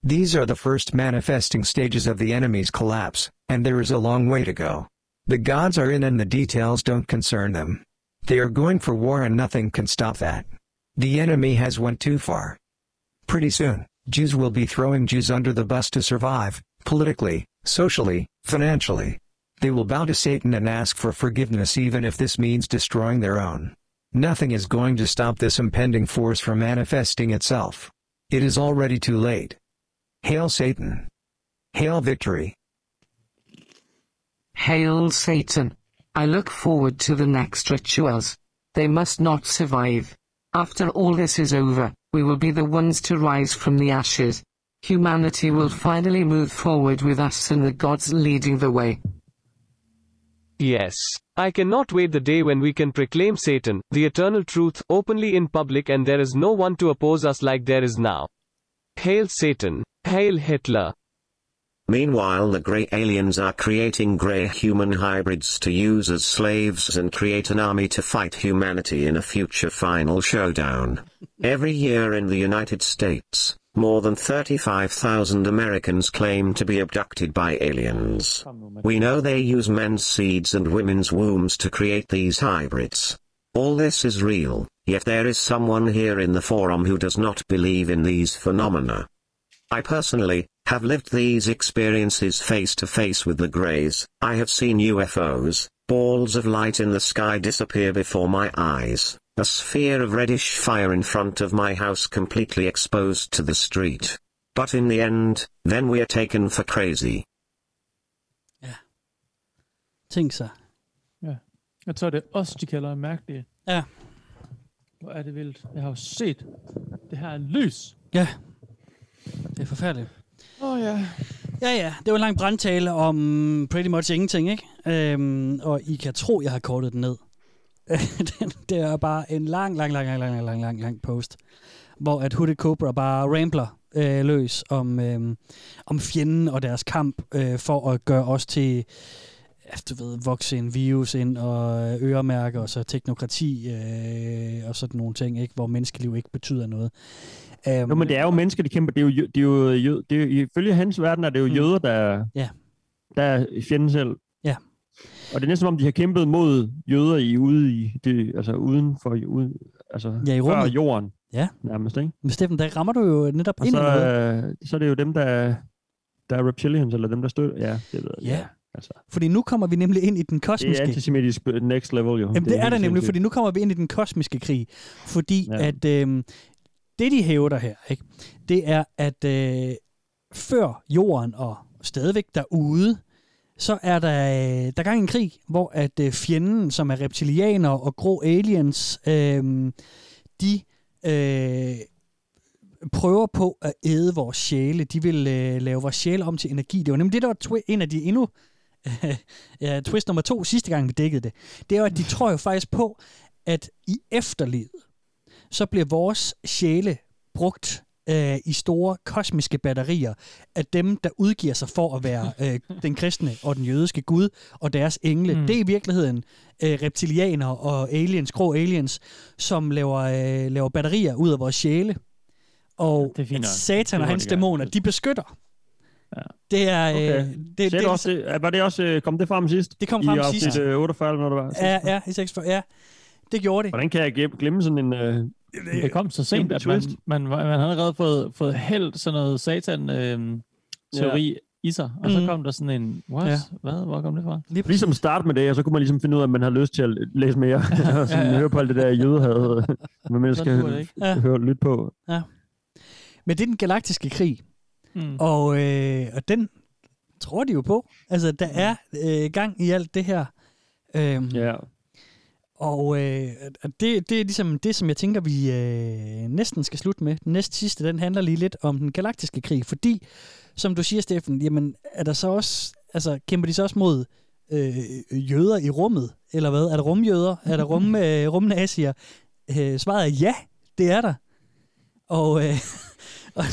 These are the first manifesting stages of the enemy's collapse, and there is a long way to go. The gods are in and the details don't concern them. They are going for war and nothing can stop that. The enemy has went too far. Pretty soon, Jews will be throwing Jews under the bus to survive, politically, socially, financially. They will bow to Satan and ask for forgiveness even if this means destroying their own. Nothing is going to stop this impending force from manifesting itself. It is already too late. Hail Satan. Hail victory. Hail Satan. I look forward to the next rituals. They must not survive. After all this is over, we will be the ones to rise from the ashes. Humanity will finally move forward with us and the gods leading the way. Yes. I cannot wait the day when we can proclaim Satan, the eternal truth, openly in public and there is no one to oppose us like there is now. Hail Satan. Hail Hitler. Meanwhile the grey aliens are creating grey human hybrids to use as slaves and create an army to fight humanity in a future final showdown. Every year in the United States, more than 35,000 Americans claim to be abducted by aliens. We know they use men's seeds and women's wombs to create these hybrids. All this is real, yet there is someone here in the forum who does not believe in these phenomena. I personally, have lived these experiences face to face with the Greys. I have seen UFOs, balls of light in the sky disappear before my eyes, a sphere of reddish fire in front of my house completely exposed to the street. But in the end, then we are taken for crazy. Tænk sig. Ja. Jeg tror, det er os, de kalder mærkelige. Ja. Hvor er det vildt. Jeg har jo set det her lys. Ja. Det er forfærdeligt. Åh oh, ja. Ja, ja. Det var en lang brandtale om pretty much ingenting, ikke? Øhm, og I kan tro, jeg har kortet den ned. det er bare en lang, lang, lang, lang, lang, lang, lang, lang post, hvor at Hooded Cobra bare rambler øh, løs om, øh, om fjenden og deres kamp øh, for at gøre os til ja, du ved, vokse en virus ind og øremærke og så teknokrati øh, og sådan nogle ting, ikke? hvor menneskeliv ikke betyder noget. Um, Jo, men det er jo mennesker, de kæmper. Det er jo, det er jo, jø- det er jo ifølge hans verden er det jo Mm. jøder, der, Ja. der er fjenden selv. Ja. Og det er næsten som om, de har kæmpet mod jøder i ude i det, altså uden for ude, altså Ja, i før rummet. jorden. Ja. Nærmest, ikke? Men Steffen, der rammer du jo netop Og ind så, i noget. øh, så er det jo dem, der, der er reptilians, eller dem, der støtter. Ja, det ved jeg. Ja. Altså. Fordi nu kommer vi nemlig ind i den Det kosmiske... er antisemitisk next level, jo. Jamen, det er helt der nemlig, fordi nu kommer vi ind i den kosmiske krig. Fordi Ja. ja. at øhm, det, de hævder her, ikke, det er, at øh, før jorden og stadigvæk derude, så er der, øh, der er gang en krig, hvor at øh, fjenden, som er reptilianer og grå aliens, øh, de øh, prøver på at æde vores sjæle. De vil øh, lave vores sjæle om til energi. Det var nemlig det, der var en af de endnu ja, twist nummer to, sidste gang vi dækkede det. Det er jo, at de tror jo faktisk på, at i efterlivet, så bliver vores sjæle brugt øh, i store kosmiske batterier af dem, der udgiver sig for at være øh, den kristne og den jødiske gud og deres engle. Mm. Det er i virkeligheden øh, reptilianer og aliens, grå aliens, som laver, øh, laver batterier ud af vores sjæle. Og det er. Satan og hans dæmoner, de beskytter. Ja. Det er... Øh, Okay. det, Det, det, også, det, var det også, øh, kom det frem sidst? Det kom frem I sidst. afsnit, øh, 48, eller når det var. Ja, ja, i 46, ja. Det gjorde det. Hvordan kan jeg glemme, glemme sådan en... Øh, Det kom så sent, at man, man, man, man havde allerede fået, fået hældt sådan noget satan-teori øh, i sig, og så Mm. kom der sådan en, what? Ja. Hvad? Hvor kom det fra? Lige ligesom starte med det, og så kunne man ligesom finde ud af, at man har lyst til at læse mere, og sådan Ja, ja. høre på alt det der jødehad, man man det skal ikke. Ja. høre lytte på. Ja. Men det er den galaktiske krig. Mm. Og, øh, og den tror de jo på. Altså, der er øh, gang i alt det her. Øhm, ja. Og øh, det, det er ligesom det, som jeg tænker, vi øh, næsten skal slutte med. Den næste sidste, den handler lige lidt om den galaktiske krig. Fordi, som du siger, Steffen, jamen, er der så også, altså, kæmper de så også mod øh, jøder i rummet? Eller hvad? Er der rumjøder? Er der rum, øh, rumnazier? Øh, svaret er ja, det er der. Og, øh, og,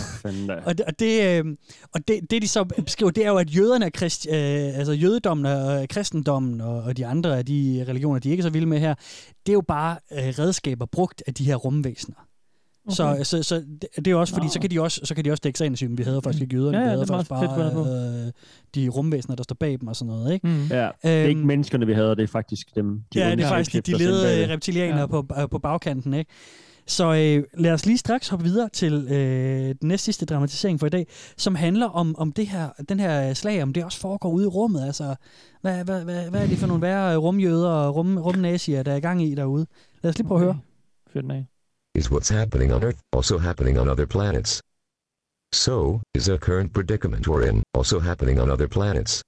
og, det, og, det, øh, og det, det, de så beskriver, det er jo, at jøderne er krist, øh, altså jødedommen og kristendommen og, og de andre af de religioner, de ikke er så vilde med her, det er jo bare øh, redskaber brugt af de her rumvæsener. Okay. Så, så, så det, er jo også fordi, Nå. så kan de også, så kan de også dække sig ind og sige, at vi havde faktisk ikke jøderne, Ja, vi ja, havde det er faktisk bare øh, de rumvæsener, der står bag dem og sådan noget. Ikke? Mm. Ja, det er ikke menneskerne, vi havde, det er faktisk dem. De ja, det er faktisk de, de ledede reptilianer ja. på, øh, på bagkanten. Ikke? Så øh, lad os lige straks hoppe videre til øh, den næste sidste dramatisering for i dag, som handler om, om det her, den her slag, om det også foregår ude i rummet. Altså, hvad, hvad, hvad, hvad er det for nogle værre rumjøder og rum, rumnazier, der er i gang i derude? Lad os lige prøve at høre. Fyr den af. Is what's happening on Earth also happening on other planets? So, is the current predicament we're in also happening on other planets?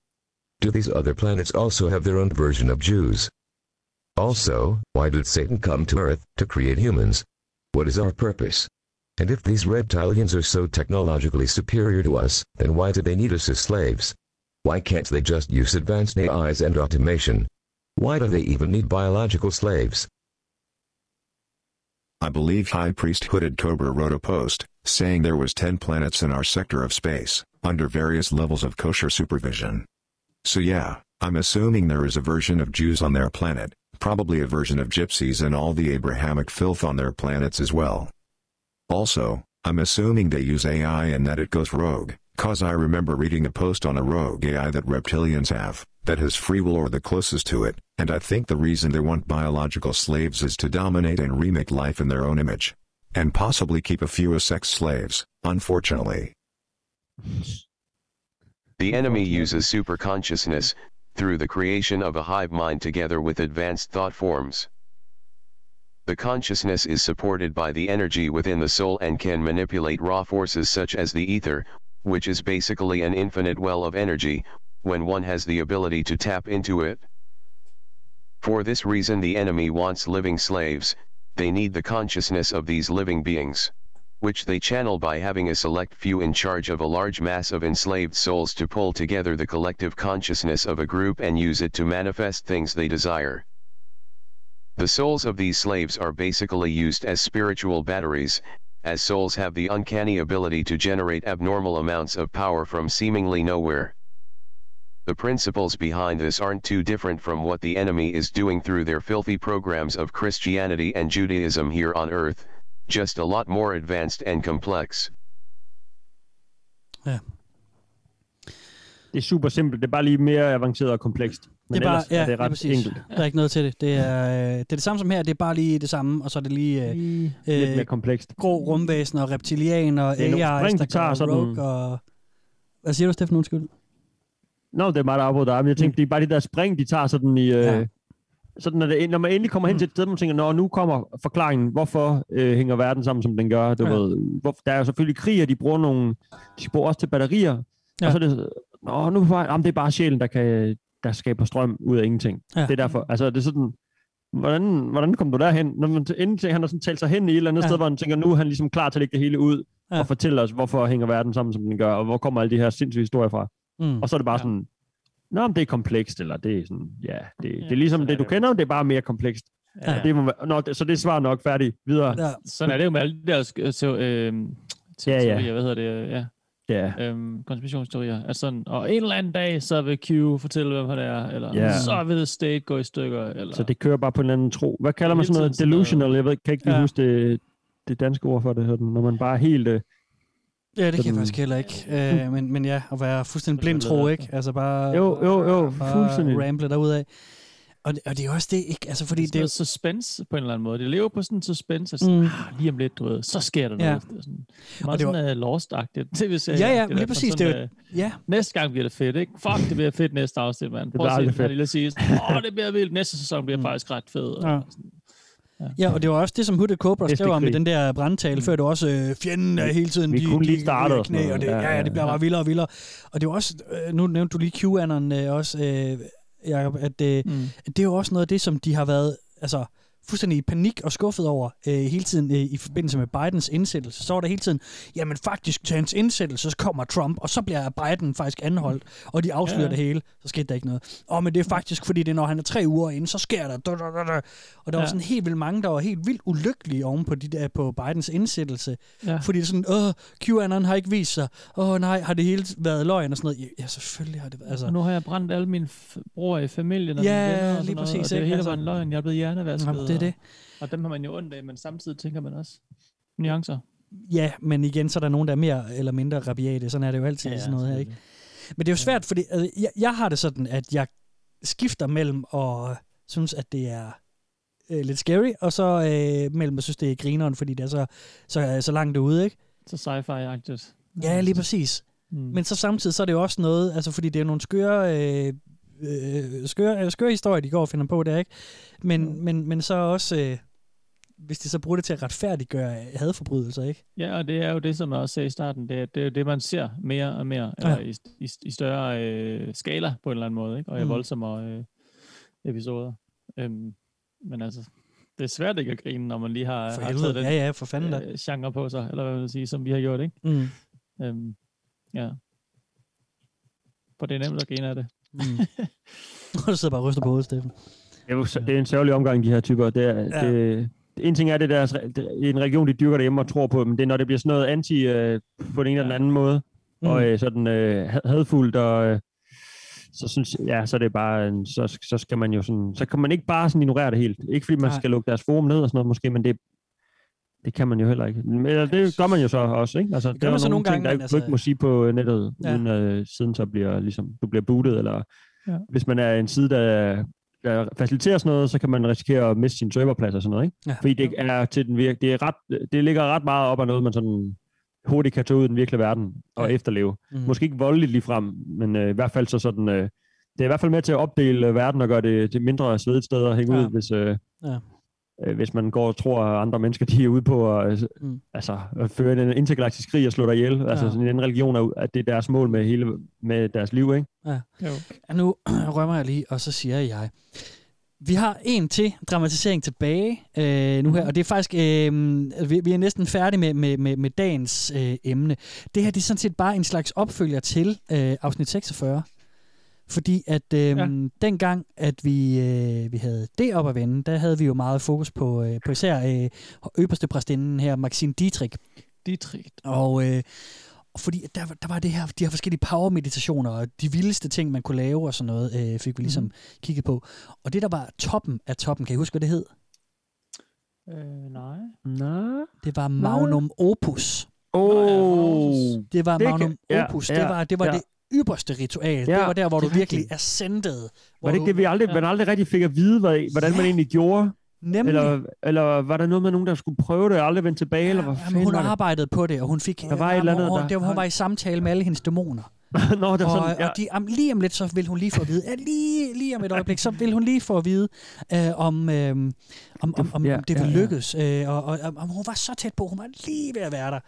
Do these other planets also have their own version of Jews? Also, why did Satan come to Earth to create humans? What is our purpose? And if these reptilians are so technologically superior to us, then why do they need us as slaves? Why can't they just use advanced AIs and automation? Why do they even need biological slaves? I believe High Priest Hooded Cobra wrote a post, saying there was 10 planets in our sector of space, under various levels of kosher supervision. So yeah, I'm assuming there is a version of Jews on their planet, probably a version of gypsies and all the Abrahamic filth on their planets as well. Also, I'm assuming they use AI and that it goes rogue, cause I remember reading a post on a rogue AI that reptilians have, that has free will or the closest to it, and I think the reason they want biological slaves is to dominate and remake life in their own image. And possibly keep a few as sex slaves, unfortunately. The enemy uses superconsciousness, through the creation of a hive mind together with advanced thought forms. The consciousness is supported by the energy within the soul and can manipulate raw forces such as the ether, which is basically an infinite well of energy, when one has the ability to tap into it. For this reason the enemy wants living slaves, they need the consciousness of these living beings, which they channel by having a select few in charge of a large mass of enslaved souls to pull together the collective consciousness of a group and use it to manifest things they desire. The souls of these slaves are basically used as spiritual batteries, as souls have the uncanny ability to generate abnormal amounts of power from seemingly nowhere. The principles behind this aren't too different from what the enemy is doing through their filthy programs of Christianity and Judaism here on earth, just a lot more advanced and complex. Det er super simpelt. Det er bare lige mere avanceret og komplekst. Men det er bare, ellers ja, er det ret præcis. enkelt. Der er ikke noget til det. Det er, øh, det er det samme som her, det er bare lige det samme, og så er det lige, øh, lidt mere komplekst. grå rumvæsen og reptilianer og Det spring, der de tager sådan- rogue og... Hvad siger du, Steffen? Undskyld. Nå, det er meget der afbrudt dig, men jeg tænkte, det er bare de der spring, de tager sådan i... Øh, Ja. Sådan, når, det, når man endelig kommer hen til et sted, man tænker, Nå, nu kommer forklaringen, hvorfor øh, hænger verden sammen, som den gør. Du Ja. ved, hvor, der er jo selvfølgelig krig, og de bruger nogle... De bruger også til batterier. Ja. Og så er det, Nå, nu er. Jamen, det er bare sjælen, der, kan, der skaber strøm ud af ingenting. Ja. Det er derfor. Altså, det er sådan, hvordan, hvordan kom du derhen? Når man, inden til, han har sådan talt sig hen i et eller andet Ja. sted, hvor han tænker, nu er han ligesom klar til at lægge det hele ud, ja. og fortælle os, hvorfor hænger verden sammen, som den gør, og hvor kommer alle de her sindssyge historier fra. Mm. Og så er det bare ja. sådan, Nå, men det er komplekst, eller det er sådan, ja, det, det er ligesom det, du kender, det er bare mere komplekst. Ja. Ja. Det må, nå, det, så det er svar nok færdigt. Videre. Ja. Sådan er det jo med alle de der sk- teo- øh, Ja, ja. teorier, hvad hedder det, ja. Ja. Øhm, konspirationsteorier. Altså sådan, og en eller anden dag, så vil Q fortælle, hvem han er, eller Ja. så vil State gå i stykker, eller... Så det kører bare på en eller anden tro. Hvad kalder man sådan noget? Delusional? Jeg ved, kan ikke lige Ja. huske det, det danske ord for det, når man bare er helt... Øh, Ja, det kan jeg sådan- faktisk heller ikke. Øh, men, men ja, at være fuldstændig blind tro, ikke? Altså bare... Jo, jo, jo, bare fuldstændig. ramble derudad. Og, det- og det er også det, ikke? Altså, fordi det er det er suspense på en eller anden måde. Det lever på sådan en suspense, at mm. Mm. ah, lige om lidt, du ved, så sker der noget. Ja. Det er sådan, Og meget det sådan var- uh, lost-agtigt. tv-serie. Ja, ja, Det der, lige præcis, sådan, det er jo- øh, ja. Næste gang bliver det fedt, ikke? Fuck, det bliver fedt næste afsnit, mand. Prøv bliver at se fedt. lille sige. Åh, det bliver vildt. Næste sæson bliver faktisk ret fed. og Ja. sådan. Ja, og det var også det, som Hooded Cobra skrev om i den der brandtale, før det var også øh, fjenden er hele tiden, Vi de, kunne lige starte knæ, og det, Ja, ja, ja, det bliver bare vildere og vildere. Og det var også, øh, nu nævnte du lige QAnon øh, også, øh, Jacob, at, øh, Mm. det er jo også noget af det, som de har været, altså fuldstændig i panik og skuffet over øh, hele tiden øh, i forbindelse med Bidens indsættelse. Så var der hele tiden, jamen faktisk til hans indsættelse, så kommer Trump, og så bliver Biden faktisk anholdt, og de afslører Ja, ja, det hele. Så skete der ikke noget. Og men det er faktisk, fordi det er, når han er tre uger inde, så sker der. Da, da, da. Og der var Ja. sådan helt vildt mange, der var helt vildt ulykkelige oven på, de der, på Bidens indsættelse. Ja. Fordi det er sådan, åh, QAnon har ikke vist sig. Åh nej, har det hele været løgn og sådan noget. Ja, selvfølgelig har det været. Altså, Og nu har jeg brændt alle mine bror i familien og Ja, mine venner og lige sådan noget, præcis, og det hele Altså- var en løgn. Jeg er blevet hjernevasket. Jamen, det er det. Og, dem har man jo ondt af, men samtidig tænker man også nuancer. Ja, men igen, så er der nogen, der er mere eller mindre rabiate. Sådan er det jo altid Ja, ja, sådan noget her, ikke? Men det er jo svært, fordi altså, jeg, jeg har det sådan, at jeg skifter mellem at synes, at det er øh, lidt scary, og så øh, mellem at synes, det er grineren, fordi det er så, så, så langt ude, ikke? Så sci-fi-agtigt. Ja, lige præcis. Mm. Men så samtidig, så er det jo også noget, altså fordi det er nogle skøre, øh, øh, skøre, øh, skøre historier, de går og finder på der, ikke? Men, men, men så også, øh, hvis de så bruger det til at retfærdiggøre hadforbrydelser, ikke? Ja, og det er jo det, som jeg også sagde i starten. Det er, det er det, man ser mere og mere, Ja. eller i, i, i større øh, skala på en eller anden måde, ikke? og i Mm. voldsommere øh, episoder. Øhm, men altså, det er svært ikke at grine, når man lige har, For har helvede. taget den Ja, ja, for fanden øh, genre på sig, eller hvad man vil sige, som vi har gjort, ikke? Mm. Øhm, ja. For det er nemt at grine af det. Mm. du sidder bare og ryster på hovedet, Steffen. Det er, jo, det er en sørgelig omgang, de her typer. Det er, Ja. ja. det, en ting er, det deres, det er en religion, de dyrker derhjemme og tror på, men det er, når det bliver sådan noget anti øh, på den ene eller den anden måde, Mm. og øh, sådan øh, had- hadfuldt, og øh, så synes ja, så er det bare, en, så, så skal man jo sådan, så kan man ikke bare sådan ignorere det helt. Ikke fordi man Nej. skal lukke deres forum ned og sådan noget måske, men det, det kan man jo heller ikke. Men eller det gør man jo så også, ikke? Altså, Det det gør er man så nogle nogle ting, gange, der men ikke, altså- du ikke må sige på nettet, Ja. uden at siden så bliver, ligesom, du bliver bootet, eller Ja. hvis man er en side, der, der faciliterer sådan noget, så kan man risikere at miste sin serverplads og sådan noget, ikke? Ja. Fordi det er til den virke, det er ret, det ligger ret meget op af noget, man sådan hurtigt kan tage ud i den virkelige verden og Ja. efterleve. Mm. Måske ikke voldeligt lige frem, men øh, i hvert fald så sådan, øh, det er i hvert fald med til at opdele øh, verden og gøre det til mindre svedigt sted at hænge Ja. ud, hvis, øh, Ja. Øh, hvis man går og tror, at andre mennesker de er ude på at, Mm. mm. altså, at føre en intergalaktisk krig og slå dig ihjel. Altså Ja. sådan en religion, er, at det er deres mål med hele med deres liv, ikke? Ja. Jo. Og nu rømmer jeg lige, og så siger jeg, vi har en til dramatisering tilbage øh, nu her, og det er faktisk, øh, vi, vi er næsten færdige med, med, med, med dagens øh, emne. Det her det er sådan set bare en slags opfølger til øh, afsnit 46. Fordi at øh, ja. dengang, at vi, øh, vi havde det op at vende, der havde vi jo meget fokus på, øh, på især øh, øverste præstinden her, Maxine Dietrich. Dietrich. Og, øh, og fordi der, var- der var det her, de her forskellige power-meditationer, og de vildeste ting, man kunne lave og sådan noget, øh, fik vi ligesom Mhm. mm-hmm. kigget på. Og det, der var toppen af toppen, kan I huske, hvad det hed? Øh, nej. Nej. Det var Magnum Opus. Oh. Det var Det Magnum kan- ja, Opus. ja, det var, det, var ja. det ypperste ritual. Ja, det var der, hvor det du er virkelig rigtigt. ascendede. Var det ikke det, vi aldrig, man aldrig rigtig fik at vide, hvad, hvordan man egentlig gjorde? Nemlig. Eller, eller var der noget med nogen, der skulle prøve det og aldrig vendte tilbage? eller hvad Jamen, hun det? arbejdede på det, og hun fik... Der var et eller andet, hun, der- der, hun var i samtale med alle hendes dæmoner. Nå, det var og, sådan, ja. og de, om, lige om lidt, så vil hun lige få at vide, ja, lige, lige om et øjeblik, så vil hun lige få at vide, øh, om, øh, om, om, om, Ja, om det ja, vil ja. lykkes. Øh, og, og, og, hun var så tæt på, hun var lige ved at være der.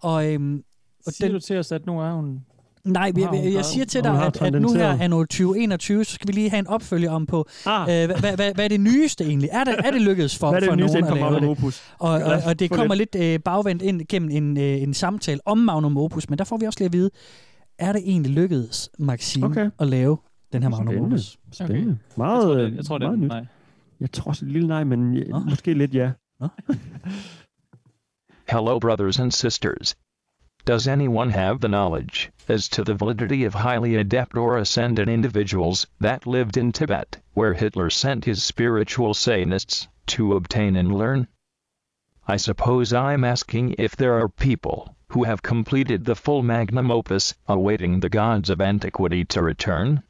Og, øh, og Siger den, du til os, at nu er hun Nej, jeg, jeg, jeg siger til dig, at, at nu her anno 2021, så skal vi lige have en opfølger om på, ah. øh, hvad, hvad, hvad er det nyeste egentlig? Er det, er det lykkedes for, Hvad er det for nogen at lave det? Opus? Og, og, os og det kommer lidt. øh, bagvendt ind gennem en, øh, en samtale om Magnum Opus, men der får vi også lige at vide, er det egentlig lykkedes, Maxime, Okay. at lave den her Magnum Spændende. Opus? Spændende. Meget, Jeg tror, det, jeg tror, det er nyt. nej. Jeg tror også et lille nej, men ja, måske lidt ja. Hello, brothers and sisters. Does anyone have the knowledge as to the validity of highly adept or ascended individuals that lived in Tibet, where Hitler sent his spiritual Satanists to obtain and learn? I suppose I'm asking if there are people who have completed the full magnum opus awaiting the gods of antiquity to return?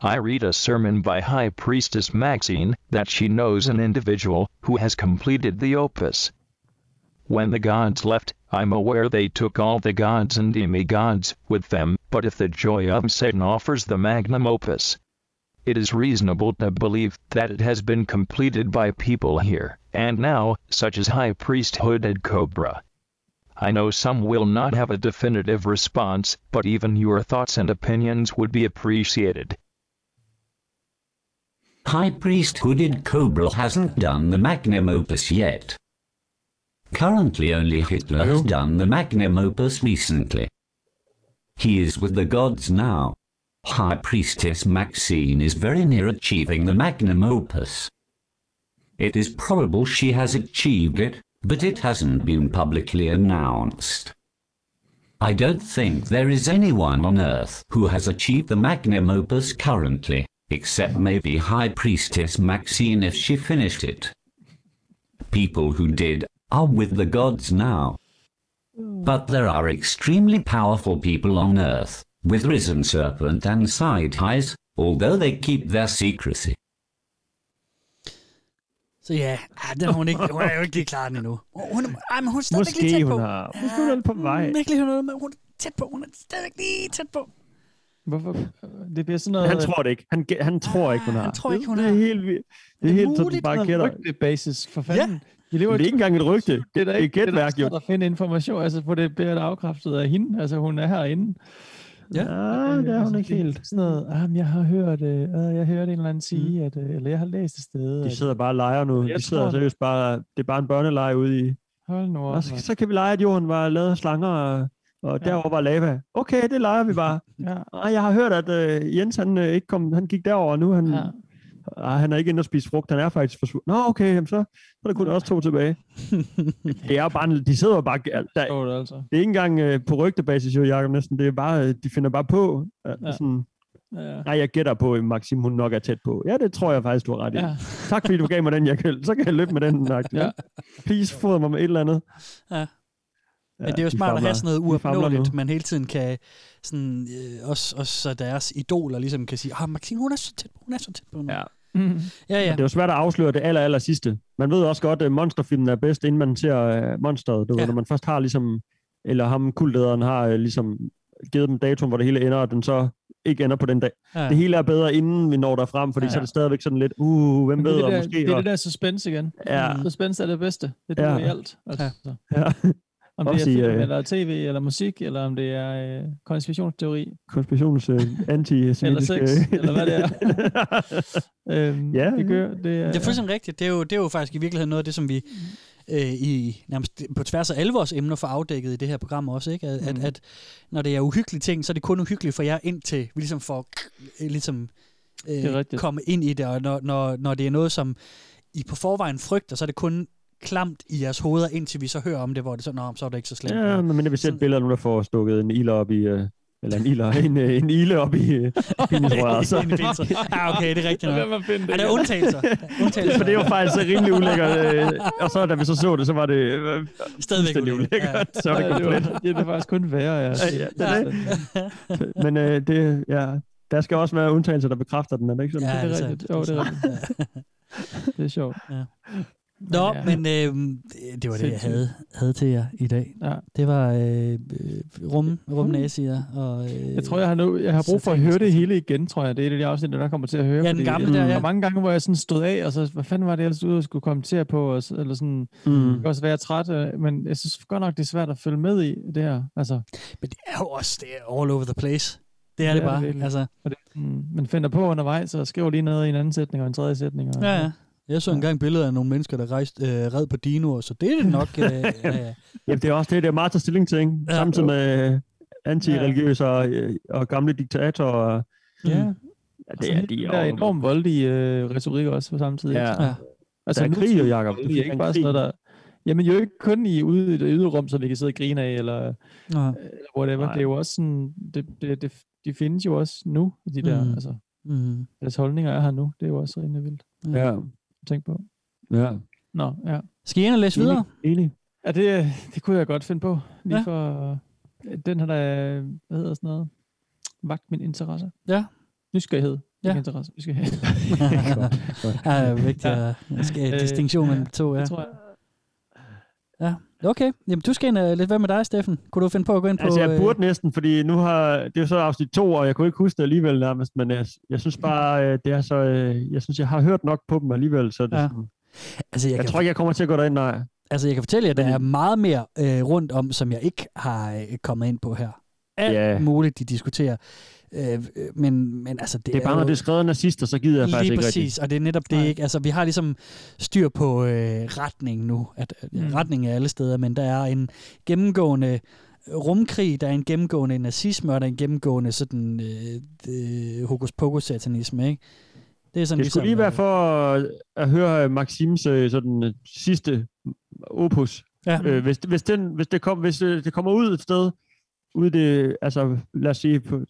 I read a sermon by High Priestess Maxine that she knows an individual who has completed the opus. When the gods left, I'm aware they took all the gods and demigods with them, but if the joy of Satan offers the magnum opus, it is reasonable to believe that it has been completed by people here and now, such as High Priest Hooded Cobra. I know some will not have a definitive response, but even your thoughts and opinions would be appreciated. High Priest Hooded Cobra hasn't done the magnum opus yet. Currently only Hitler has oh. done the magnum opus recently. He is with the gods now. High Priestess Maxine is very near achieving the magnum opus. It is probable she has achieved it, but it hasn't been publicly announced. I don't think there is anyone on Earth who has achieved the magnum opus currently, except maybe High Priestess Maxine if she finished it. People who did are with the gods now. But there are extremely powerful people on Earth, with Risen Serpent and Side Highs, although they keep their secrecy. Så ja, ah, den er hun, ikke, hun er jo ikke lige klar den endnu. Hun, ej, men hun er stadigvæk lige Måske tæt hun på. har... Måske hun er på vej. Hun er ikke lige noget, men hun er tæt på. Hun er stadigvæk lige tæt på. Hvorfor? Det bliver sådan noget... Han tror det ikke. Han, han tror ikke, hun har. Han tror ikke, hun det, har. det er helt vildt. Det er helt sådan, bare gætter. basis for fanden. Ja. Det er ikke engang et rygte. Det er da Det er ikke da gætværk, jo. at finde information, altså på det bliver det afkræftet af hende. Altså hun er herinde. Ja, ja det er hun ikke helt. Sådan noget, ah, jeg har hørt, øh, øh, jeg hørte en eller anden sige, mm. at, øh, eller jeg har læst et sted. De sidder bare og leger nu. Jeg De sidder seriøst bare... Det er bare en børneleje ude i... Hold nu op, Og så, så kan vi lege, at jorden var lavet af slanger, og, og Ja. derovre var lava. Okay, det leger vi bare. Ja. Ej, jeg har hørt, at øh, Jens han, øh, ikke kom, han gik derover, nu han, Ja. Ej, han er ikke inde og spise frugt. Han er faktisk forsvundet. Nå, okay, jamen så, så er der kun også to tilbage. det er bare, de sidder bare... Der, det altså. det er ikke engang øh, på rygtebasis, jo, Jacob, næsten. Det er bare, øh, de finder bare på. Ja. Ja. Sådan, Ja. nej, jeg gætter på, at Maxim, hun nok er tæt på. Ja, det tror jeg faktisk, du har ret i. Ja. Tak fordi du gav mig den, jeg kan, så kan jeg løbe med den. Nak. Ja. Ja. Please, fodre mig med et eller andet. Ja. Men det er jo de smart at have sådan noget uopnåeligt, man hele tiden kan, sådan, øh, også, også så deres idoler ligesom kan sige, ah, Maxine, hun er så tæt på, hun er så tæt på nu. Ja. Ja, ja. Men det er jo svært at afsløre det aller, aller sidste. Man ved også godt, at monsterfilmen er bedst, inden man ser uh, monsteret. Du ja. ved, når man først har ligesom, eller ham kultlederen har uh, ligesom givet dem datoen, hvor det hele ender, og den så ikke ender på den dag. Ja. Ja. Det hele er bedre, inden vi når derfrem, fordi Ja. ja. så er det stadigvæk sådan lidt, uh, hvem ved, det, er og det, der, måske... det er og, det der suspense igen. Ja. Suspense er det bedste. Det er Ja. i alt. Altså. Ja. Om det Også er i, film, øh, eller tv, eller musik, eller om det er øh, konspirationsteori, konspirations uh, anti eller sex, eller hvad det er. øhm, Ja, det gør, det er, Det er fuldstændig rigtigt. Det er, jo, det er jo faktisk i virkeligheden noget af det, som vi øh, i nærmest på tværs af alle vores emner får afdækket i det her program også, ikke? At, mm. at, at når det er uhyggelige ting, så er det kun uhyggeligt for jer, indtil vi ligesom får øh, ligesom, Det er øh, komme ind i det, og når, når, når det er noget, som I på forvejen frygter, så er det kun klamt i jeres hoveder, indtil vi så hører om det, hvor det så, Nå, så er det ikke så slemt. Ja, men vi ser et billede af nogen, der får stukket en iler op i... Uh, eller en iler, en, uh, en ile op i penisrøret. Så. I penisrøret. Ja, okay, det er rigtigt nok. Lad mig finde det. Er der undtagelser? undtagelser? For det var faktisk rimelig ulækkert. Øh, og så da vi så så det, så var det øh, Stadigvæk ulækkert. ulækkert. Så var det Ja, det, komplet. var, det er faktisk kun værre, ja. Ja, ja, det er det. Men øh, det, ja, der skal også være undtagelser, der bekræfter den, er det ikke sådan? Ja, det det er rigtigt. Jo, det er Det er rigtigt. Det er sjovt. Ja. Nå, ja. men øh, det var det, jeg havde, havde til jer i dag. Ja. Det var øh, øh, rum, rumnasier og... Øh, Jeg tror, jeg har, nu, jeg har brug for at høre det hele igen, tror jeg. Det er det, jeg også der kommer til at høre. Ja, den fordi gamle jeg- der, ja. Der mange gange, hvor jeg sådan stod af, og så, hvad fanden var det, ellers og skulle kommentere på, og, eller sådan, Mm. jeg kan også være træt, øh, men jeg synes godt nok, det er svært at følge med i det her. Altså, Men det er jo også det er all over the place. Det er det, bare. virkelig. altså, Og det, mm, man finder på undervejs, og skriver lige noget i en anden sætning og en tredje sætning. Og, ja, ja. Jeg så engang billeder af nogle mennesker, der rejste øh, red på dinoer, så det er det nok. Øh, ja, ja. Jamen, det er også det, det er meget til stilling til, ikke? Ja. Samtidig med antireligiøse og, øh, og gamle diktatorer. Og, Ja. ja, Altså, det er de de der jo- enormt voldelige øh, retorik også på samme tid. Ja. Ja. Altså, Der er krig jo, Jacob. Du Det er ikke bare sådan noget, der... Jamen jo ikke kun i ude i det ydre rum, så vi kan sidde og grine af, eller, Ja. eller whatever. Nej. Det er jo også sådan... Det, det, det, de findes jo også nu, de der... Mm. Altså, Mm. deres holdninger er her nu. Det er jo også rimelig vildt. Ja. Tænk på. Ja. Nå, ja. Skal I ind og læse videre? Enig. Ja, det, det kunne jeg godt finde på. Lige Ja. ja. for... Den har da... Hvad hedder sådan noget? Vagt min interesse. Ja. Nysgerrighed. Ja. Ikke interesse. Nysgerrighed. Ja, det er vigtigt at skal Øh, distinktion mellem ja, to. Ja. Det tror jeg. ja. Okay, jamen du skal ind og lidt. Hvad med dig, Steffen? Kunne du finde på at gå ind på... Altså, jeg øh, burde næsten, fordi nu har... Det er jo så afsnit to, og jeg kunne ikke huske det alligevel nærmest, men jeg, jeg synes bare, øh, det er så... øh, Jeg synes, jeg har hørt nok på dem alligevel, så det, Ja. sådan, Altså, jeg, jeg kan, tror ikke, jeg kommer til at gå derind, nej. altså, jeg kan fortælle jer, at der er meget mere øh, rundt om, som jeg ikke har øh, kommet ind på her. Alt Ja. muligt, de diskuterer. Øh, øh, men, men altså, det, Det er bare, jo, når det er skrevet nazister, så gider jeg faktisk Lige ikke præcis, rigtigt. og det er netop det, ikke? Altså, vi har ligesom styr på øh, retning nu. At, ja, Mm. retning er alle steder, men der er en gennemgående rumkrig, der er en gennemgående nazisme, og der er en gennemgående sådan øh, øh, hokus pokus satanisme, ikke? Det er sådan Det skulle lige være for at, at høre Maxims øh, sådan, øh, sidste opus. Ja. Øh, hvis, hvis, den, hvis, det kom, hvis øh, det kommer ud et sted, ude det, altså lad os sige på,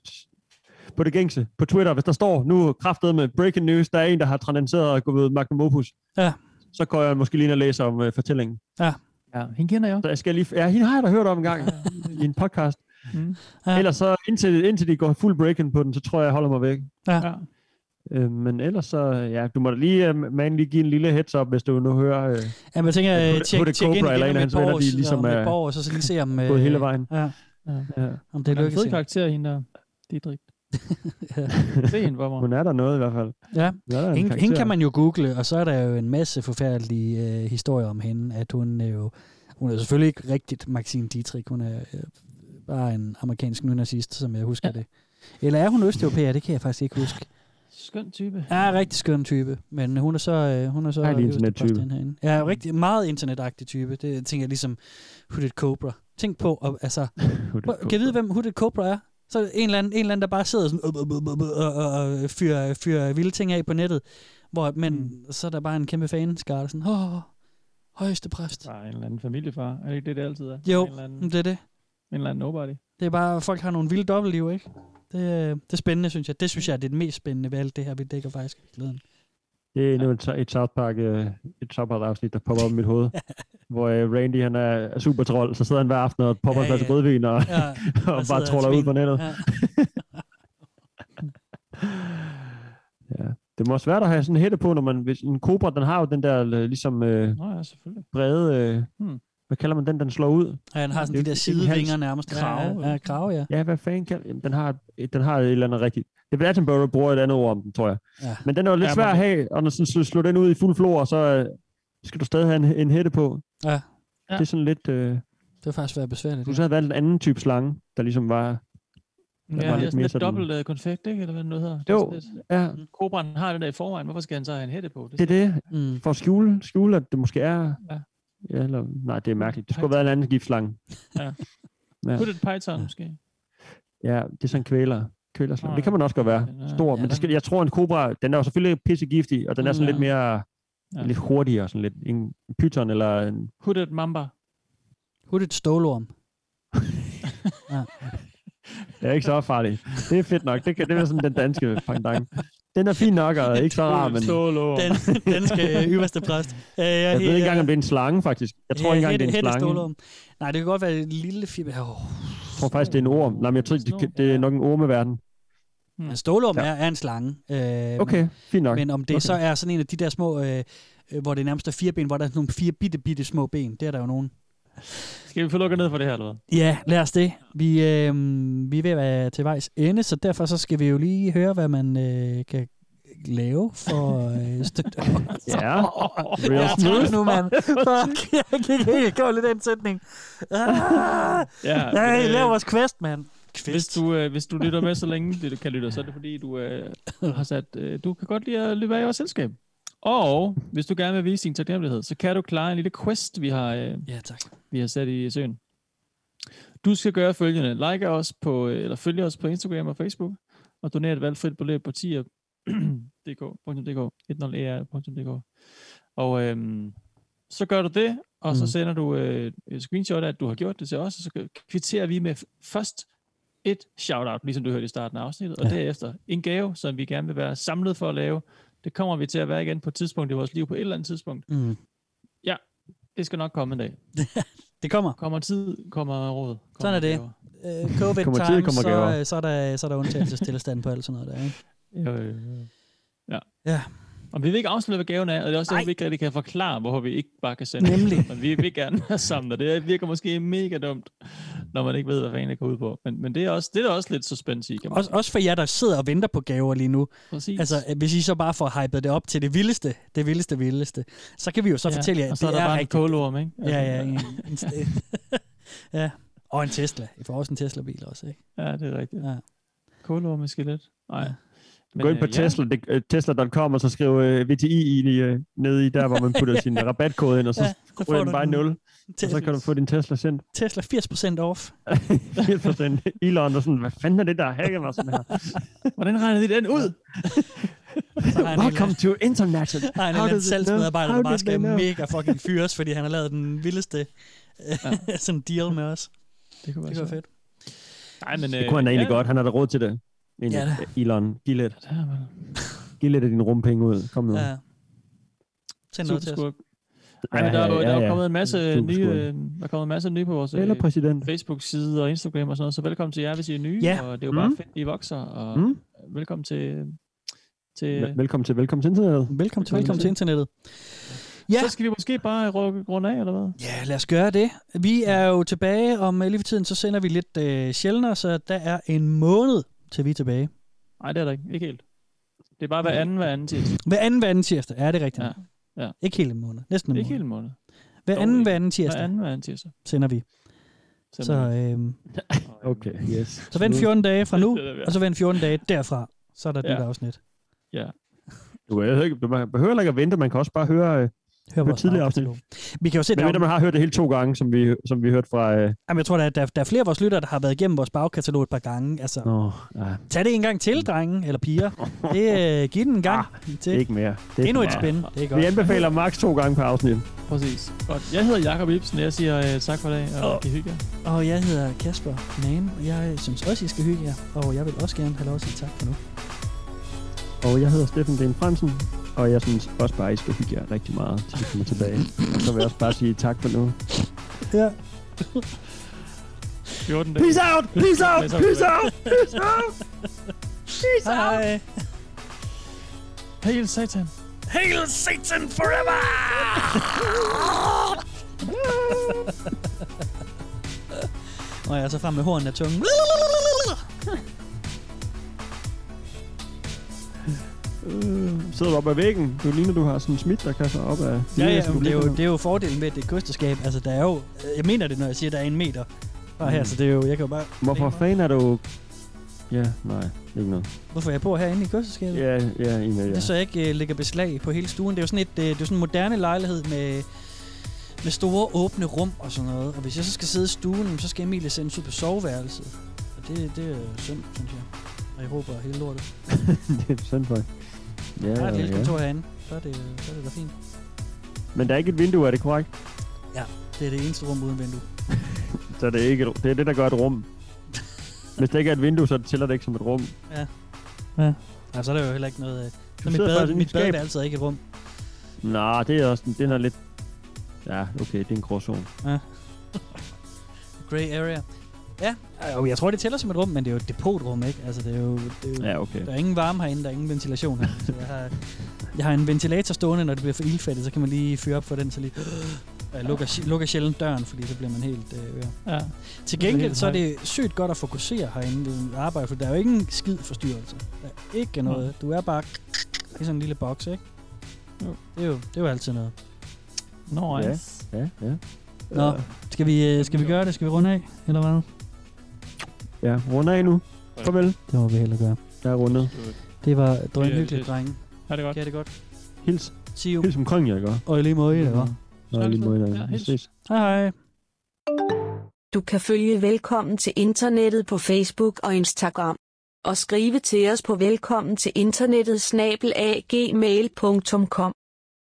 på det gængse, på Twitter, hvis der står nu kraftet med breaking news, der er en, der har transcenderet og gået ud magnum opus, ja. så går jeg måske lige ind og læser om øh, fortællingen. Ja. Ja, hende kender jeg Så jeg skal lige, ja, hende har jeg da hørt om en gang i en podcast. Mm. Ja. Ellers så, indtil, indtil de går fuld breaking på den, så tror jeg, jeg holder mig væk. Ja. Ja. Øh, men ellers så, ja, du må da lige, uh, man lige give en lille heads up, hvis du nu hører øh, Ja, men jeg tænker, øh, tjek, tjek ind igen en om af et hans par venner, år, de ligesom om et er par år, så, så lige se om... gået hele vejen. Ja, Ja. Ja. om det Hun er en lykkes. fed ikke. karakter, hende der. Didrik. Ja. Se hende for mig. Hun er der noget i hvert fald. Ja, er der en hende, hende kan man jo google, og så er der jo en masse forfærdelige øh, historier om hende, at hun er jo, hun er selvfølgelig ikke rigtigt Maxine Dietrich, hun er øh, bare en amerikansk nynazist, som jeg husker ja. det. Eller er hun østeuropæer, det kan jeg faktisk ikke huske. Skøn type. Ja, rigtig skøn type, men hun er så øh, hun er så øverste internettype. herinde. Ja, rigtig meget internetagtig type. Det tænker jeg ligesom Hooded Cobra. Tænk på, og, altså, kan jeg vide, hvem Hooded Cobra er? Så det en eller anden, en eller anden der bare sidder sådan, øh, øh, øh, øh, og, og, og fyrer, fyrer vilde ting af på nettet. Hvor, men mm. så er der bare en kæmpe fanskare, der sådan, åh, højeste præst. Der er en eller anden familiefar. Er det ikke det, det altid er? Jo, En eller anden, det er det. en eller anden nobody. Det er bare, folk har nogle vilde dobbeltliv, ikke? Det, øh, det er spændende, synes jeg. Det synes jeg er det mest spændende ved alt det her, vi dækker faktisk i glæden. Det er endnu et, et South Park, øh, et South Park afsnit, der popper op i mit hoved. hvor øh, Randy, han er, er super trold, så sidder han hver aften og popper Ja, ja, en flaske ja. rødvin og, Ja, ja, og bare troller ud på nettet. Ja. ja. Det må også være, der har sådan en hætte på, når man, hvis en kobra, den har jo den der øh, ligesom øh, Nå ja, brede, øh, Hmm. Hvad kalder man den, den slår ud? Ja, han har sådan Det de er der sidevinger nærmest. Krave, Ja, ja, krave, ja. Ja, hvad fanden kan Jamen, den har, den har et eller andet rigtigt. Det er Attenborough bruger et andet ord om den, tror jeg. Ja. Men den er jo lidt Ja, svær at have, og når du slår, den ud i fuld flor, så øh, skal du stadig have en, en hætte på. Ja. Ja. Det er sådan lidt... Øh, Det var faktisk været besværligt. du så havde valgt en anden type slange, der ligesom var... Ja, var det er lidt sådan mere lidt sådan- dobbelt uh, konfekt, ikke? Eller hvad det nu hedder. Det er Jo, sådan lidt- ja, Kobraen har det der i forvejen. Hvorfor skal han så have en hætte på? det er det. Mm. For at skjule, skjule, at det måske er... Ja. Ja, eller, nej, det er mærkeligt. Det skulle have været en anden giftslange. Ja. Ja. Put et python, måske. Ja, det er sådan en kvæler. Kvælerslange. Det kan man også godt være. ja, Stor. ja, Men det skal, jeg tror, en kobra, den er jo selvfølgelig pissegiftig, og den er Mm, sådan ja. lidt mere... Ja. Lidt hurtigere, sådan lidt. En python eller en... Hooded mamba. Hooded stålorm. ja. Det er ikke så farligt. Det er fedt nok. Det, kan, det er sådan den danske pangdang. Den er fin nok, og ikke så rar, men... Den danske øverste præst. Øh, jeg, Jeg ved ikke engang, om det er en slange, faktisk. Jeg tror ikke engang, det er en slange. Nej, det kan godt være et lille fiber. Oh. Jeg tror faktisk, det er en orm. Nej, men jeg tror, det, det er nok en ormeverden. En stålorm ja. er, er en slange. Øh, Okay, fint nok. Men om det Okay. så er sådan en af de der små øh, øh, hvor det nærmest er fire ben, hvor der er sådan nogle fire bitte, bitte små ben. Det er der jo nogen. Skal vi få lukket ned for det her, eller hvad? Ja, lad os det. Vi, øh, vi er ved at være til vejs ende, så derfor så skal vi jo lige høre, hvad man øh, kan lave for øh, støtte. Ja, real er smooth. nu, mand. Fuck, jeg kan ikke helt gå lidt den sætning. Ah, Ja, ja, øh, lav vores quest, mand. Hvis du, øh, hvis du lytter med så længe, det du kan lytte, så er det fordi, du øh, har sat, øh, du kan godt lide at løbe af i vores selskab. Og hvis du gerne vil vise din taknemmelighed, så kan du klare en lille quest, vi har, øh, ja, tak. vi har sat i søen. Du skal gøre følgende. Like os på, øh, eller følge os på Instagram og Facebook, og donere et valgfrit beløb på tier.dk, 10er.dk. Og øhm, så gør du det, og så Mm. sender du øh, et screenshot af, at du har gjort det til os, og så kvitterer vi med først et shout-out, ligesom du hørte i starten af afsnittet, og Ja. derefter en gave, som vi gerne vil være samlet for at lave. Det kommer vi til at være igen på et tidspunkt i vores liv, på et eller andet tidspunkt. Mm. Ja, det skal nok komme en dag. det kommer. Kommer tid, kommer råd. Kommer Sådan er det. Øh, covid Kommer tid, time, kommer så, gaver. øh, så, er der, så er der undtagelsestilstand på alt sådan noget der, ikke? Jo, jo, jo. Ja. Ja. Og vi vil ikke afsløre, hvad gaven er, og det er også derfor, vi ikke rigtig kan forklare, hvorfor vi ikke bare kan sende Nemlig. Men vi vil gerne være sammen, og det virker måske mega dumt, når man ikke ved, hvad fanden det går ud på. Men, men det, er også, det er også lidt suspense i, kan man Også, også for jer, der sidder og venter på gaver lige nu. Præcis. Altså, hvis I så bare får hypet det op til det vildeste, det vildeste, vildeste, så kan vi jo så Ja, fortælle jer, og at så det er der er bare en rigtigt. kålorm, ikke? Altså, ja, ja. ja. En, en, ja. Og en Tesla. I får også en Tesla-bil også, ikke? Ja, det er rigtigt. Ja. Kålorm med skelet. Nej. Ja. Gå ind på Tesla, det, øh, tesla.com, og så skriv øh, VTI i, øh, nede i der, hvor man putter sin rabatkode ind, og så Ja, ja, så får skruer den bare i den. 0. Og så kan du få din Tesla sendt. Tesla 80% off. 80% Elon og sådan, hvad fanden er det, der har hacket mig sådan her? Hvordan regner de den ud? Han Welcome to internet. Der er en salgsmedarbejder, der bare skal mega fucking fyres, fordi han har lavet den vildeste ja. sådan deal med os. Det kunne det kunne være fedt. Nej, men, Det kunne han da egentlig godt. Han har da råd til det. Egentlig. Ja, Elon, giv lidt. Ja. Giv lidt af dine rumpenge ud. Kom nu. Ja. Send noget til os. Ej, men der, er jo- der er jo kommet en masse nye, øh, der er kommet en masse nye på vores Eller øh, præsident. Facebook-side og Instagram og sådan noget, så velkommen til jer, hvis I er nye, Ja. og det er jo bare Mm. fedt, I vokser, og Mm. velkommen til... til Vel- Velkommen til, velkommen til internettet. Velkommen til, velkommen til internettet. Ja. Så skal vi måske bare rykke rundt af, eller hvad? Ja, lad os gøre det. Vi er jo tilbage om øh, lige for tiden, så sender vi lidt øh, sjældnere, så der er en måned, til vi er tilbage. Nej, det er der ikke. Ikke helt. Det er bare hver anden, hver anden tirsdag. Hver anden, hver anden tirsdag. Er det rigtigt? Ja. ja. Ikke helt en måned. Næsten en Ikke måned. helt en måned. Hver Dog anden, ikke. hver anden tirsdag. Hver anden, hver anden tirsdag. Sender vi. Sender Så, øhm, Okay, yes. så vent 14 dage fra nu, Det er det, ja. og så vent 14 dage derfra. Så er der Ja. et nyt afsnit. Ja. Du, behøver ikke, du behøver ikke at vente, man kan også bare høre, øh, høre vores tidligere afsnit. Vi kan jo se, Men der, man har hørt det hele to gange, som vi, som vi hørte fra... Øh... Jamen, jeg tror, der, der, der er flere af vores lyttere, der har været igennem vores bagkatalog et par gange. Altså, Nå, ja. tag det en gang til, drenge eller piger. Det, øh, giv den en gang til. Ikke mere. Det er Endnu et spin. Det er godt. Vi anbefaler maks to gange per afsnit. Præcis. Godt. Jeg hedder Jakob Ibsen, og jeg siger uh, tak for i dag, og Og- I hygge jer. Og jeg hedder Kasper og jeg synes også, I skal hygge jer. Og jeg vil også gerne have lov at sige tak for nu. Og jeg hedder Steffen Den Fransen, og jeg synes også bare, I skal hygge jer rigtig meget, til vi kommer tilbage. Og så vil jeg også bare sige tak for nu. Ja. 14 dage. Peace out! Peace out! Peace out! Peace out! Peace out! Hej. Hail Satan. Hail Satan forever! Og jeg er så frem med hornen af tungen. Øh, sidder du oppe ad væggen? Du ligner, du har sådan en smidt, der kaster op af... Ja, ja, men det er, jo, det er jo fordelen ved det kysterskab. Altså, der er jo... Jeg mener det, når jeg siger, at der er en meter her, Mm. så det er jo... Jeg kan jo bare... Hvorfor fanden er du... Ja, nej, ikke noget. Hvorfor jeg bor herinde i kysterskabet? Ja, ja, en af Det er så jeg ikke øh, lægger beslag på hele stuen. Det er jo sådan, et, øh, det er sådan en moderne lejlighed med, med store åbne rum og sådan noget. Og hvis jeg så skal sidde i stuen, så skal Emilie sendes ud på soveværelset. Og det, det er synd, synes jeg. Og jeg håber hele lortet. det er synd for. Ja, der er et lille ja. kontor herinde. Så er det, så er det da fint. Men der er ikke et vindue, er det korrekt? Ja, det er det eneste rum uden vindue. Så det er, ikke et, det er det, der gør et rum. Hvis der ikke er et vindue, så tæller det ikke som et rum. Ja. Ja. Ja, så er der jo heller ikke noget... øh, Så mit, bad, mit badeværelse er ikke et rum. Nej, det er også... Den er lidt... Ja, okay, det er en gråzone. Ja. Grey area. Ja, og jeg tror, det tæller som et rum, men det er jo et depotrum, ikke? Altså, det er jo... Det er jo Ja, okay. Der er ingen varme herinde, der er ingen ventilation her. Så jeg har, jeg har en ventilator stående, når det bliver for ildfældet, så kan man lige fyre op for den, så lige... Og jeg lukker, lukker sjældent døren, fordi så bliver man helt øh, ør. Ja. Til gengæld så er det sygt godt at fokusere herinde ved arbejde, for der er jo ingen skid forstyrrelse. Der er ikke noget. Du er bare i sådan en lille boks, ikke? Jo. Det er jo, det er jo altid noget. Nå, Ja, nice. ja, ja. Nå, skal vi, øh, skal vi gøre det? Skal vi runde af, eller hvad? Ja, runde af nu. Farvel. Det må vi hellere gøre. Jeg er rundet. Det var Det er drønhyggeligt, det. drenge. Ha' det godt. Ja, det godt. Hils. See you. Hils som kongen, jeg gør. Og i lige måde, det var. Nå, lige måde, Ja, ja, hils. ses. Hej hej. Du kan følge Velkommen til internettet på Facebook og Instagram. Og skrive til os på velkommen til internettet snabelagmail.com.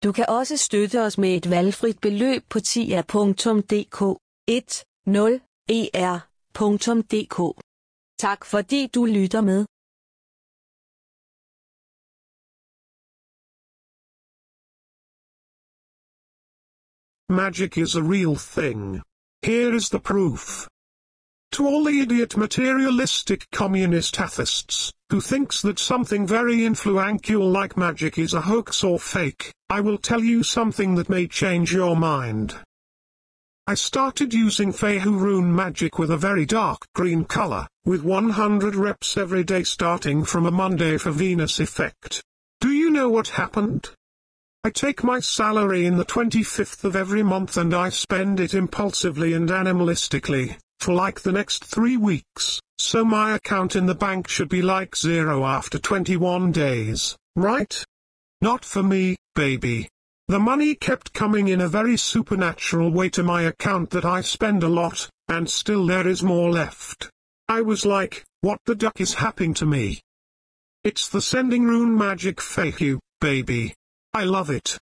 Du kan også støtte os med et valgfrit beløb på tia.dk 10er.dk. Tak fordi du lytter med. Magic is a real thing. Here is the proof. To all the idiot materialistic communist atheists, who thinks that something very influential like magic is a hoax or fake, I will tell you something that may change your mind. I started using Feihu rune magic with a very dark green color, with 100 reps every day starting from a Monday for Venus effect. Do you know what happened? I take my salary in the 25th of every month and I spend it impulsively and animalistically, for like the next three weeks, so my account in the bank should be like zero after 21 days, right? Not for me, baby. The money kept coming in a very supernatural way to my account that I spend a lot, and still there is more left. I was like, what the duck is happening to me? It's the sending rune magic you, baby. I love it.